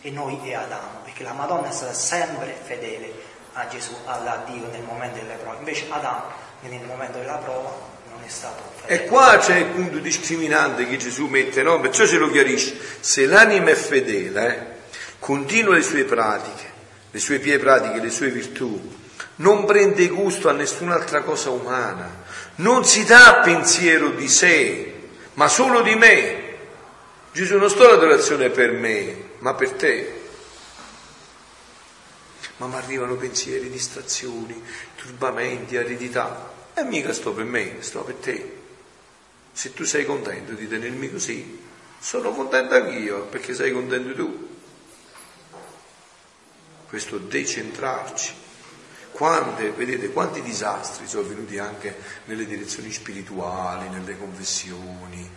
e noi e Adamo, perché la Madonna è stata sempre fedele a Gesù, a Dio nel momento delle prove, invece Adamo nel momento della prova E qua c'è il punto discriminante che Gesù mette, no? Perciò ce lo chiarisce. Se l'anima è fedele, eh, continua le sue pratiche, le sue pie pratiche, le sue virtù, non prende gusto a nessun'altra cosa umana, non si dà pensiero di sé, ma solo di me. Gesù non sto l'adorazione per me, ma per te. Ma mi arrivano pensieri, distrazioni, turbamenti, aridità. E mica sto per me, sto per te. Se tu sei contento di tenermi così, sono contento anch'io perché sei contento tu. Questo decentrarci. Quante, vedete, quanti disastri sono venuti anche nelle direzioni spirituali, nelle confessioni,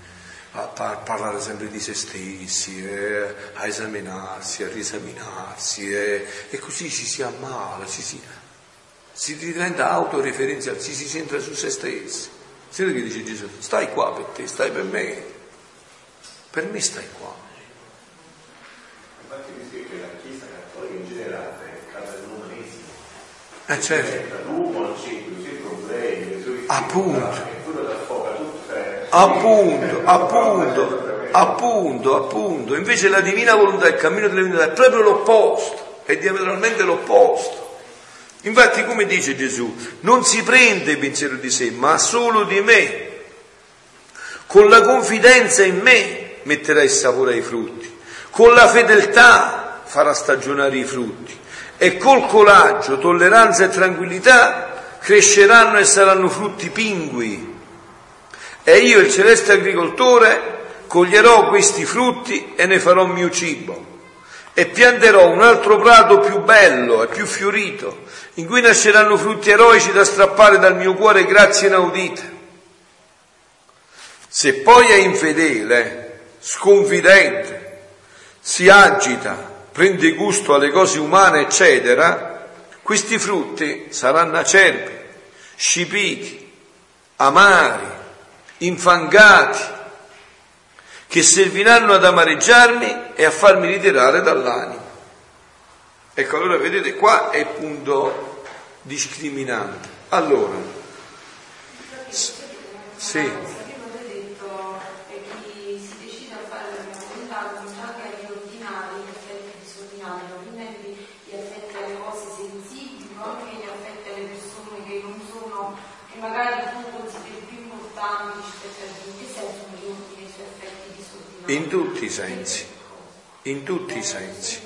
a par- parlare sempre di se stessi, eh, a esaminarsi, a riesaminarsi, eh, e così ci si ammala, ci si, si diventa autoreferenziale, ci si centra su se stessi. Senti che dice Gesù, stai qua per te, stai per me, per me stai qua. Infatti mi scrive che la Chiesa cattolica in generale è casa dell'umanesimo. Eh certo, L'uomo centro, i suoi problemi, le sue Appunto. tutto. eh, appunto, appunto, appunto, appunto. Invece la divina volontà, il cammino della divinità è proprio l'opposto, è diametralmente l'opposto. Infatti, come dice Gesù, non si prende pensiero di sé, ma solo di me. Con la confidenza in me metterà il sapore ai frutti, con la fedeltà farà stagionare i frutti e col coraggio, tolleranza e tranquillità cresceranno e saranno frutti pingui. E io, il celeste agricoltore, coglierò questi frutti e ne farò mio cibo. E pianterò un altro prato più bello e più fiorito, in cui nasceranno frutti eroici da strappare dal mio cuore grazie inaudite. Se poi è infedele, sconfidente, si agita, prende gusto alle cose umane, eccetera, questi frutti saranno acerbi, scipiti, amari, infangati, che serviranno ad amareggiarmi e a farmi ritirare dall'anima. Ecco, allora vedete, qua è il punto discriminante. Allora, sì, Prima ho detto che chi si decide a fare la mia volontà comincia anche a riordinare gli effetti disordinati, non quindi gli effetti alle cose sensibili, ma anche gli effetti alle persone che non sono, che magari tu consideri più importanti rispetto a te. In che senso mi riordini i suoi effetti disordinati? In tutti i sensi, in tutti i sensi.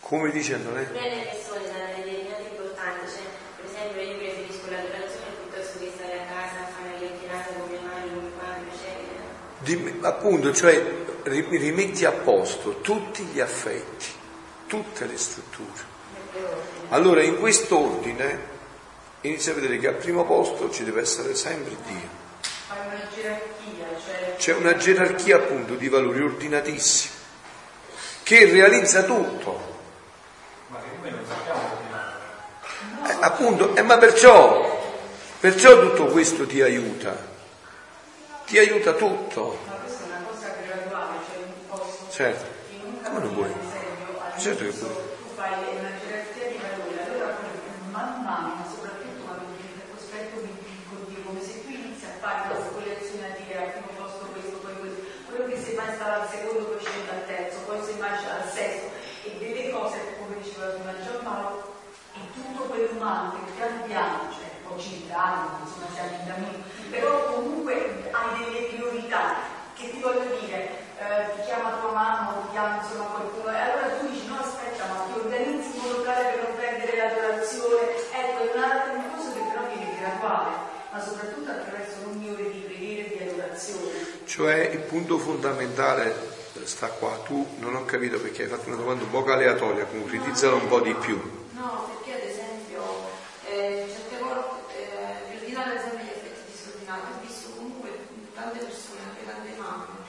Come dice Antonella? Le persone danno determinate importanze, cioè per esempio io preferisco l'adorazione piuttosto che stare a casa a fare le chiacchierate con mia madre, con mio padre, eccetera. Dim- appunto, cioè ri- rimetti a posto tutti gli affetti, tutte le strutture. Allora in quest'ordine inizia a vedere che al primo posto ci deve essere sempre Dio. Fare una gerarchia, cioè C'è una gerarchia appunto di valori ordinatissimi che realizza tutto. Ma che noi non sappiamo. Eh, appunto, eh, ma perciò, perciò tutto questo ti aiuta, ti aiuta tutto. ma questa è una cosa graduale, cioè non posso Certo. un Come non vuoi? per esempio, Certo che puoi. tu fai una gerarchia di valori, allora poi man mano, ma soprattutto quando ti il cospetto di di come se tu inizi a fare una speculazione a dire al primo posto questo, poi questo, quello che semmai stava al secondo poi scende al terzo, poi semmai scende al sesto. E delle cose, come diceva prima Giampaolo, in tutto che piano piano, cioè poi ci danno, insomma siamo in cammino, però comunque hai delle priorità che ti voglio dire, eh, ti chiama tua mamma o ti chiama insomma qualcuno e allora tu dici no aspetta ma ti organizzi in modo tale per non perdere l'adorazione, ecco è un altro cosa che però viene graduale, ma soprattutto attraverso lunghe cioè il punto fondamentale eh, sta qua, tu non ho capito perché hai fatto una domanda un po' aleatoria, concretizzala un po' di più. No, perché ad esempio eh, eh, per dire ad esempio gli effetti disordinati, ho visto comunque tante persone, anche tante mamme,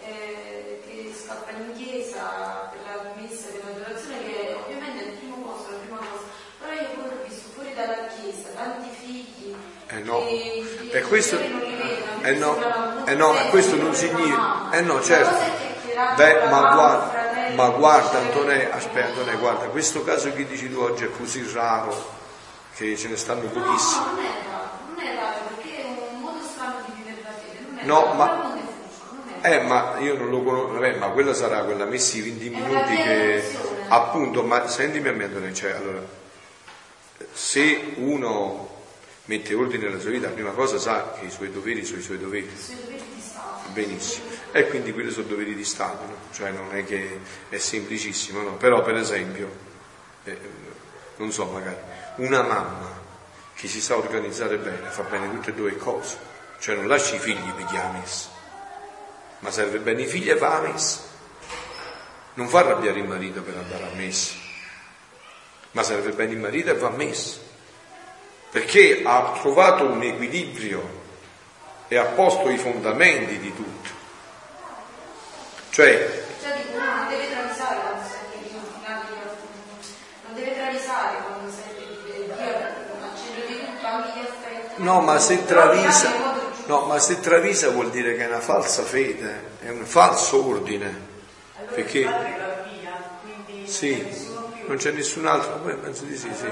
che scappano in chiesa per la messa, per la donazione, che ovviamente è il primo posto, la prima cosa, però io ho visto fuori dalla chiesa tanti figli e questo... eh no eh no, questo non significa, eh no, certo. Beh, ma guarda, ma guarda fratello. aspetta Antonè, guarda, questo caso che dici tu oggi è così raro che ce ne stanno pochissimi. No, non è raro, non è raro, perché è un modo strano di vivere la fede, non è No, ma- Eh, ma io non lo conosco, vabbè, ma quella sarà quella messi 20 È una minuti che... Appunto, ma sentimi a me Antonio, cioè, allora, se uno mette ordine nella sua vita, la prima cosa sa che i suoi doveri sono i suoi doveri. sui doveri di Stato. Benissimo. E quindi quelli sono doveri di Stato, no? Cioè non è che è semplicissimo, no? Però per esempio, eh, non so, magari una mamma che si sa organizzare bene fa bene tutte e due le cose, cioè non lascia i figli per chi ha ma serve bene i figli e va a messa. Non fa arrabbiare il marito per andare a messa, ma serve bene il marito e va a messa, perché ha trovato un equilibrio e ha posto i fondamenti di tutto. Cioè, Cioè dico, uno non deve travisare quando sente Dio, non deve travisare quando sente Dio, al centro di tutto, anche gli affetti. no, ma se travisa, no, ma se travisa vuol dire che è una falsa fede, è un falso ordine. Perché sì, non c'è nessun altro, Beh, penso di sì, sì.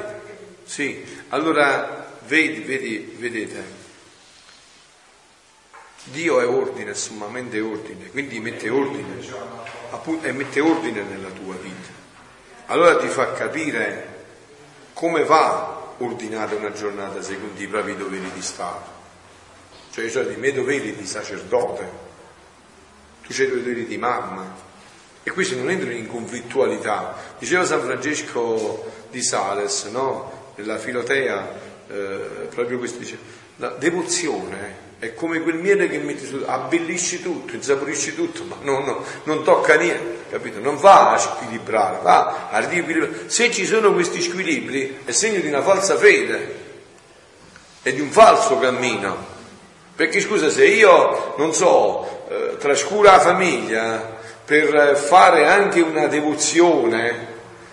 Sì, allora vedi, vedi, vedete, Dio è ordine, sommamente ordine, quindi mette ordine, appunto, e mette ordine nella tua vita. Allora ti fa capire come va ordinata una giornata secondo i propri doveri di Stato, cioè, cioè i miei doveri di sacerdote, tu c'hai i tuoi doveri di mamma, e questi non entrano in conflittualità. Diceva San Francesco di Sales, no? Nella Filotea, eh, proprio questo dice, la devozione è come quel miele che metti su, abbellisci tutto, insaporisci tutto, ma non, non- non tocca niente, capito? Non va a squilibrare, va a riequilibrare. Se ci sono questi squilibri è segno di una falsa fede e di un falso cammino. Perché scusa, se io, non so, eh, trascuro la famiglia per fare anche una devozione,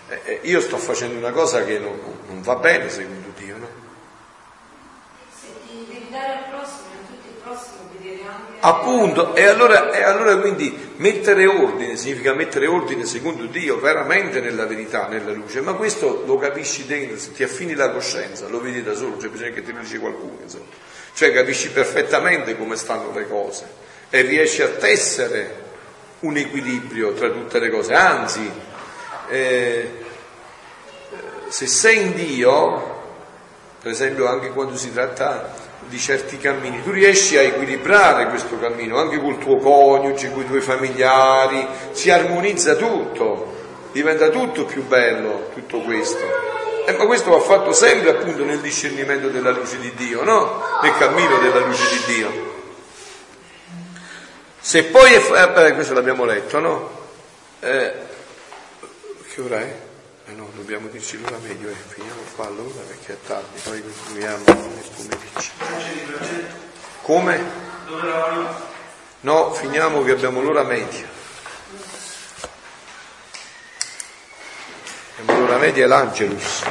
eh, eh, io sto facendo una cosa che non, non va bene secondo Dio, no? Se ti devi dare al prossimo, a tutti il prossimo, vedere anche... Appunto, e allora, e allora quindi mettere ordine significa mettere ordine secondo Dio veramente nella verità, nella luce, ma questo lo capisci dentro, se ti affini la coscienza, lo vedi da solo, cioè bisogna che te lo qualcuno, insomma. Cioè capisci perfettamente come stanno le cose e riesci a tessere un equilibrio tra tutte le cose, anzi, eh, se sei in Dio, per esempio anche quando si tratta di certi cammini, tu riesci a equilibrare questo cammino anche col tuo coniuge, con i tuoi familiari, si armonizza tutto, diventa tutto più bello, tutto questo. Eh, ma questo va fatto sempre appunto nel discernimento della luce di Dio, no? Nel cammino della luce di Dio. Se poi è, eh, questo l'abbiamo letto, no? Eh, che ora è? Eh no, dobbiamo dirci l'ora meglio, eh. finiamo qua allora perché è tardi, poi continuiamo nel pomeriggio. Come? No, finiamo che abbiamo l'ora media. Abbiamo l'ora media e l'Angelus.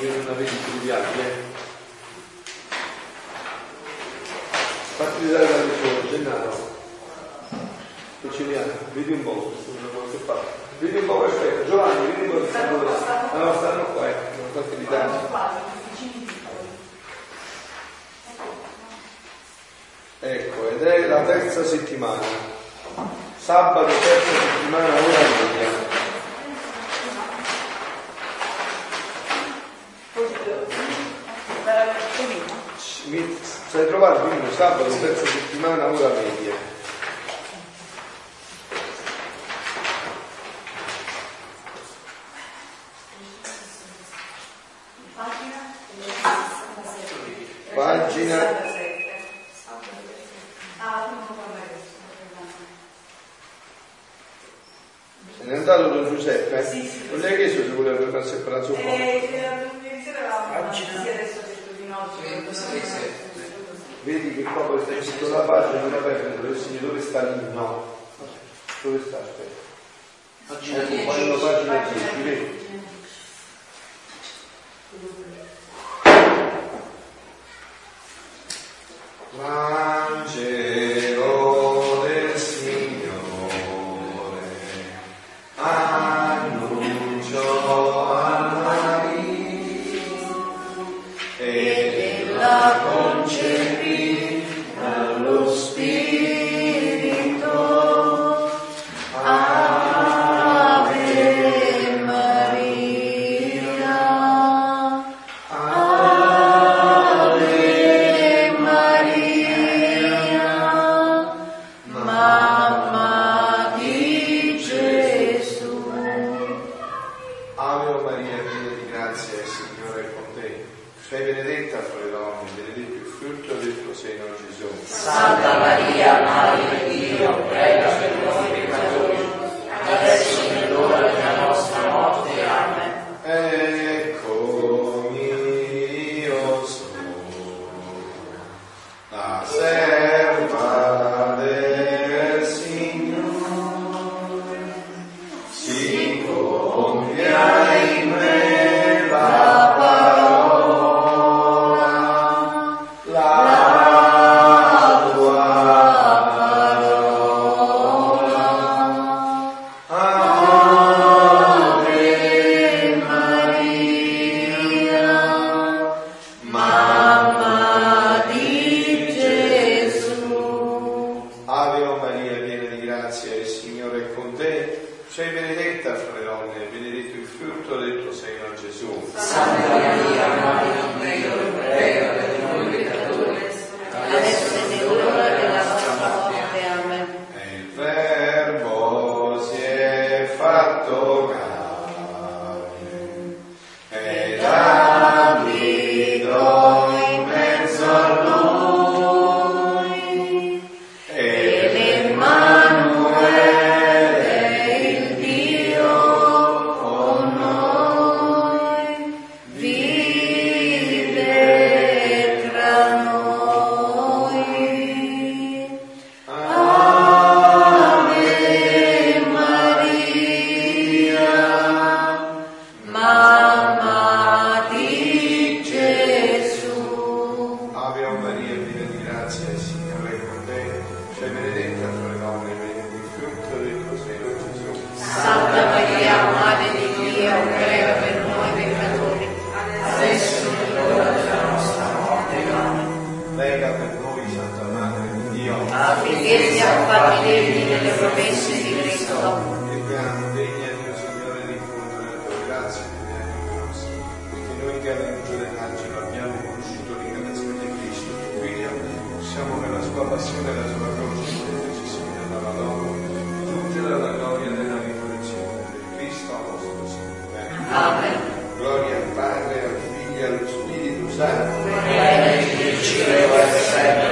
Io. Fatti dare la lezione, Gennaro. Luciliano, vedi un po' che fa. Vedi un po' aspetta, Giovanni, vedi un po' dove. Ah no, stanno qua, ecco, sono stati di tanti. Ecco, ed è la terza settimana. Sabato, terza settimana, ora media. Mi sai trovare quindi sabato, terza settimana, ora media. Spirito Santo. Gloria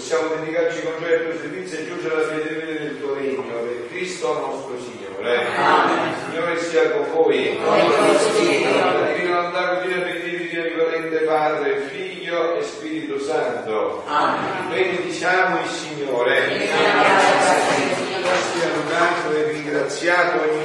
possiamo dedicarci con gioia al tuo servizio e giungere alla fede del tuo regno, per Cristo nostro Signore. Amen. Signore sia con voi. La divina volontà continua per i di Onnipotente Padre, Figlio e Spirito Santo. Amen. Benediciamo il Signore. Sia lodato e ringraziato ogni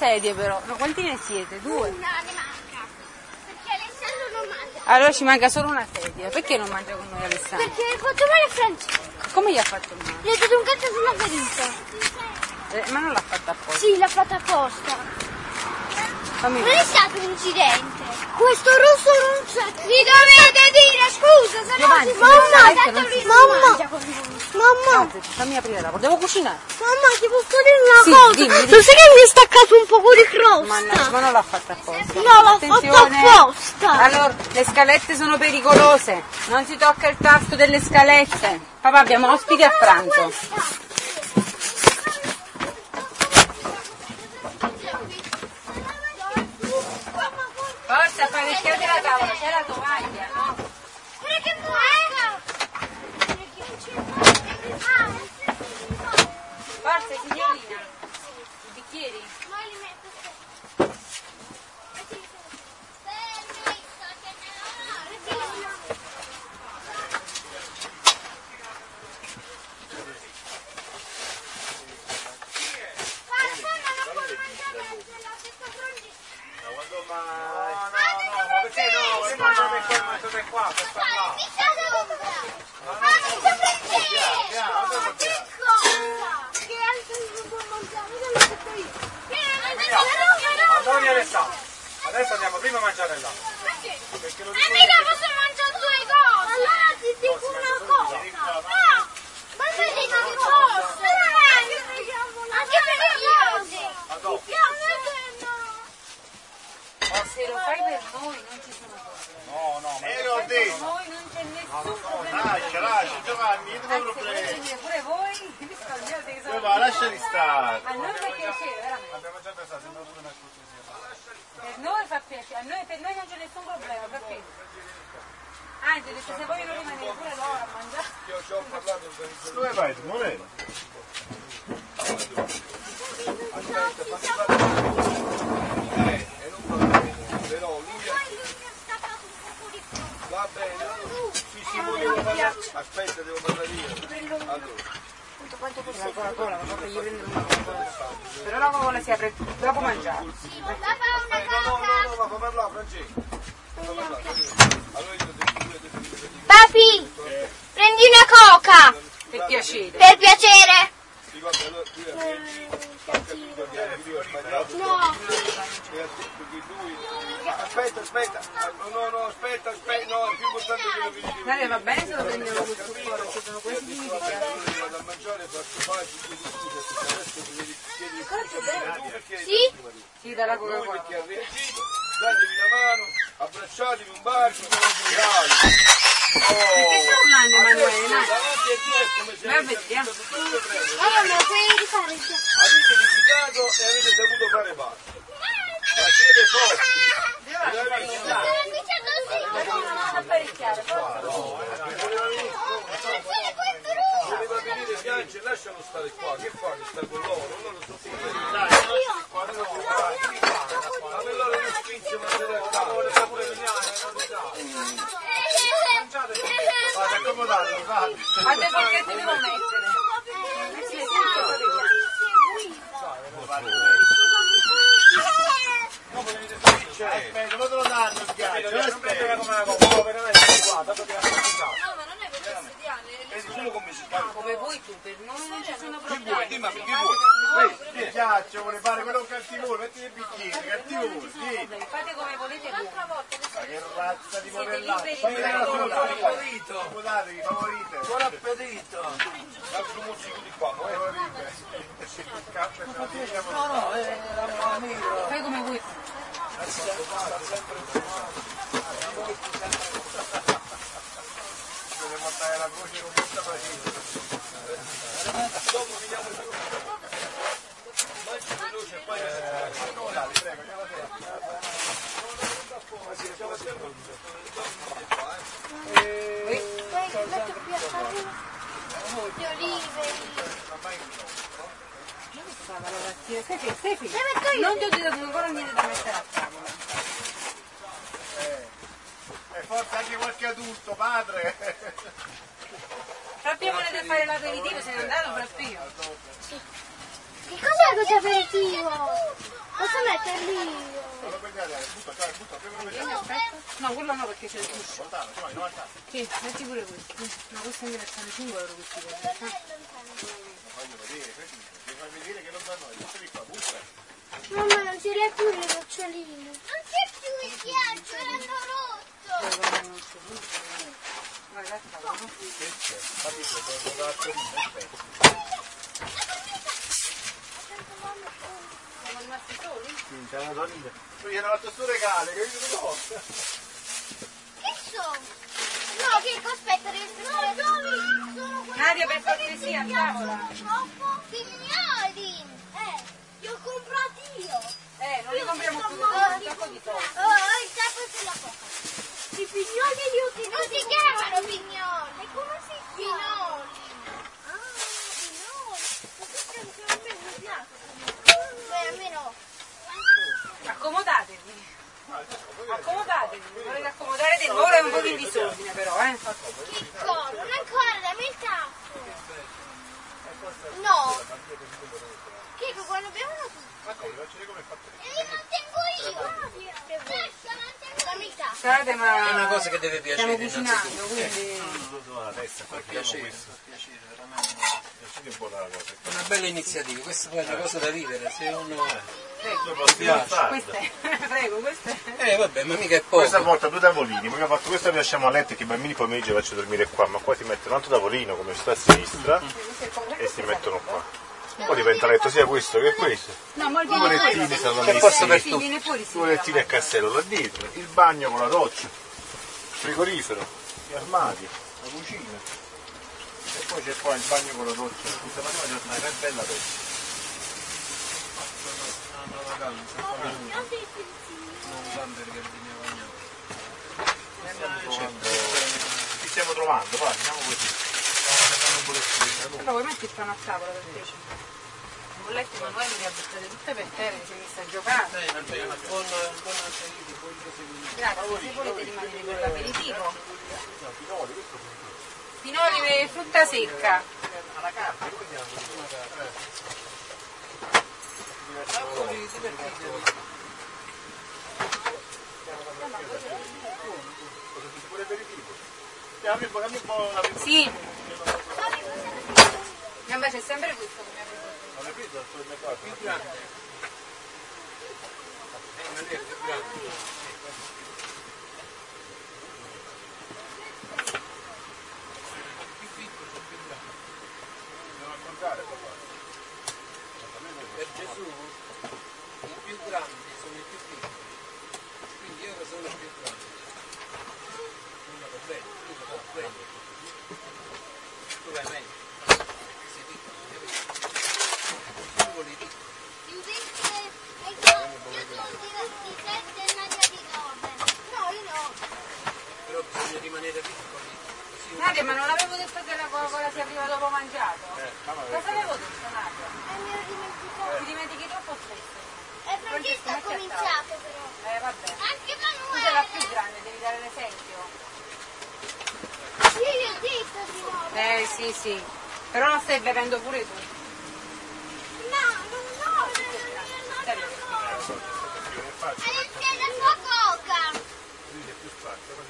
sedie però. No, quanti ne siete? Due. una ne manca. Perché Alessandro non mangia. Allora ci manca solo una sedia. Perché non mangia con noi Alessandro? Perché hai fatto male a Francesco. Come gli ha fatto male? Gli hai dato un calcio sulla ferita. Eh, ma non l'ha fatta apposta. Sì, l'ha fatta apposta. Fammi Non è stato un incidente. Questo rosso non c'è. Mi dovete dire scusa, se no Giovanni, si se non Mamma, si mamma, mamma, Aspetta, fammi aprire la porta. Devo cucinare. mamma, ti posso dire una Sì, cosa? dimmi, dimmi. Lo sai che mi è staccato un po' di crosta? Mannaggia, ma non l'ha fatta apposta. No, l'ho Attenzione. fatta apposta. Allora, le scalette sono pericolose. Non si tocca il tasto delle scalette. Papà, abbiamo ospiti a pranzo. sta apparecchiata la tavola, c'è la tovaglia, no? Guarda che buona! Forza signorina, i bicchieri? Ma li metto No, no, no, ma perché no? Io mangio per qua, mangio qua, per parlare. Antonio Alessandro, adesso andiamo prima a mangiare là. Perché lo E mica posso mangiare due cose! Allora ti dico una cosa! No! Ma mi dico che posso! Anche per io! Se lo fai per noi non ci sono. No, no, ma Eh, l'ho Per detto. noi non c'è nessun problema. Lascia, lascia, Giovanni, io non ho Anzi, volete problemi. pure voi, risparmiate che sono Dove va? Lasciali stare. A noi fa piacere, veramente. abbiamo già pensato, sembra pure una cortesia. Per noi fa piacere, a noi, per noi non c'è nessun problema, perché? Detto, se vogliono rimanere pure loro a mangiare. Io ci ho parlato organizzatore. Dove vai tu, Moreno? Aspetta, fammi parlare. Eh, e non parlo. Però lui è... Va bene. Sì, sì, volevo parlare. Aspetta, devo parlare io. Allora. La Coca-Cola, ma poi gli prendo una Coca-Cola. Però la Coca-Cola si apre dopo mangiare. Eh, no, no, no, no, ma fa parlare, Francesco. Allora io devo. Papi, prendi una coca, Per piacere. per piacere. Tu il ho sbagliato. No. Perché lui... Aspetta, aspetta. No, no, aspetta, aspetta. No, è più importante che lo vedi. Dai, va bene se lo prendiamo col supporto, ci sono questi significati. vado a mangiare faccio faccio chiedi scusa se adesso ti devi scusa tu perché Sì? Sì, dalla lui Coca-Cola. perché ha reagito dategli la mano abbracciatevi un bacio dai Perché sta urlando Emanuele? Dai. davanti a Dio è come se Vai, avete vediamo. Allora me lo puoi rifare? avete litigato e avete saputo fare pace ma siete forti voleva venire Bianchi lascialo stare qua che fa che sta con loro loro sono fuori ma per loro non spinge ma se la cavolo sta pure Fate accomodate, fate. A te perché ti devo mettere? Sì, Aspetta, ma te lo danno il ghiaccio. Aspetta, come una no, veramente qua, dato che la mangiato. No, ma non è per Vedi solo come si fa Come vuoi tu, per noi non ci sono che vuoi problemi. dimmi che vuoi Ehi, il ghiaccio vuole fare quello cattivo, metti il bicchiere, cattivo, problemi. Fate come volete voi. Ma che razza di modellato. Fammi di vedere la favorito. Accomodatevi, favorite. buon appetito l'altro mozzico di qua eh. No, no, è la mia. Fai come vuoi. Deve portare la croce Non ti ho detto ancora niente da mettere a tavola. E forse anche qualche adulto, padre. Frappio volete fare l'aperitivo, se n'è andato Frappio. Che cos'è questo aperitivo? Posso metterli io? No, quello no perché c'è il guscio. Guardate, vai, 90. Sì, metti pure questo. Ma questo mi restano 5 euro questi eh. Voglio vedere. Devi far vedere che non. Buttali qua, butta. Mamma, non tirare più le noccioline. Non c'è più il ghiaccio, l'hanno rotto. Tavolo. capito devo darti aspetta Siamo rimasti soli? Lui era fatto sto regale, che io non lo. Che sono? No, che aspetta, devi stare sono quelli Nadia, per cortesia, a tavola. troppo figlioli. Eh, li ho comprati io. Eh, non li compriamo più, Oh, un sacco di soldi. oh, il capo i pignoli li ho Non si chiamano pignoli! E come si chiamano? Ah, pignoli! Ma questo è un me mi piace. Beh, a. Accomodatevi. Accomodatevi, mi volete accomodare dentro? Ora è un po' di disordine però, eh. Che cosa? Non ancora, dammi il capo. No. Che Checco, quando bevono tutti. Ma come? Non come fatto? E li mantengo io. Lasciala Scusate, ma È una cosa che deve stiamo piacere cucinando, quindi... Fa piacere, fa piacere, veramente. È una bella iniziativa, questa poi è una cosa da vivere, se uno ti piace. Questa è, prego, questa è... Eh vabbè, ma mica è Questa poco. porta due tavolini, poi abbiamo fatto questo e lasciamo a letto che i bambini pomeriggio faccio dormire qua, ma qua si mette un altro tavolino come sta a sinistra e si mettono qua. Poi diventa letto sia questo che questo. No, ma Due lettini stanno per tu. sì. due lettini a cassello là dietro, il bagno con la doccia, il frigorifero, gli armadi, la cucina. E poi c'è qua il bagno con la doccia. Questa mattina giornata è bella questa. Una bisognava Stiamo trovando- Ci stiamo trovando, va, diciamo così. Però vuoi metterci una tavola per te? Le bollette Emanuele le ha buttate tutte per terra, si è messa a giocare. Eh, buon. Grazie, se volete rimanere con l'aperitivo. Pinoli e frutta secca. Dammi un po', dammi un po' Sì. Vabbè, c'è sempre questo come aperitivo. Avete preso al supermercato? Più grande. Eh, non è più grande. Più piccolo, più grande. Devo raccontare papà. Per Gesù i più grandi sono i più piccoli. Quindi io che sono il più grande. Non lo prendo, tu lo puoi prendere. Tu vai meglio. Sei piccolo, capito? Tu vuoi piccolo. Però bisogna rimanere piccoli. Così uno- Nadia, ma non avevo detto che la Coca-Cola si arriva dopo mangiato? Cosa avevo detto, Nadia? Ti dimentichi troppo spesso. E Francesca ha cominciato però. Eh, vabbè. Anche Tu sei la più grande, devi dare l'esempio. Sì, io ho detto di no. Eh, sì, sì. Però non stai bevendo pure tu. No, non no, non Stai bevendo. Hai la sua coca.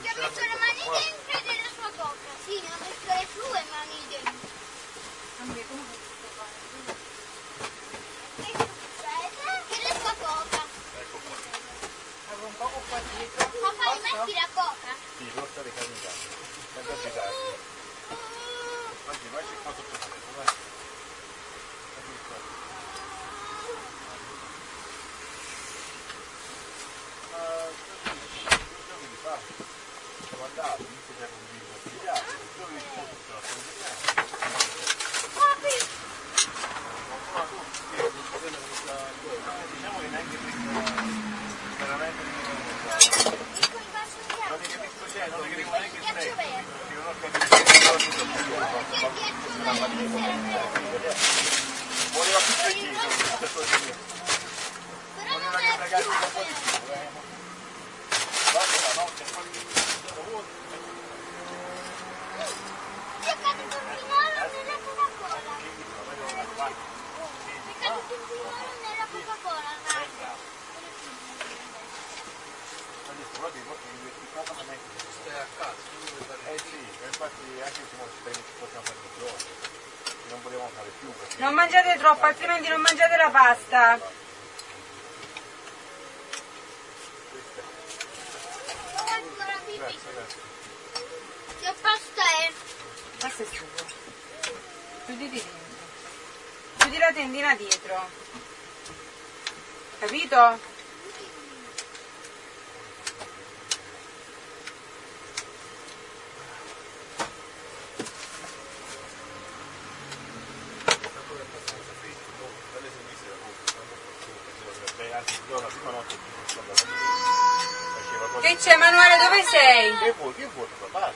Ti ha messo le mani dentro e della sua coca. Sì, ne ha messo le sue mani dentro. E la sua coca. Avevo un poco qua dietro. Papà, mi metti la coca? Sì, porta le canine. Senza agitare. Oggi vai c'è qua sotto il vai. Ecco qua. Ma due giorni fa siamo andati, inizio siamo convinti a studiare, due giorni fa tutta la pandemia. Papi, Ma tutti, diciamo che neanche questa veramente ecco il vaso di non acqua. è che mi c'è, non è che devo neanche Ghiaccio freddo, verde. perché non ho capito cosa tutto il giorno. Perché era preso. Voleva più lì. Però non è un po' più. Guarda la notte, vuoto. È caduto un pinolo nella Coca-Cola. È caduto un pinolo nella Coca-Cola, a fare Eh sì, infatti anche se ci possiamo fare giorno, non volevamo fare più Non mangiate troppo, altrimenti non mangiate la pasta. Che pasta è? Questo è sugo. Chiuditi dentro. Chiudi la tendina dietro. Capito? Beh, anzi, io la prima notte mi sono stato faceva cose. Che c'è Emanuele, dove sei? Che vuoi? Che vuoi papà?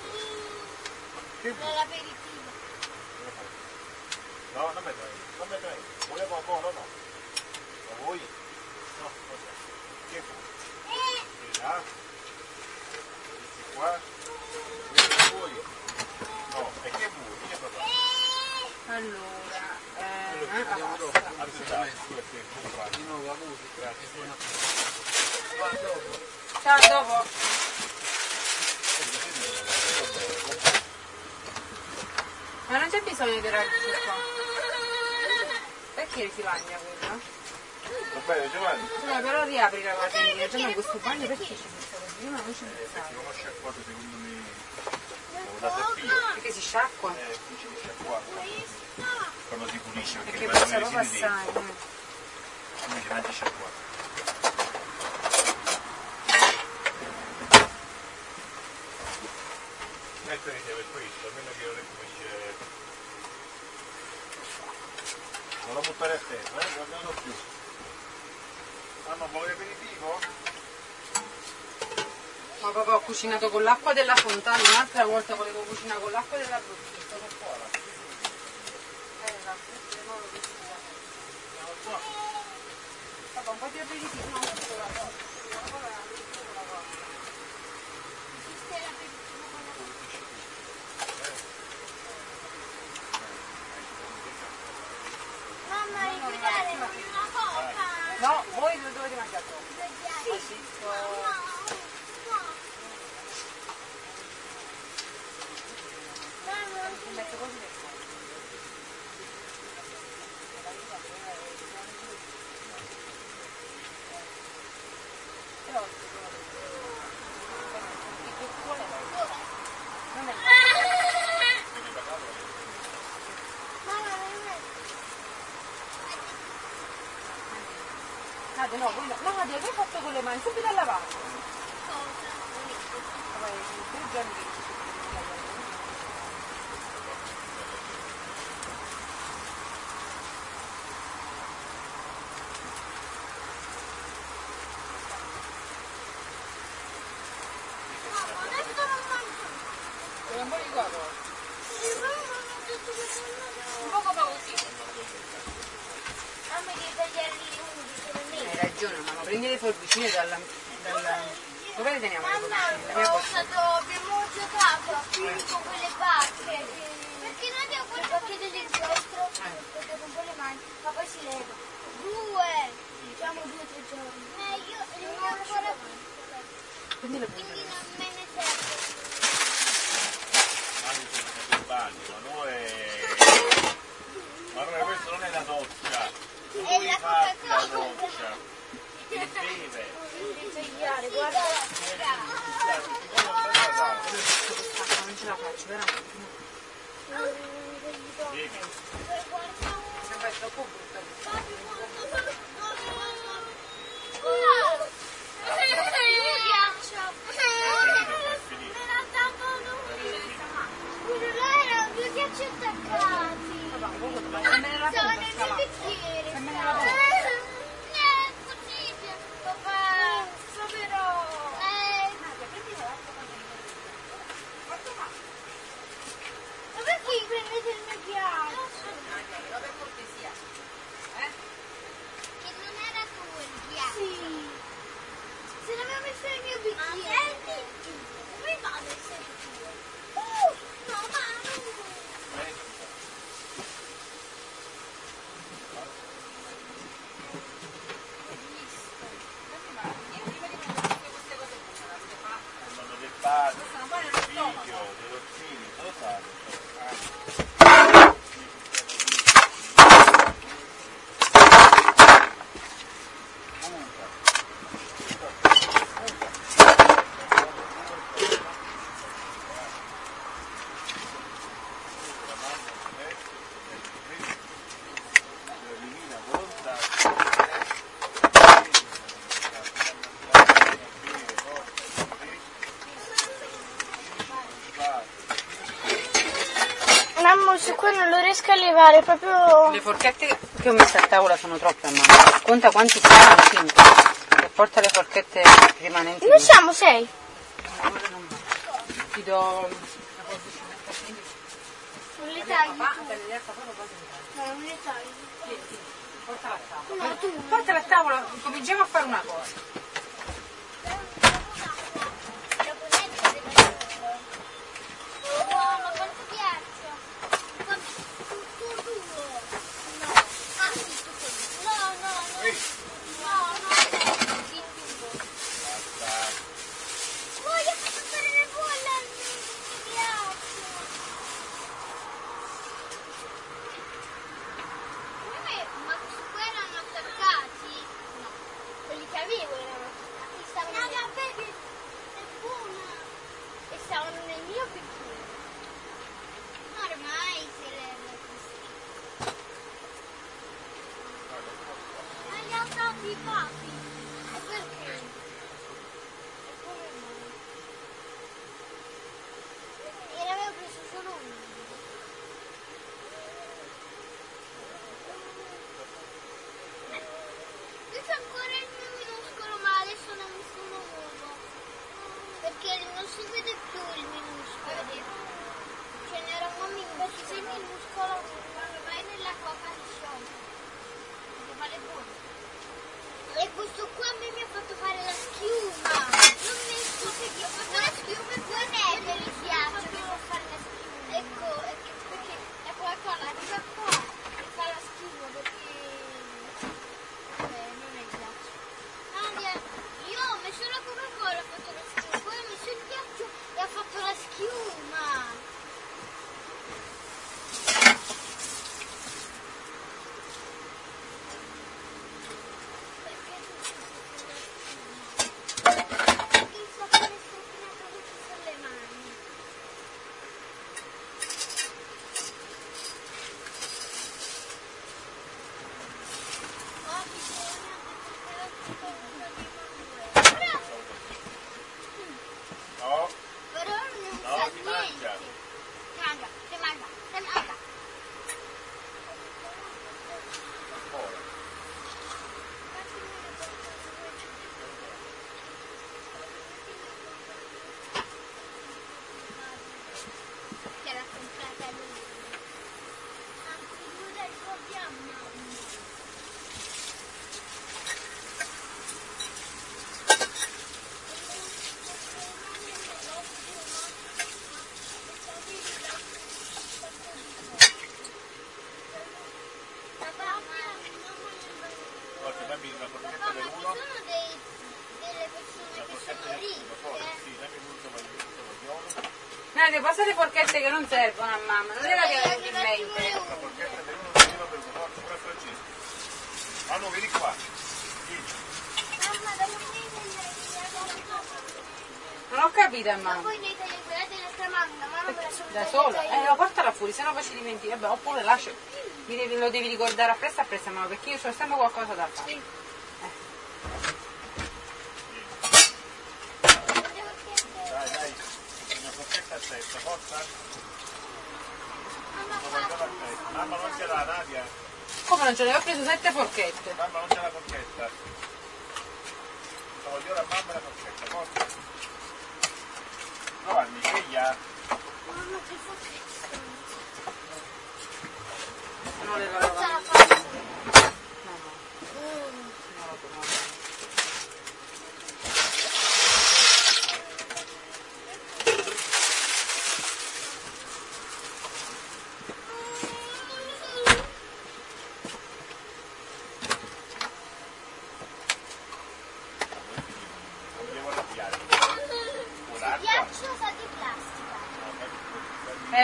Che vuoi? Nell'aperitivo. No, non mettere, non mettere. Volevo ancora, no? Lo vuoi? No, cos'è? Che vuoi? Eh, Ah? Qua? Questo vuoi? No, e che vuoi? Che papà? Allora, eh, ah, abbiamo basta. troppo, assolutamente, questo è comprato. Di nuovo avuto, grazie. Ciao, a dopo. Ma non c'è bisogno di raggiungere qua. Perché si bagna quello? Va bene Giovanni? No, però riapri la lavandina. Già ma questo bagno perché ci pensa così? Io non ci pensavo. Uno sciacquato secondo me ho dato filo. Perché si sciacqua? Eh, dice che sciacquato. Quando si pulisce perché Perché passa a proprio residi dentro. assai. eh. Invece mangi sciacquato. Questo, almeno che non è come dice... Non lo buttare a terra, eh? Guardalo più. Mamma, vuole aperitivo? Ma papà ho cucinato con l'acqua della fontana, un'altra volta volevo cucinare con l'acqua della bottiglia. Eh, esatto, non l'ho visto. Papà, un po' di aperitivo, no, questo la Mamma, ricordare una coca. No, voi dove dovete mangiare? Sì. Metto così per fuori. Però, Nadia, no, quella- Nadia, che hai fatto con le mani? Subito a lavare. Vabbè, due giorni comunque non lo riesco a levare, proprio... Le forchette che ho messo a tavola sono troppe a mano. Conta quanti sono, 5. E porta le forchette rimanenti. Noi siamo 6. Ti do... Non le tagli Ma non le tagli. Portala a tavola. No, tu. Portala a tavola, cominciamo a fare una cosa. Oh, avete passato le porchette che non servono a mamma, non era che avete in mente. La porchetta per uno serviva per uno, pure Francesco. Ah no, vieni qua. Non ho capito a mamma. Ma voi dovete liberare nostra mamma, mamma me la sono Da sola? Eh, lo portala fuori, sennò poi si dimentica. Vabbè, oppure lascia. Mi devi, lo devi ricordare appresso appresso, mamma, perché io ho sempre qualcosa da fare. la Nadia? Come non ce l'avevo preso sette forchette? Mamma non c'è la forchetta. Voglio la mamma la forchetta, forza. Giovanni, sveglia. Mamma che forchetta.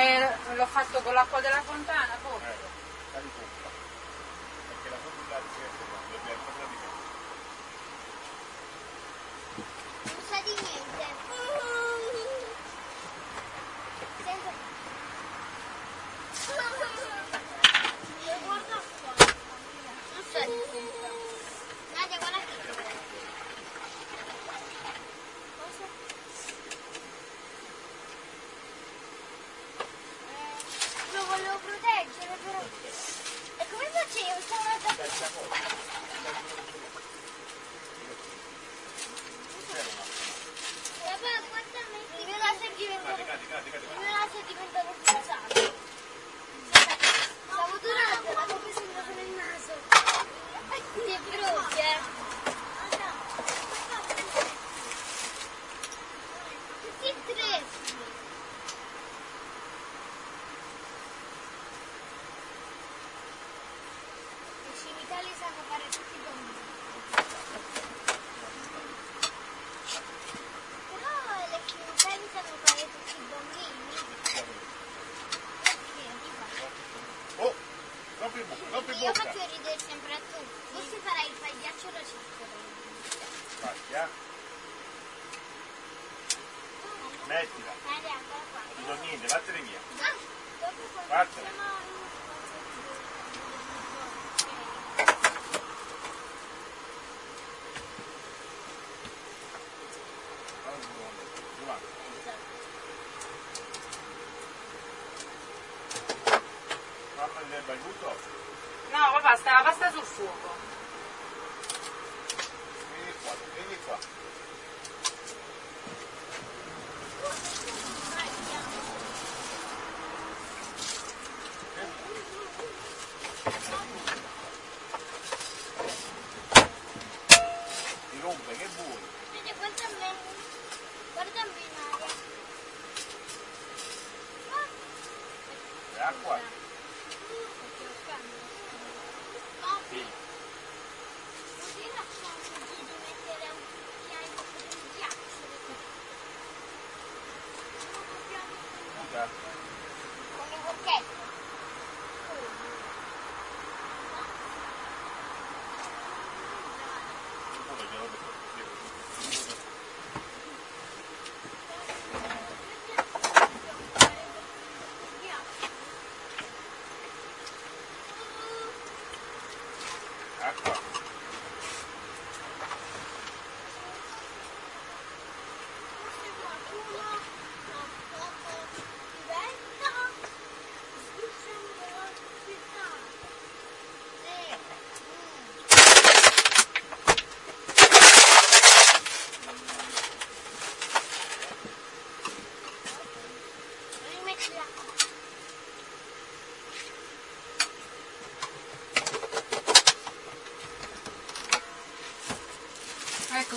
Eh, l'ho fatto con l'acqua della fontana, forse. Eh, la ricoppa. Perché la fontana è fermata, l'abbiamo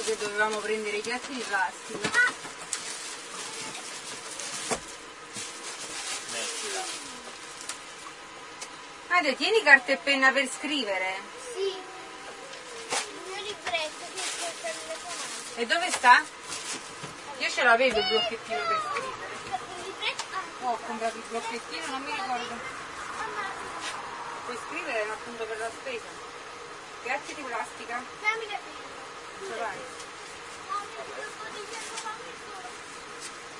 che dovevamo prendere i piatti di plastica. Ade, tieni carta e penna per scrivere. Sì. Il mio libretto che sto telefonando. E dove sta? Io ce l'avevo il blocchettino per scrivere. Oh, ho comprato il blocchettino, non mi ricordo. Puoi scrivere appunto per la spesa. Piatti di plastica. Solo.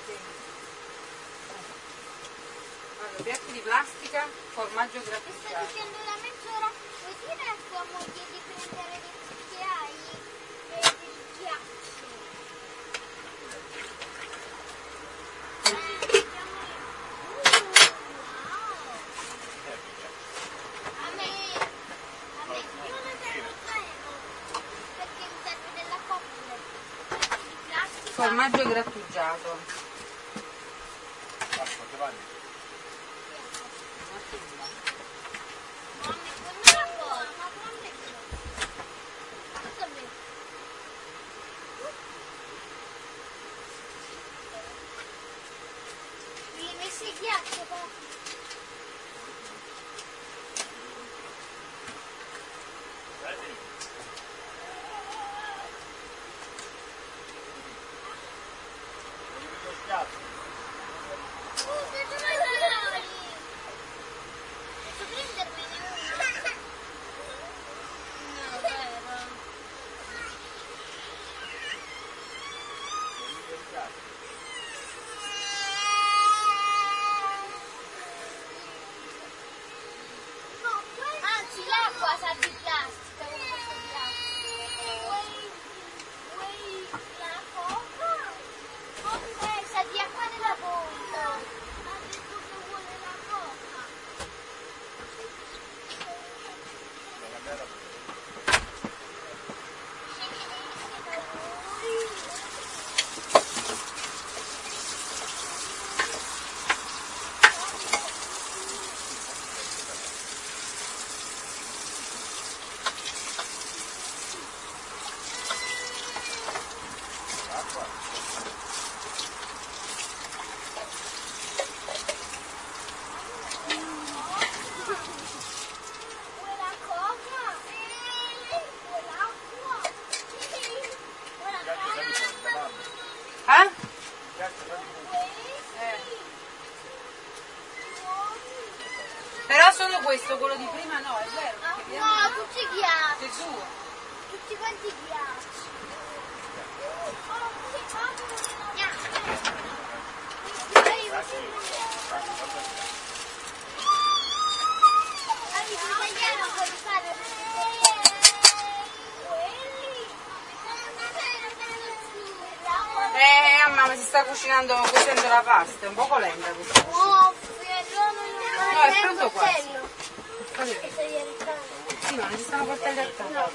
Sì. Allora, piatti di plastica, formaggio grattugiato. dicendo da mezz'ora, vuoi dire a tua moglie di prendere dei cucchiai e del ghiaccio? Eh, diciamo io. Uh, wow. A me, a me, io ne servo zero, perché mi serve della coppia. Di plastica. Formaggio grattugiato. Mamma, cucinando, cuocendo la pasta, è un poco lenta questa. Oh, No, è pronto quasi. Sì, ma non ci stanno coltelli a tavola.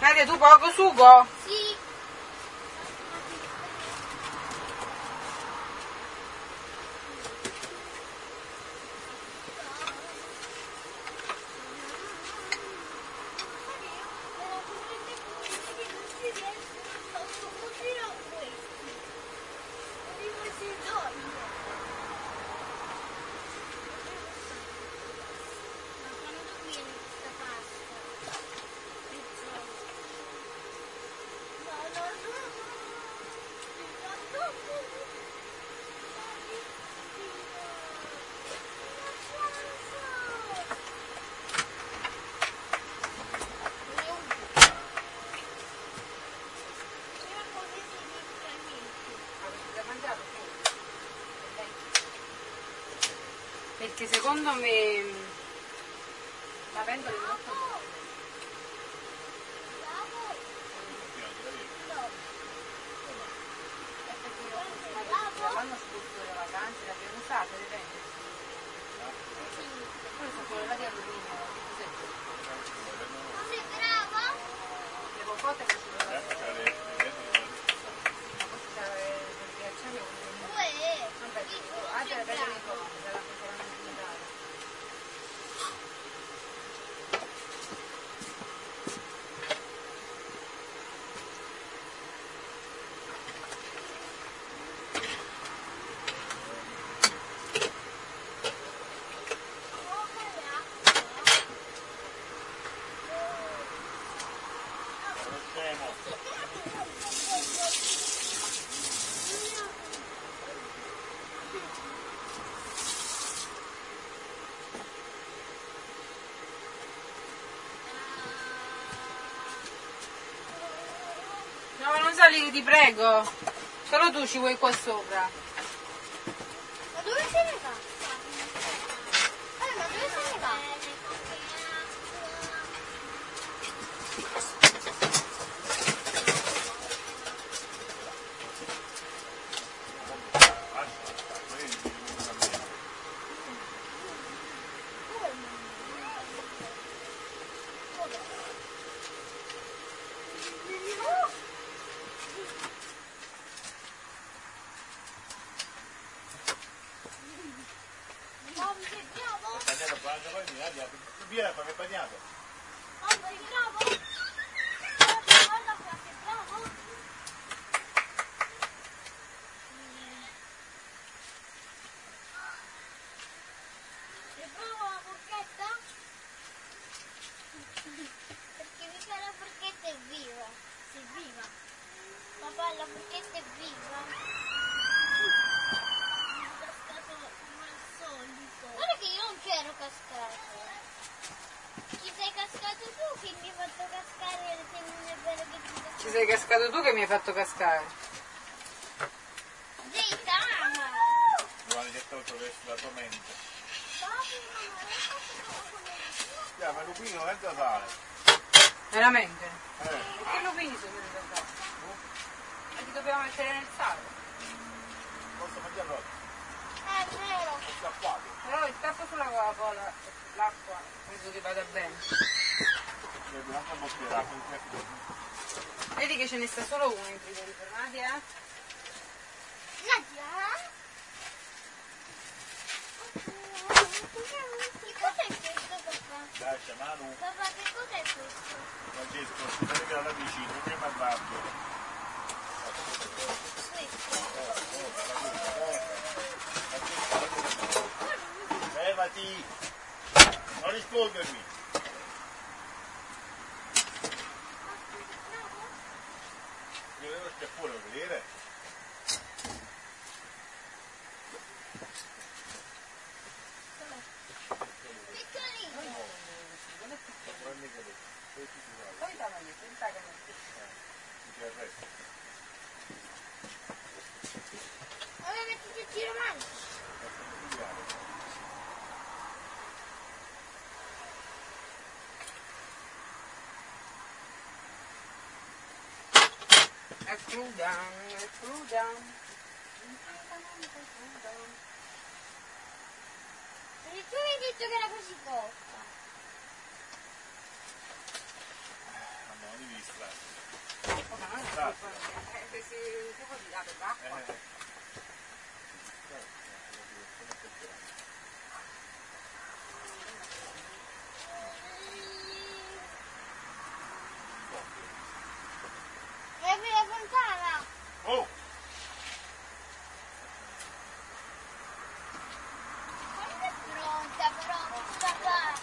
Nadia, tu poco sugo? Sì. Perché secondo me la pentola è molto buona. È perché io ho consumato l'anno scorso le vacanze, le abbiamo usate le pentole. E poi sono quelle là di alluminio, che cos'è? Sei brava? Le popote che sono Ma questo c'è del ghiacciaio Uè, Vabbè, anche le pentole di comodo, se la facevano alimentare. No, ma non salire, ti prego. Solo tu ci vuoi qua sopra. Ma dove se ne va? Eh, ma dove se ne va? Mamma, sei bravo? Via, fai bagnato. Mamma, sei bravo? Guarda, guarda qua, sei bravo? Sei bravo la forchetta? Perché mica la forchetta è viva. Sei viva. Papà, la forchetta è viva. Sono cascato come al solito. Guarda che io non c'ero cascato. Ci sei cascato tu che mi hai fatto cascare se non è vero che ti sei cascato tu che mi hai fatto cascare. Maledetto verso la tua mente. Non Ya, ma Lupino è da fare. Veramente? Eh, Che lupini sono venuti a fare? Ma ti dobbiamo mettere nel sale. posso mangiare oggi? È vero. Però il tappo sulla Coca-Cola, l'acqua, penso che vada bene. Bottiglia d'acqua. Vedi che ce ne sta solo uno in frigorifero, Nadia? Nadia? Che cos'è questo, papà? Lascia Manu. Papà, che cos'è questo? Francesco, stai che la vicino, prima al babbo. Levati! Non rispondermi! Io devo stare fuori a vedere. Poi da me, pensa che non Ti arresto. Vabbè, mettiti il tiro mano. È cruda, è cruda. E tu mi hai detto che era così cotta. Ma non distrarre. Ma non è eh, se si un po' di lato d'acqua. Eh. E apri la fontana. Oh! Quando è pronta però, papà?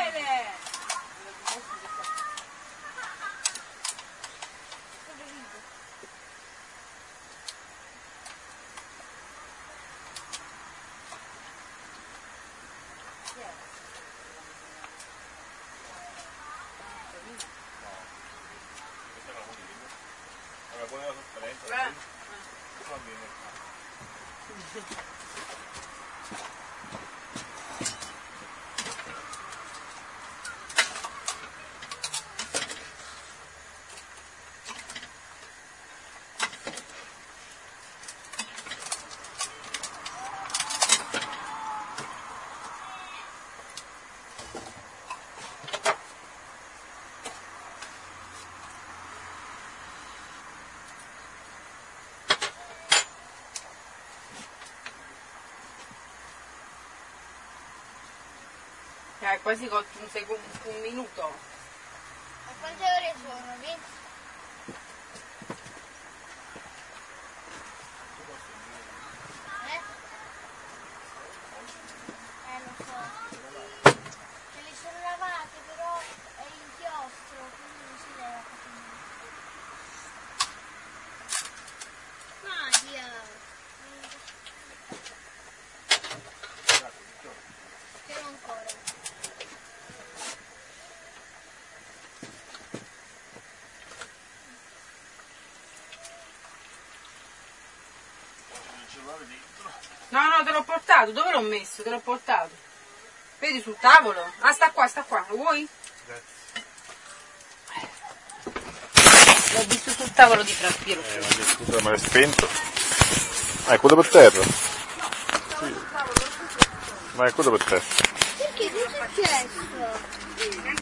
Eh, quasi un, un minuto. A quante ore sono? 20? Eh? Eh, lo so. Ce li sono lavate, però è inchiostro, quindi non si leva Magia! Spero ancora. No, no, te l'ho portato. Dove l'ho messo? Te l'ho portato. Vedi sul tavolo? Ah, sta qua, sta qua. Lo vuoi? L'ho visto sul tavolo di Frappiro. Eh, ma scusa, ma l'hai spento? Ah, è quello per terra? Sì. Ma è quello per terra. Perché? Che è successo?